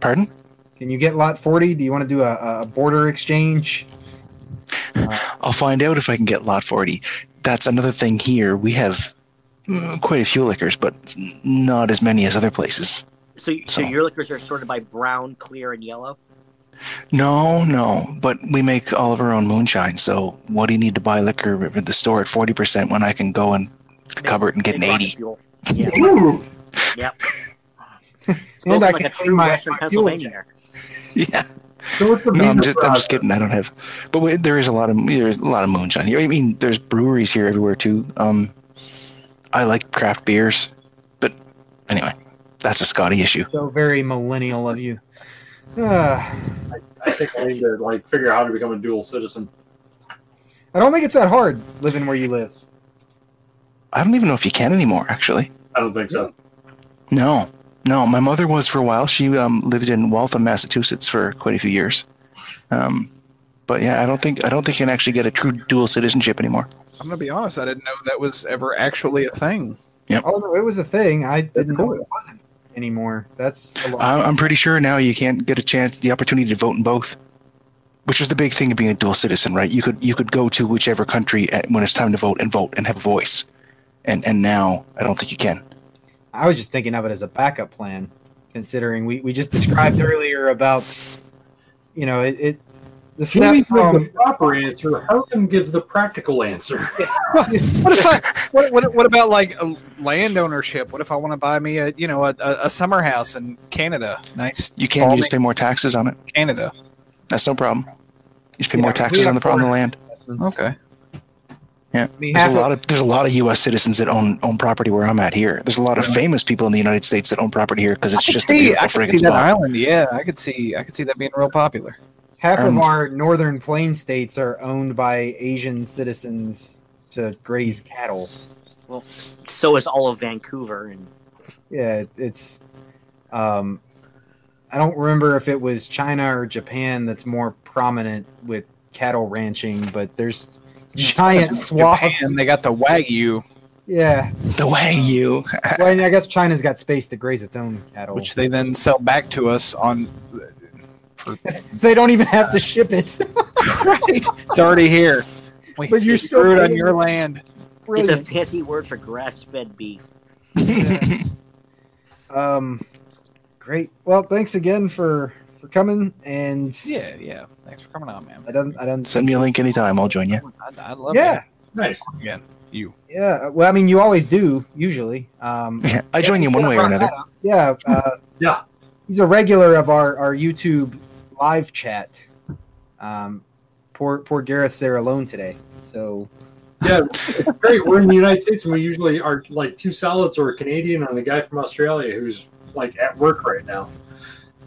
Pardon? Can you get lot 40? Do you want to do a, a border exchange? I'll find out if I can get Lot 40. That's another thing here. We have mm, quite a few liquors, but not as many as other places. So, so So- your liquors are sorted by brown, clear, and yellow. No, no, but we make all of our own moonshine. So what do you need to buy liquor at the store at 40% when I can go in the cupboard and get an 80? fuel. Yeah. [laughs] Ooh, [laughs] Spoken I like can a true my- Western my fuel Pennsylvania. [laughs] Yeah. So what's the No, I'm just, I'm just kidding. I don't have, but we, there is a lot of there's a lot of moonshine here. I mean, there's breweries here everywhere too. Um, I like craft beers, but anyway, that's a Scotty issue. So very millennial of you. [sighs] Ah, I think I need to like figure out how to become a dual citizen. I don't think it's that hard living where you live. I don't even know if you can anymore. Actually, I don't think so. no, no. My mother was for a while. She um, lived in Waltham, Massachusetts, for quite a few years. Um, but yeah, I don't think I don't think you can actually get a true dual citizenship anymore. I'm gonna be honest. I didn't know that was ever actually a thing. Oh no, it was a thing. I didn't know it wasn't anymore. That's a lot. I- I'm pretty sure now you can't get a chance, the opportunity to vote in both, which is the big thing of being a dual citizen, right? You could you could go to whichever country at, when it's time to vote and vote and have a voice, and and now I don't think you can. I was just thinking of it as a backup plan, considering we, we just described earlier about, you know, it, it the step Jamie gives the proper answer. Harlan gives the practical answer. [laughs] [laughs] What if I? What, what, what about like a land ownership? What if I want to buy me a you know a, a, a summer house in Canada? Nice You can. You just pay more taxes on it. Canada. That's no problem. You just pay Yeah, more taxes on the on the land. Okay. Yeah, there's a lot of there's a lot of U.S. citizens that own own property where I'm at here. There's a lot of famous people in the United States that own property here because it's I could just a beautiful I could friggin' see that spot. island. Yeah, I could see. I could see that being real popular. Half Um, of our northern plain states are owned by Asian citizens to graze cattle. Well, so is all of Vancouver, and Yeah, it's. Um, I don't remember if it was China or Japan that's more prominent with cattle ranching, but there's giant swaths. Japan, they got the wagyu, Yeah, The wagyu. you. [laughs] well, I guess China's got space to graze its own cattle. which they then sell back to us on. For, [laughs] they don't even have to [laughs] ship it. right, it's already here. We, But you're we still grew it on paying- your land. it's a fancy word for grass-fed beef. Um, great. Well, thanks again for for coming. And Yeah, yeah. Thanks for coming on, man. I don't. I don't. Send me a link anytime. I'll join you. I, I love Yeah, Nice. that. Again, you. yeah. Well, I mean, you always do usually. Um, Yeah, [laughs] I join you one way or another. Yeah. Uh, Yeah. He's a regular of our our YouTube live chat. Um, poor poor Gareth's there alone today. So Yeah, it's great. We're in the United States, and we usually are like two solids or a Canadian and a guy from Australia who's like at work right now.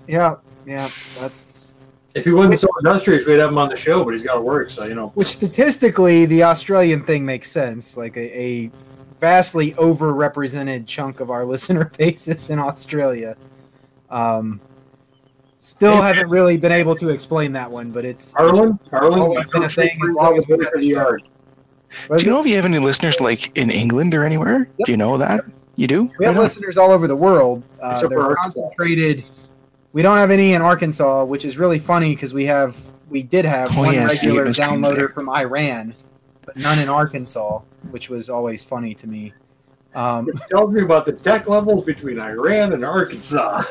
yeah, yeah. That's If he wasn't so industrious, we'd have him on the show, but he's got to work, so you know. which statistically the Australian thing makes sense. Like a, a vastly overrepresented chunk of our [laughs] listener base is in Australia. Um, still haven't really been able to explain that one, but it's Harlan, Harlan, always been a thing as long as we've had the the yard. Do is you it? know if you have any listeners like in England or anywhere? Yep. Do you know that? You do? We have Right listeners all over the world. Uh, Except they're for Arkansas. concentrated we don't have any in Arkansas, which is really funny because we have we did have Oh, one yeah, regular it downloader there. from Iran, but none in Arkansas, which was always funny to me. Um, It tells me about the tech levels between Iran and Arkansas.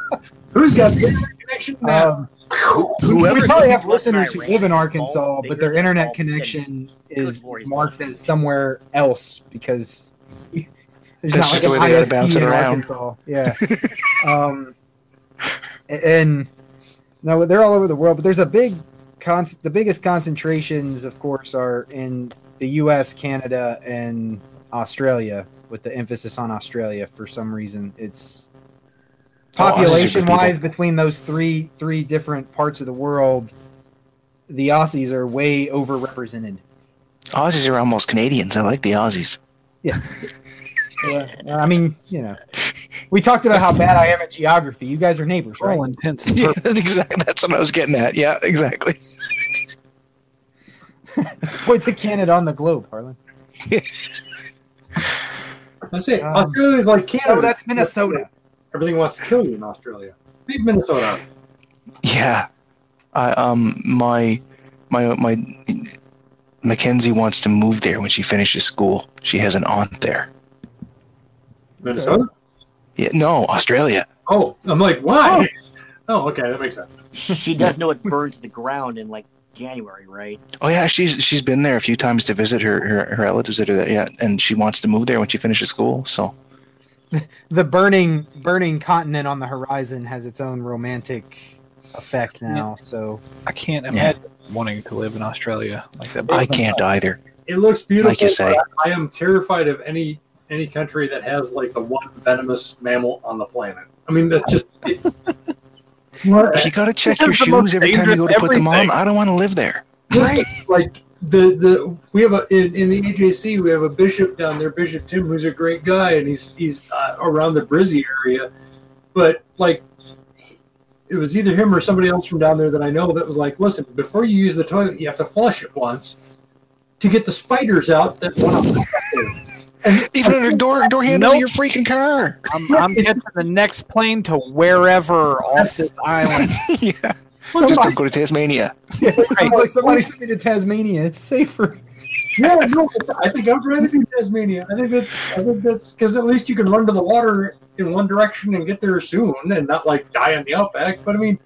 [laughs] Who's got the internet connection now? um, Whoever we probably have listeners who live in Arkansas, but their internet connection is marked as somewhere else because [laughs] there's That's not just like the way they gotta ISP bounce it in around. Arkansas. Yeah. [laughs] um, and no, they're all over the world, but there's a big con- the biggest concentrations, of course, are in the U.S., Canada, and Australia, with the emphasis on Australia for some reason. It's Oh, Aussies are good population wise between those three three different parts of the world. The Aussies are way overrepresented. Aussies are almost Canadians. I like the Aussies. Yeah. [laughs] Yeah, I mean, you know, we talked about how bad I am at geography. You guys are neighbors, For right? all intents and [laughs] Yeah, purposes. that's exactly. That's what I was getting at. Yeah, exactly. [laughs] Point to Canada on the globe, Harlan. That's it. Um, is like Canada. Oh, that's Minnesota. Everything wants to kill you in Australia. Leave Minnesota. Yeah. I um my my my Mackenzie wants to move there when she finishes school. She has an aunt there. Minnesota? Yeah, no, Australia. Oh, I'm like, why? Oh, oh okay, that makes sense. [laughs] She does know it burned to the ground in like January, right? Oh yeah, she's she's been there a few times to visit her her, her relatives that are there. Yeah, and she wants to move there when she finishes school. So [laughs] The burning burning continent on the horizon has its own romantic effect now. So I can't imagine wanting to live in Australia like that. I can't either. It looks beautiful. Like you say. but I am terrified of any any country that has like the one venomous mammal on the planet. I mean, that's just. [laughs] What? You got to check your It's the most shoes every time you go to put them on, I don't want to live there. Right. Like the the we have a in, in the AJC we have a bishop down there, Bishop Tim, who's a great guy, and he's he's uh, around the Brizzy area. But like, it was either him or somebody else from down there that I know that was like, listen, before you use the toilet, you have to flush it once to get the spiders out that want to. And [laughs] Even under door door handle of Nope. your freaking car. I'm, I'm catching the next plane to wherever off [laughs] this island. yeah. Just don't go to Tasmania. it's like somebody sent me to Tasmania. It's safer. Yeah, no, I think I'd rather do Tasmania. I think that's, I think that's because at least you can run to the water in one direction and get there soon, and not like die in the outback. But I mean,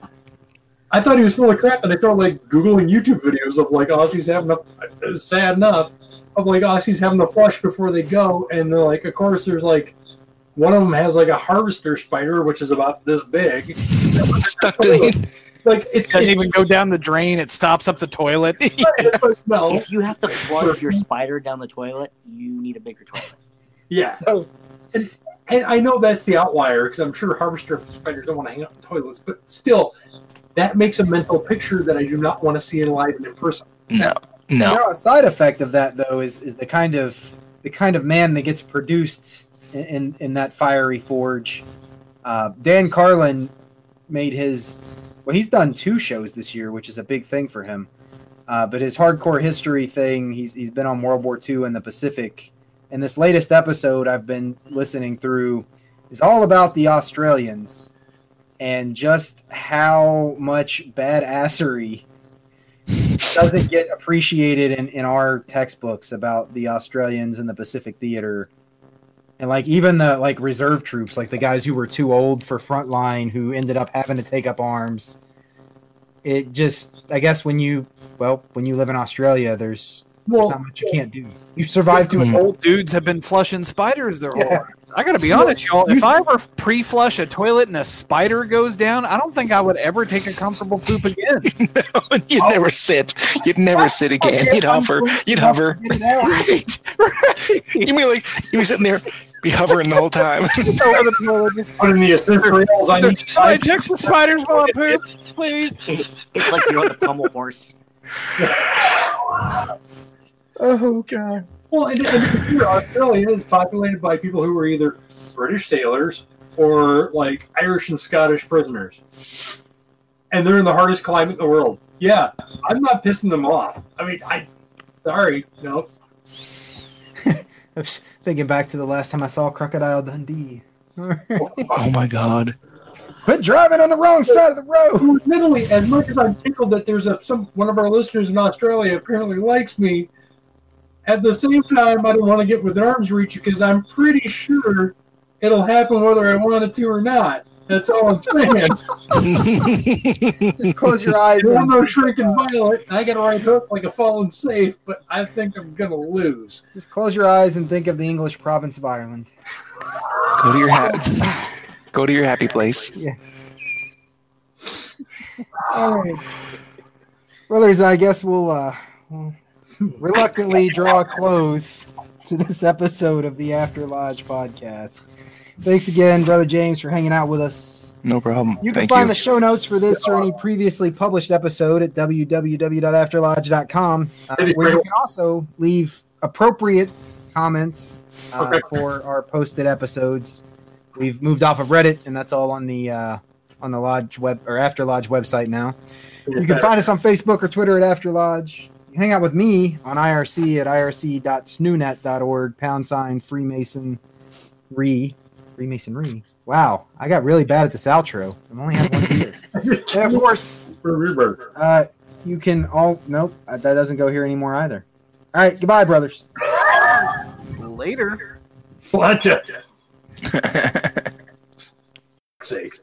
I thought he was full of crap, and I started like googling YouTube videos of like Aussies having a uh, sad enough of like oh, Aussies having to flush before they go, and they're like, of course, there's like one of them has like a harvester spider, which is about this big. [laughs] Stuck to the Like it's Doesn't even go down the drain. It stops up the toilet. [laughs] no, If you have to flush your [laughs] spider down the toilet, you need a bigger toilet. yeah. So And I know that's the outlier because I'm sure harvester spiders don't want to hang out in toilets, but still, that makes a mental picture that I do not want to see in live and in person. No. You No. know, a side effect of that though is, is the kind of the kind of man that gets produced in, in, in that fiery forge. Uh, Dan Carlin made his well, he's done two shows this year, which is a big thing for him. Uh, but his hardcore history thing, he's he's been on World War II in the Pacific. And this latest episode I've been listening through is all about the Australians and just how much badassery doesn't get appreciated in, in our textbooks about the Australians and the Pacific theater. And like even the like reserve troops, like the guys who were too old for frontline who ended up having to take up arms. It just I guess when you well, when you live in Australia, there's Well, not much you can't do. You survive to Hmm. an old Old dudes have been flushing spiders their whole Yeah. lives. I gotta be honest, y'all. If I ever pre-flush a toilet and a spider goes down, I don't think I would ever take a comfortable poop again. [laughs] no, You'd never sit. You'd never sit again. You'd hover. You'd hover. Get right, [laughs] right. You'd be like, you'd be sitting there, be hovering the whole time. So other people would just- put the assist rails on So, each Can I side. check the spiders while I poop, [laughs] please? It's like you're on the pommel horse. Oh god. Well, and, and Australia is populated by people who are either British sailors or like Irish and Scottish prisoners, and they're in the hardest climate in the world. Yeah, I'm not pissing them off. I mean, I sorry, no. [laughs] I was thinking back to the last time I saw Crocodile Dundee. [laughs] Oh my god. Quit driving on the wrong side of the road. Admittedly, as much as I'm tickled that there's a some one of our listeners in Australia apparently likes me, at the same time I don't want to get within arm's reach because I'm pretty sure it'll happen whether I want it to or not. That's all I'm saying. [laughs] Just close your eyes. I'm And, no shrinking violet. I got a right hook like a fallen safe, but I think I'm gonna lose. just close your eyes and think of the English province of Ireland. Go to your ha- Go to your happy place. Yeah. All right. Brothers, I guess we'll, uh, we'll reluctantly draw a close to this episode of the After Lodge podcast. Thanks again, Brother James, for hanging out with us. No problem. You can Thank find you. the show notes for this or any previously published episode at www.afterlodge.com, uh, where you can also leave appropriate comments uh, Okay. for our posted episodes. We've moved off of Reddit, and that's all on the uh, on the Lodge web or After Lodge website now. You can find us on Facebook or Twitter at After Lodge. You hang out with me on IRC at irc.snoonet.org, pound sign Freemason re. Freemasonry. Wow, I got really bad at this outro. I'm only had one [laughs] beer. and of course, for rebirth. uh, you can all. Nope, uh, that doesn't go here anymore either. All right, goodbye, brothers. Later. Flat [laughs] sakes.